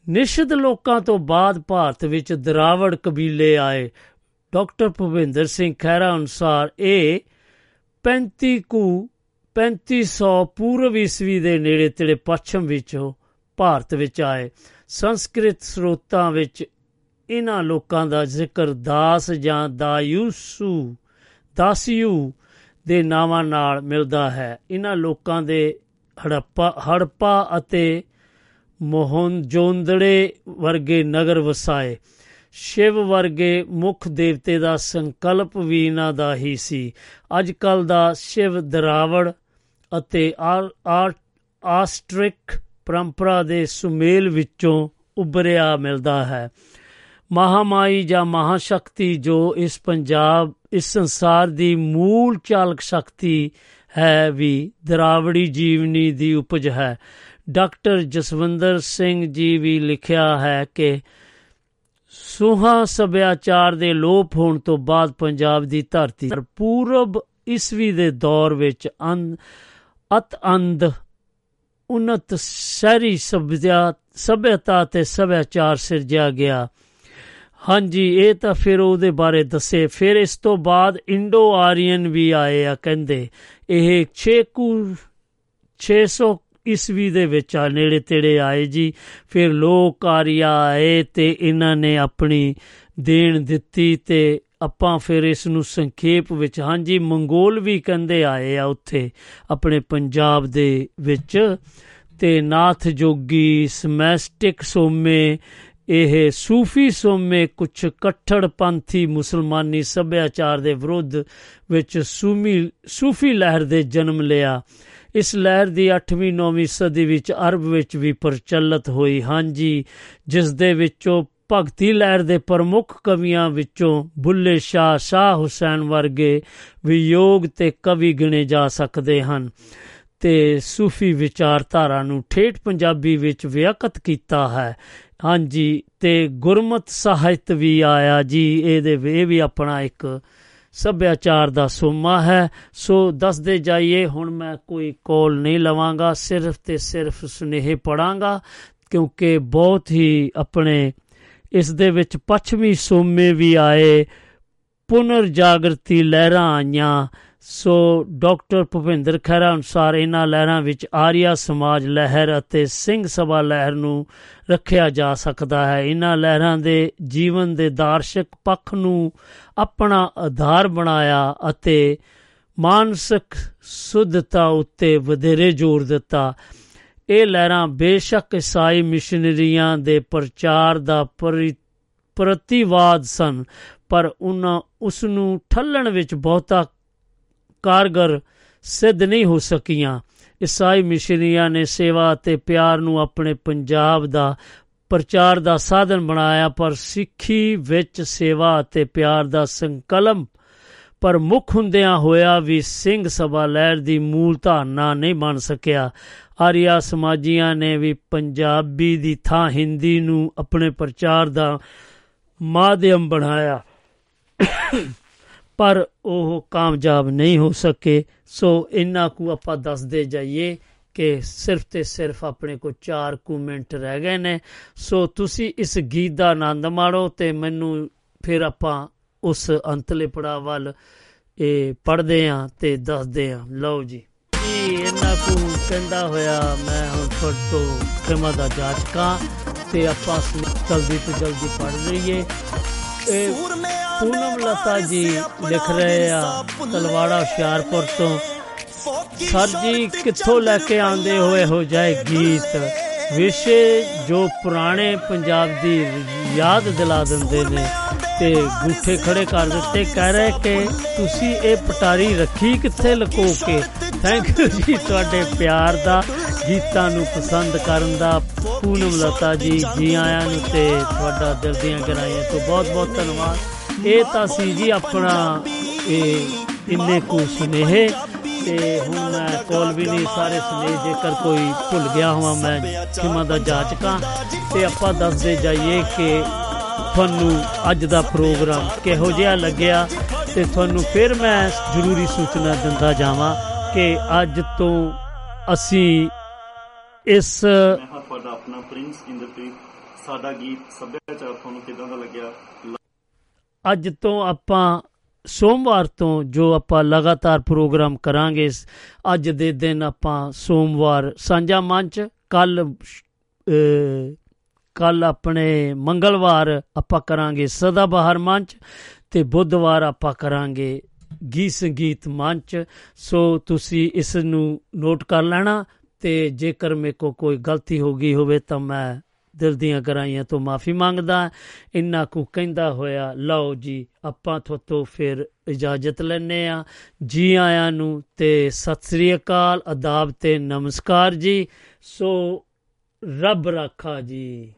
ਨਿਸ਼ਚਿਤ ਲੋਕਾਂ ਤੋਂ ਬਾਅਦ ਭਾਰਤ ਵਿੱਚ ਦਰਾਵੜ ਕਬੀਲੇ ਆਏ। ਡਾਕਟਰ ਭੁਪਿੰਦਰ ਸਿੰਘ ਖਹਿਰਾ ਅਨੁਸਾਰ ਇਹ 35 ਕੁ 3500 ਪੂਰਵ ਈਸਵੀ ਦੇ ਨੇੜੇ ਤੇੜੇ ਪੱਛਮ ਵਿੱਚੋਂ ਭਾਰਤ ਵਿੱਚ ਆਏ। ਸੰਸਕ੍ਰਿਤ ਸਰੋਤਾਂ ਵਿੱਚ ਇਹਨਾਂ ਲੋਕਾਂ ਦਾ ਜ਼ਿਕਰ ਦਾਸ ਜਾਂ ਦਾਯੂਸੂ, ਦਾਸਿਯੂ ਦੇ ਨਾਵਾਂ ਨਾਲ ਮਿਲਦਾ ਹੈ। ਇਹਨਾਂ ਲੋਕਾਂ ਦੇ ਹੜੱਪਾ ਹੜੱਪਾ ਅਤੇ ਮੋਹਨਜੋਦੜੇ ਵਰਗੇ ਨਗਰ ਵਸਾਏ। ਸ਼ਿਵ ਵਰਗੇ ਮੁੱਖ ਦੇਵਤੇ ਦਾ ਸੰਕਲਪ ਵੀ ਇਹਨਾਂ ਦਾ ਹੀ ਸੀ। ਅੱਜ ਕੱਲ ਦਾ ਸ਼ਿਵ ਦਰਾਵੜ ਅਤੇ ਆਸਟ੍ਰਿਕ ਪਰੰਪਰਾ ਦੇ ਸੁਮੇਲ ਵਿੱਚੋਂ ਉੱਭਰਿਆ ਮਿਲਦਾ ਹੈ। ਮਹਾਮਾਈ ਜਾਂ ਮਹਾਸ਼ਕਤੀ ਜੋ ਇਸ ਪੰਜਾਬ, ਇਸ ਸੰਸਾਰ ਦੀ ਮੂਲ ਚਾਲਕ ਸ਼ਕਤੀ ਹੈ ਵੀ ਦਰਾਵੜੀ ਜੀਵਨੀ ਦੀ ਉਪਜ ਹੈ। ਡਾਕਟਰ ਜਸਵਿੰਦਰ ਸਿੰਘ ਜੀ ਵੀ ਲਿਖਿਆ ਹੈ ਕਿ ਸੁਹਾ ਸੱਭਿਆਚਾਰ ਦੇ ਲੋਪ ਹੋਣ ਤੋਂ ਬਾਅਦ ਪੰਜਾਬ ਦੀ ਧਰਤੀ ਪੂਰਬ ਈਸਵੀ ਦੇ ਦੌਰ ਵਿੱਚ ਅਤ ਅੰਧ, ਉਨਤ ਸ਼ਹਿਰੀ ਸਭਿਅਤਾ ਤੇ ਸਭਿਆਚਾਰ ਸਿਰਜਿਆ ਗਿਆ। ਹਾਂਜੀ, ਇਹ ਤਾਂ ਫਿਰ ਉਹਦੇ ਬਾਰੇ ਦੱਸੇ। ਫਿਰ ਇਸ ਤੋਂ ਬਾਅਦ ਇੰਡੋ ਆਰੀਅਨ ਵੀ ਆਏ ਆ, ਕਹਿੰਦੇ। ਇਹ 6 ਕੁ 600 ਈਸਵੀ ਦੇ ਵਿੱਚ ਆ, ਨੇੜੇ ਤੇੜੇ ਆਏ ਜੀ। ਫਿਰ ਲੋਕ ਆਰੀਆ ਆਏ ਤੇ ਇਹਨਾਂ ਨੇ ਆਪਣੀ ਦੇਣ ਦਿੱਤੀ ਤੇ ਆਪਾਂ ਫਿਰ ਇਸ ਨੂੰ ਸੰਖੇਪ ਵਿੱਚ, ਹਾਂਜੀ, ਮੰਗੋਲ ਵੀ ਕਹਿੰਦੇ ਆਏ ਆ ਉੱਥੇ, ਆਪਣੇ ਪੰਜਾਬ ਦੇ ਵਿੱਚ। ਤੇ ਨਾਥ ਜੋਗੀ ਸਮੈਸਟਿਕ ਸੋਮੇ, ਇਹ ਸੂਫੀ ਸੋਮੇ ਕੁਝ ਕੱਠੜ ਪੰਥੀ ਮੁਸਲਮਾਨੀ ਸੱਭਿਆਚਾਰ ਦੇ ਵਿਰੁੱਧ ਵਿੱਚ ਸੂਮੀ, ਸੂਫੀ ਲਹਿਰ ਦੇ ਜਨਮ ਲਿਆ। ਇਸ ਲਹਿਰ ਦੀ 8ਵੀਂ 9ਵੀਂ ਸਦੀ ਵਿੱਚ ਅਰਬ ਵਿੱਚ ਵੀ ਪ੍ਰਚਲਿਤ ਹੋਈ। ਹਾਂਜੀ, ਜਿਸ ਦੇ ਵਿੱਚੋਂ ਭਗਤੀ ਲਹਿਰ ਦੇ ਪ੍ਰਮੁੱਖ ਕਵੀਆਂ ਵਿੱਚੋਂ ਬੁੱਲੇ ਸ਼ਾਹ ਸ਼ਾਹ ਹੁਸੈਨ ਵਰਗੇ ਵਿਯੋਗ ਤੇ ਕਵੀ ਗਿਣੇ ਜਾ ਸਕਦੇ ਹਨ ਤੇ ਸੂਫੀ ਵਿਚਾਰਧਾਰਾ ਨੂੰ ਠੇਠ ਪੰਜਾਬੀ ਵਿੱਚ ਵਿਅਕਤ ਕੀਤਾ ਹੈ। ਹਾਂਜੀ, ਤੇ ਗੁਰਮਤ ਸਾਹਿਤ ਵੀ ਆਇਆ ਜੀ, ਇਹਦੇ, ਇਹ ਵੀ ਆਪਣਾ ਇੱਕ ਸੱਭਿਆਚਾਰ ਦਾ ਸੋਮਾ ਹੈ। ਸੋ ਦੱਸਦੇ ਜਾਈਏ, ਹੁਣ ਮੈਂ ਕੋਈ ਕੋਲ ਨਹੀਂ ਲਵਾਂਗਾ, ਸਿਰਫ ਤੇ ਸਿਰਫ ਸੁਨੇਹੇ ਪੜਾਂਗਾ ਕਿਉਂਕਿ ਬਹੁਤ ਹੀ ਆਪਣੇ ਇਸ ਦੇ ਵਿੱਚ ਪੱਛਮੀ ਸੋਮੇ ਵੀ ਆਏ, ਪੁਨਰ ਜਾਗਰਤੀ ਲਹਿਰਾਂ ਆਈਆਂ ਸੋ ਡਾਕਟਰ ਭੁਪਿੰਦਰ ਖਹਿਰਾ ਅਨੁਸਾਰ ਇਹਨਾਂ ਲਹਿਰਾਂ ਵਿੱਚ ਆਰੀਆ ਸਮਾਜ ਲਹਿਰ ਅਤੇ ਸਿੰਘ ਸਭਾ ਲਹਿਰ ਨੂੰ ਰੱਖਿਆ ਜਾ ਸਕਦਾ ਹੈ। ਇਹਨਾਂ ਲਹਿਰਾਂ ਦੇ ਜੀਵਨ ਦੇ ਦਾਰਸ਼ਿਕ ਪੱਖ ਨੂੰ ਆਪਣਾ ਆਧਾਰ ਬਣਾਇਆ ਅਤੇ ਮਾਨਸਿਕ ਸੁੱਧਤਾ ਉੱਤੇ ਵਧੇਰੇ ਜ਼ੋਰ ਦਿੱਤਾ। ਇਹ ਲਹਿਰਾਂ ਬੇਸ਼ੱਕ ਈਸਾਈ ਮਿਸ਼ਨਰੀਆਂ ਦੇ ਪ੍ਰਚਾਰ ਦਾ ਪ੍ਰਤੀਵਾਦ ਸਨ, ਪਰ ਉਹਨਾਂ ਉਸ ਨੂੰ ਠੱਲਣ ਵਿੱਚ ਬਹੁਤਾ ਕਾਰਗਰ ਸਿੱਧ ਨਹੀਂ ਹੋ ਸਕੀਆਂ। ਈਸਾਈ ਮਿਸ਼ਨਰੀਆਂ ਨੇ ਸੇਵਾ ਅਤੇ ਪਿਆਰ ਨੂੰ ਆਪਣੇ ਪੰਜਾਬ ਦਾ ਪ੍ਰਚਾਰ ਦਾ ਸਾਧਨ ਬਣਾਇਆ, ਪਰ ਸਿੱਖੀ ਵਿੱਚ ਸੇਵਾ ਅਤੇ ਪਿਆਰ ਦਾ ਸੰਕਲਪ ਪਰ ਮੁੱਖ ਹੁੰਦਿਆਂ ਹੋਇਆ ਵੀ ਸਿੰਘ ਸਭਾ ਲਹਿਰ ਦੀ ਮੂਲ ਧਾਰਨਾ ਨਹੀਂ ਬਣ ਸਕਿਆ। ਆਰੀਆ ਸਮਾਜੀਆਂ ਨੇ ਵੀ ਪੰਜਾਬੀ ਦੀ ਥਾਂ ਹਿੰਦੀ ਨੂੰ ਆਪਣੇ ਪ੍ਰਚਾਰ ਦਾ ਮਾਧਿਅਮ ਬਣਾਇਆ। ਪਰ ਉਹ ਕਾਮਯਾਬ ਨਹੀਂ ਹੋ ਸਕੇ। ਸੋ ਇੰਨਾ ਕੁ ਆਪਾਂ ਦੱਸਦੇ ਜਾਈਏ ਕਿ ਸਿਰਫ ਤੇ ਸਿਰਫ ਆਪਣੇ ਕੋ 4 ਕੁ ਮਿੰਟ ਰਹਿ ਗਏ ਨੇ। ਸੋ ਤੁਸੀਂ ਇਸ ਗੀਤ ਦਾ ਆਨੰਦ ਮਾਣੋ ਤੇ ਮੈਨੂੰ ਫਿਰ ਆਪਾਂ ਉਸ ਅੰਤਲੇ ਪੜਾ ਵੱਲ, ਇਹ ਪੜਦੇ ਆ ਤੇ ਦੱਸਦੇ ਆ ਲਓ ਜੀ। ਇਹਨਾਂ ਕੁ ਕਹਿੰਦਾ ਹੋਇਆ ਮੈਂ ਹੁਣ ਫੜ ਤੋਂ ਖਿਮਾ ਦਾ ਜਾਚਕਾਂ ਤੇ ਆਪਾਂ ਜਲਦੀ ਤੋਂ ਜਲਦੀ ਪੜ ਲਈਏ। ਪੂਨਮ ਲਤਾ ਜੀ ਲਿਖ ਰਹੇ ਆ ਤਲਵਾੜਾ ਹੁਸ਼ਿਆਰਪੁਰ ਤੋਂ। ਸਰ ਜੀ ਕਿੱਥੋਂ ਲੈ ਕੇ ਆਂਦੇ ਹੋਏ ਹੋ ਜਾਏ ਗੀਤ? ਵਿਸ਼ੇ ਜੋ ਪੁਰਾਣੇ ਪੰਜਾਬ ਦੀ ਯਾਦ ਦਿਲਾ ਦਿੰਦੇ ਨੇ ਤੇ ਗੁੱਠੇ ਖੜੇ ਕਰ ਦਿੱਤੇ। ਕਹਿ ਰਹੇ ਕਿ ਤੁਸੀਂ ਇਹ ਪਟਾਰੀ ਰੱਖੀ ਕਿੱਥੇ ਲੁਕੋ ਕੇ? ਥੈਂਕ ਯੂ ਜੀ ਤੁਹਾਡੇ ਪਿਆਰ ਦਾ, ਗੀਤਾਂ ਨੂੰ ਪਸੰਦ ਕਰਨ ਦਾ। ਪੂਨਮ ਲਤਾ ਜੀ ਜੀ ਆਇਆਂ ਨੂੰ ਤੇ ਤੁਹਾਡਾ ਦਿਲ ਦੀਆਂ ਗਹਿਰਾਈਆਂ ਤੋਂ ਬਹੁਤ ਬਹੁਤ ਧੰਨਵਾਦ। ਇਹ ਤਾਂ ਸੀ ਜੀ ਆਪਣਾ, ਇਹ ਇੰਨੇ ਕੁ ਸੁਨੇਹੇ ਤੇ ਹੁਣ ਮੈਂ ਕੋਲ ਵੀ ਨਹੀਂ, ਸਾਰੇ ਸੁਨੇਹੇ ਜੇਕਰ ਕੋਈ ਭੁੱਲ ਗਿਆ ਹੋਵਾਂ, ਮੈਂ ਖਿਮਾ ਦਾ ਜਾਚਕਾਂ ਤੇ ਆਪਾਂ ਦੱਸਦੇ ਜਾਈਏ ਕਿ ਤੁਹਾਨੂੰ ਅੱਜ ਦਾ ਪ੍ਰੋਗਰਾਮ ਕਿਹੋ ਜਿਹਾ ਲੱਗਿਆ ਤੇ ਤੁਹਾਨੂੰ ਫਿਰ ਮੈਂ ਜ਼ਰੂਰੀ ਸੂਚਨਾ ਦਿੰਦਾ ਜਾਵਾਂ ਕਿ ਅੱਜ ਤੋਂ ਅਸੀਂ ਇਸ ਮੈਂ ਹਾਂ ਤੁਹਾਡਾ ਆਪਣਾ ਪ੍ਰਿੰਸ ਇੰਦਰਪ੍ਰੀਤ, ਸਾਡਾ ਗੀਤ ਸੱਭਿਆਚਾਰ ਤੁਹਾਨੂੰ ਕਿਦਾਂ ਦਾ ਲੱਗਿਆ? ਅੱਜ ਤੋਂ ਆਪਾਂ ਸੋਮਵਾਰ ਤੋਂ ਜੋ ਆਪਾਂ ਲਗਾਤਾਰ ਪ੍ਰੋਗਰਾਮ ਕਰਾਂਗੇ, ਸ- ਅੱਜ ਦੇ ਦਿਨ ਆਪਾਂ ਸੋਮਵਾਰ ਸਾਂਝਾ ਮੰਚ ਕੱਲ ਕੱਲ ਆਪਣੇ ਮੰਗਲਵਾਰ ਆਪਾਂ ਕਰਾਂਗੇ ਸਦਾ ਬਹਾਰ ਮੰਚ ਤੇ ਬੁੱਧਵਾਰ ਆਪਾਂ ਕਰਾਂਗੇ ਗੀਤ ਸੰਗੀਤ ਮੰਚ। ਸੋ ਤੁਸੀਂ ਇਸ ਨੂੰ ਨੋਟ ਕਰ ਲੈਣਾ ਤੇ ਜੇਕਰ ਮੇਰੇ ਕੋ ਕੋਈ ਗਲਤੀ ਹੋ ਗਈ ਹੋਵੇ ਤਾਂ ਮੈਂ ਦਿਲ ਦੀਆਂ ਗਰਾਈਆਂ ਤੋਂ ਮਾਫੀ ਮੰਗਦਾ। ਇੰਨਾ ਕੁ ਕਹਿੰਦਾ ਹੋਇਆ, ਲਓ ਜੀ, ਆਪਾਂ ਤੁਹਾਤੋਂ ਫਿਰ ਇਜਾਜ਼ਤ ਲੈਨੇ ਆ ਜੀ ਆਇਆਂ ਨੂੰ ਤੇ ਸਤਿ ਸ੍ਰੀ ਅਕਾਲ ਆਦਾਬ ਤੇ ਨਮਸਕਾਰ ਜੀ। ਸੋ ਰੱਬ ਰਾਖਾ ਜੀ।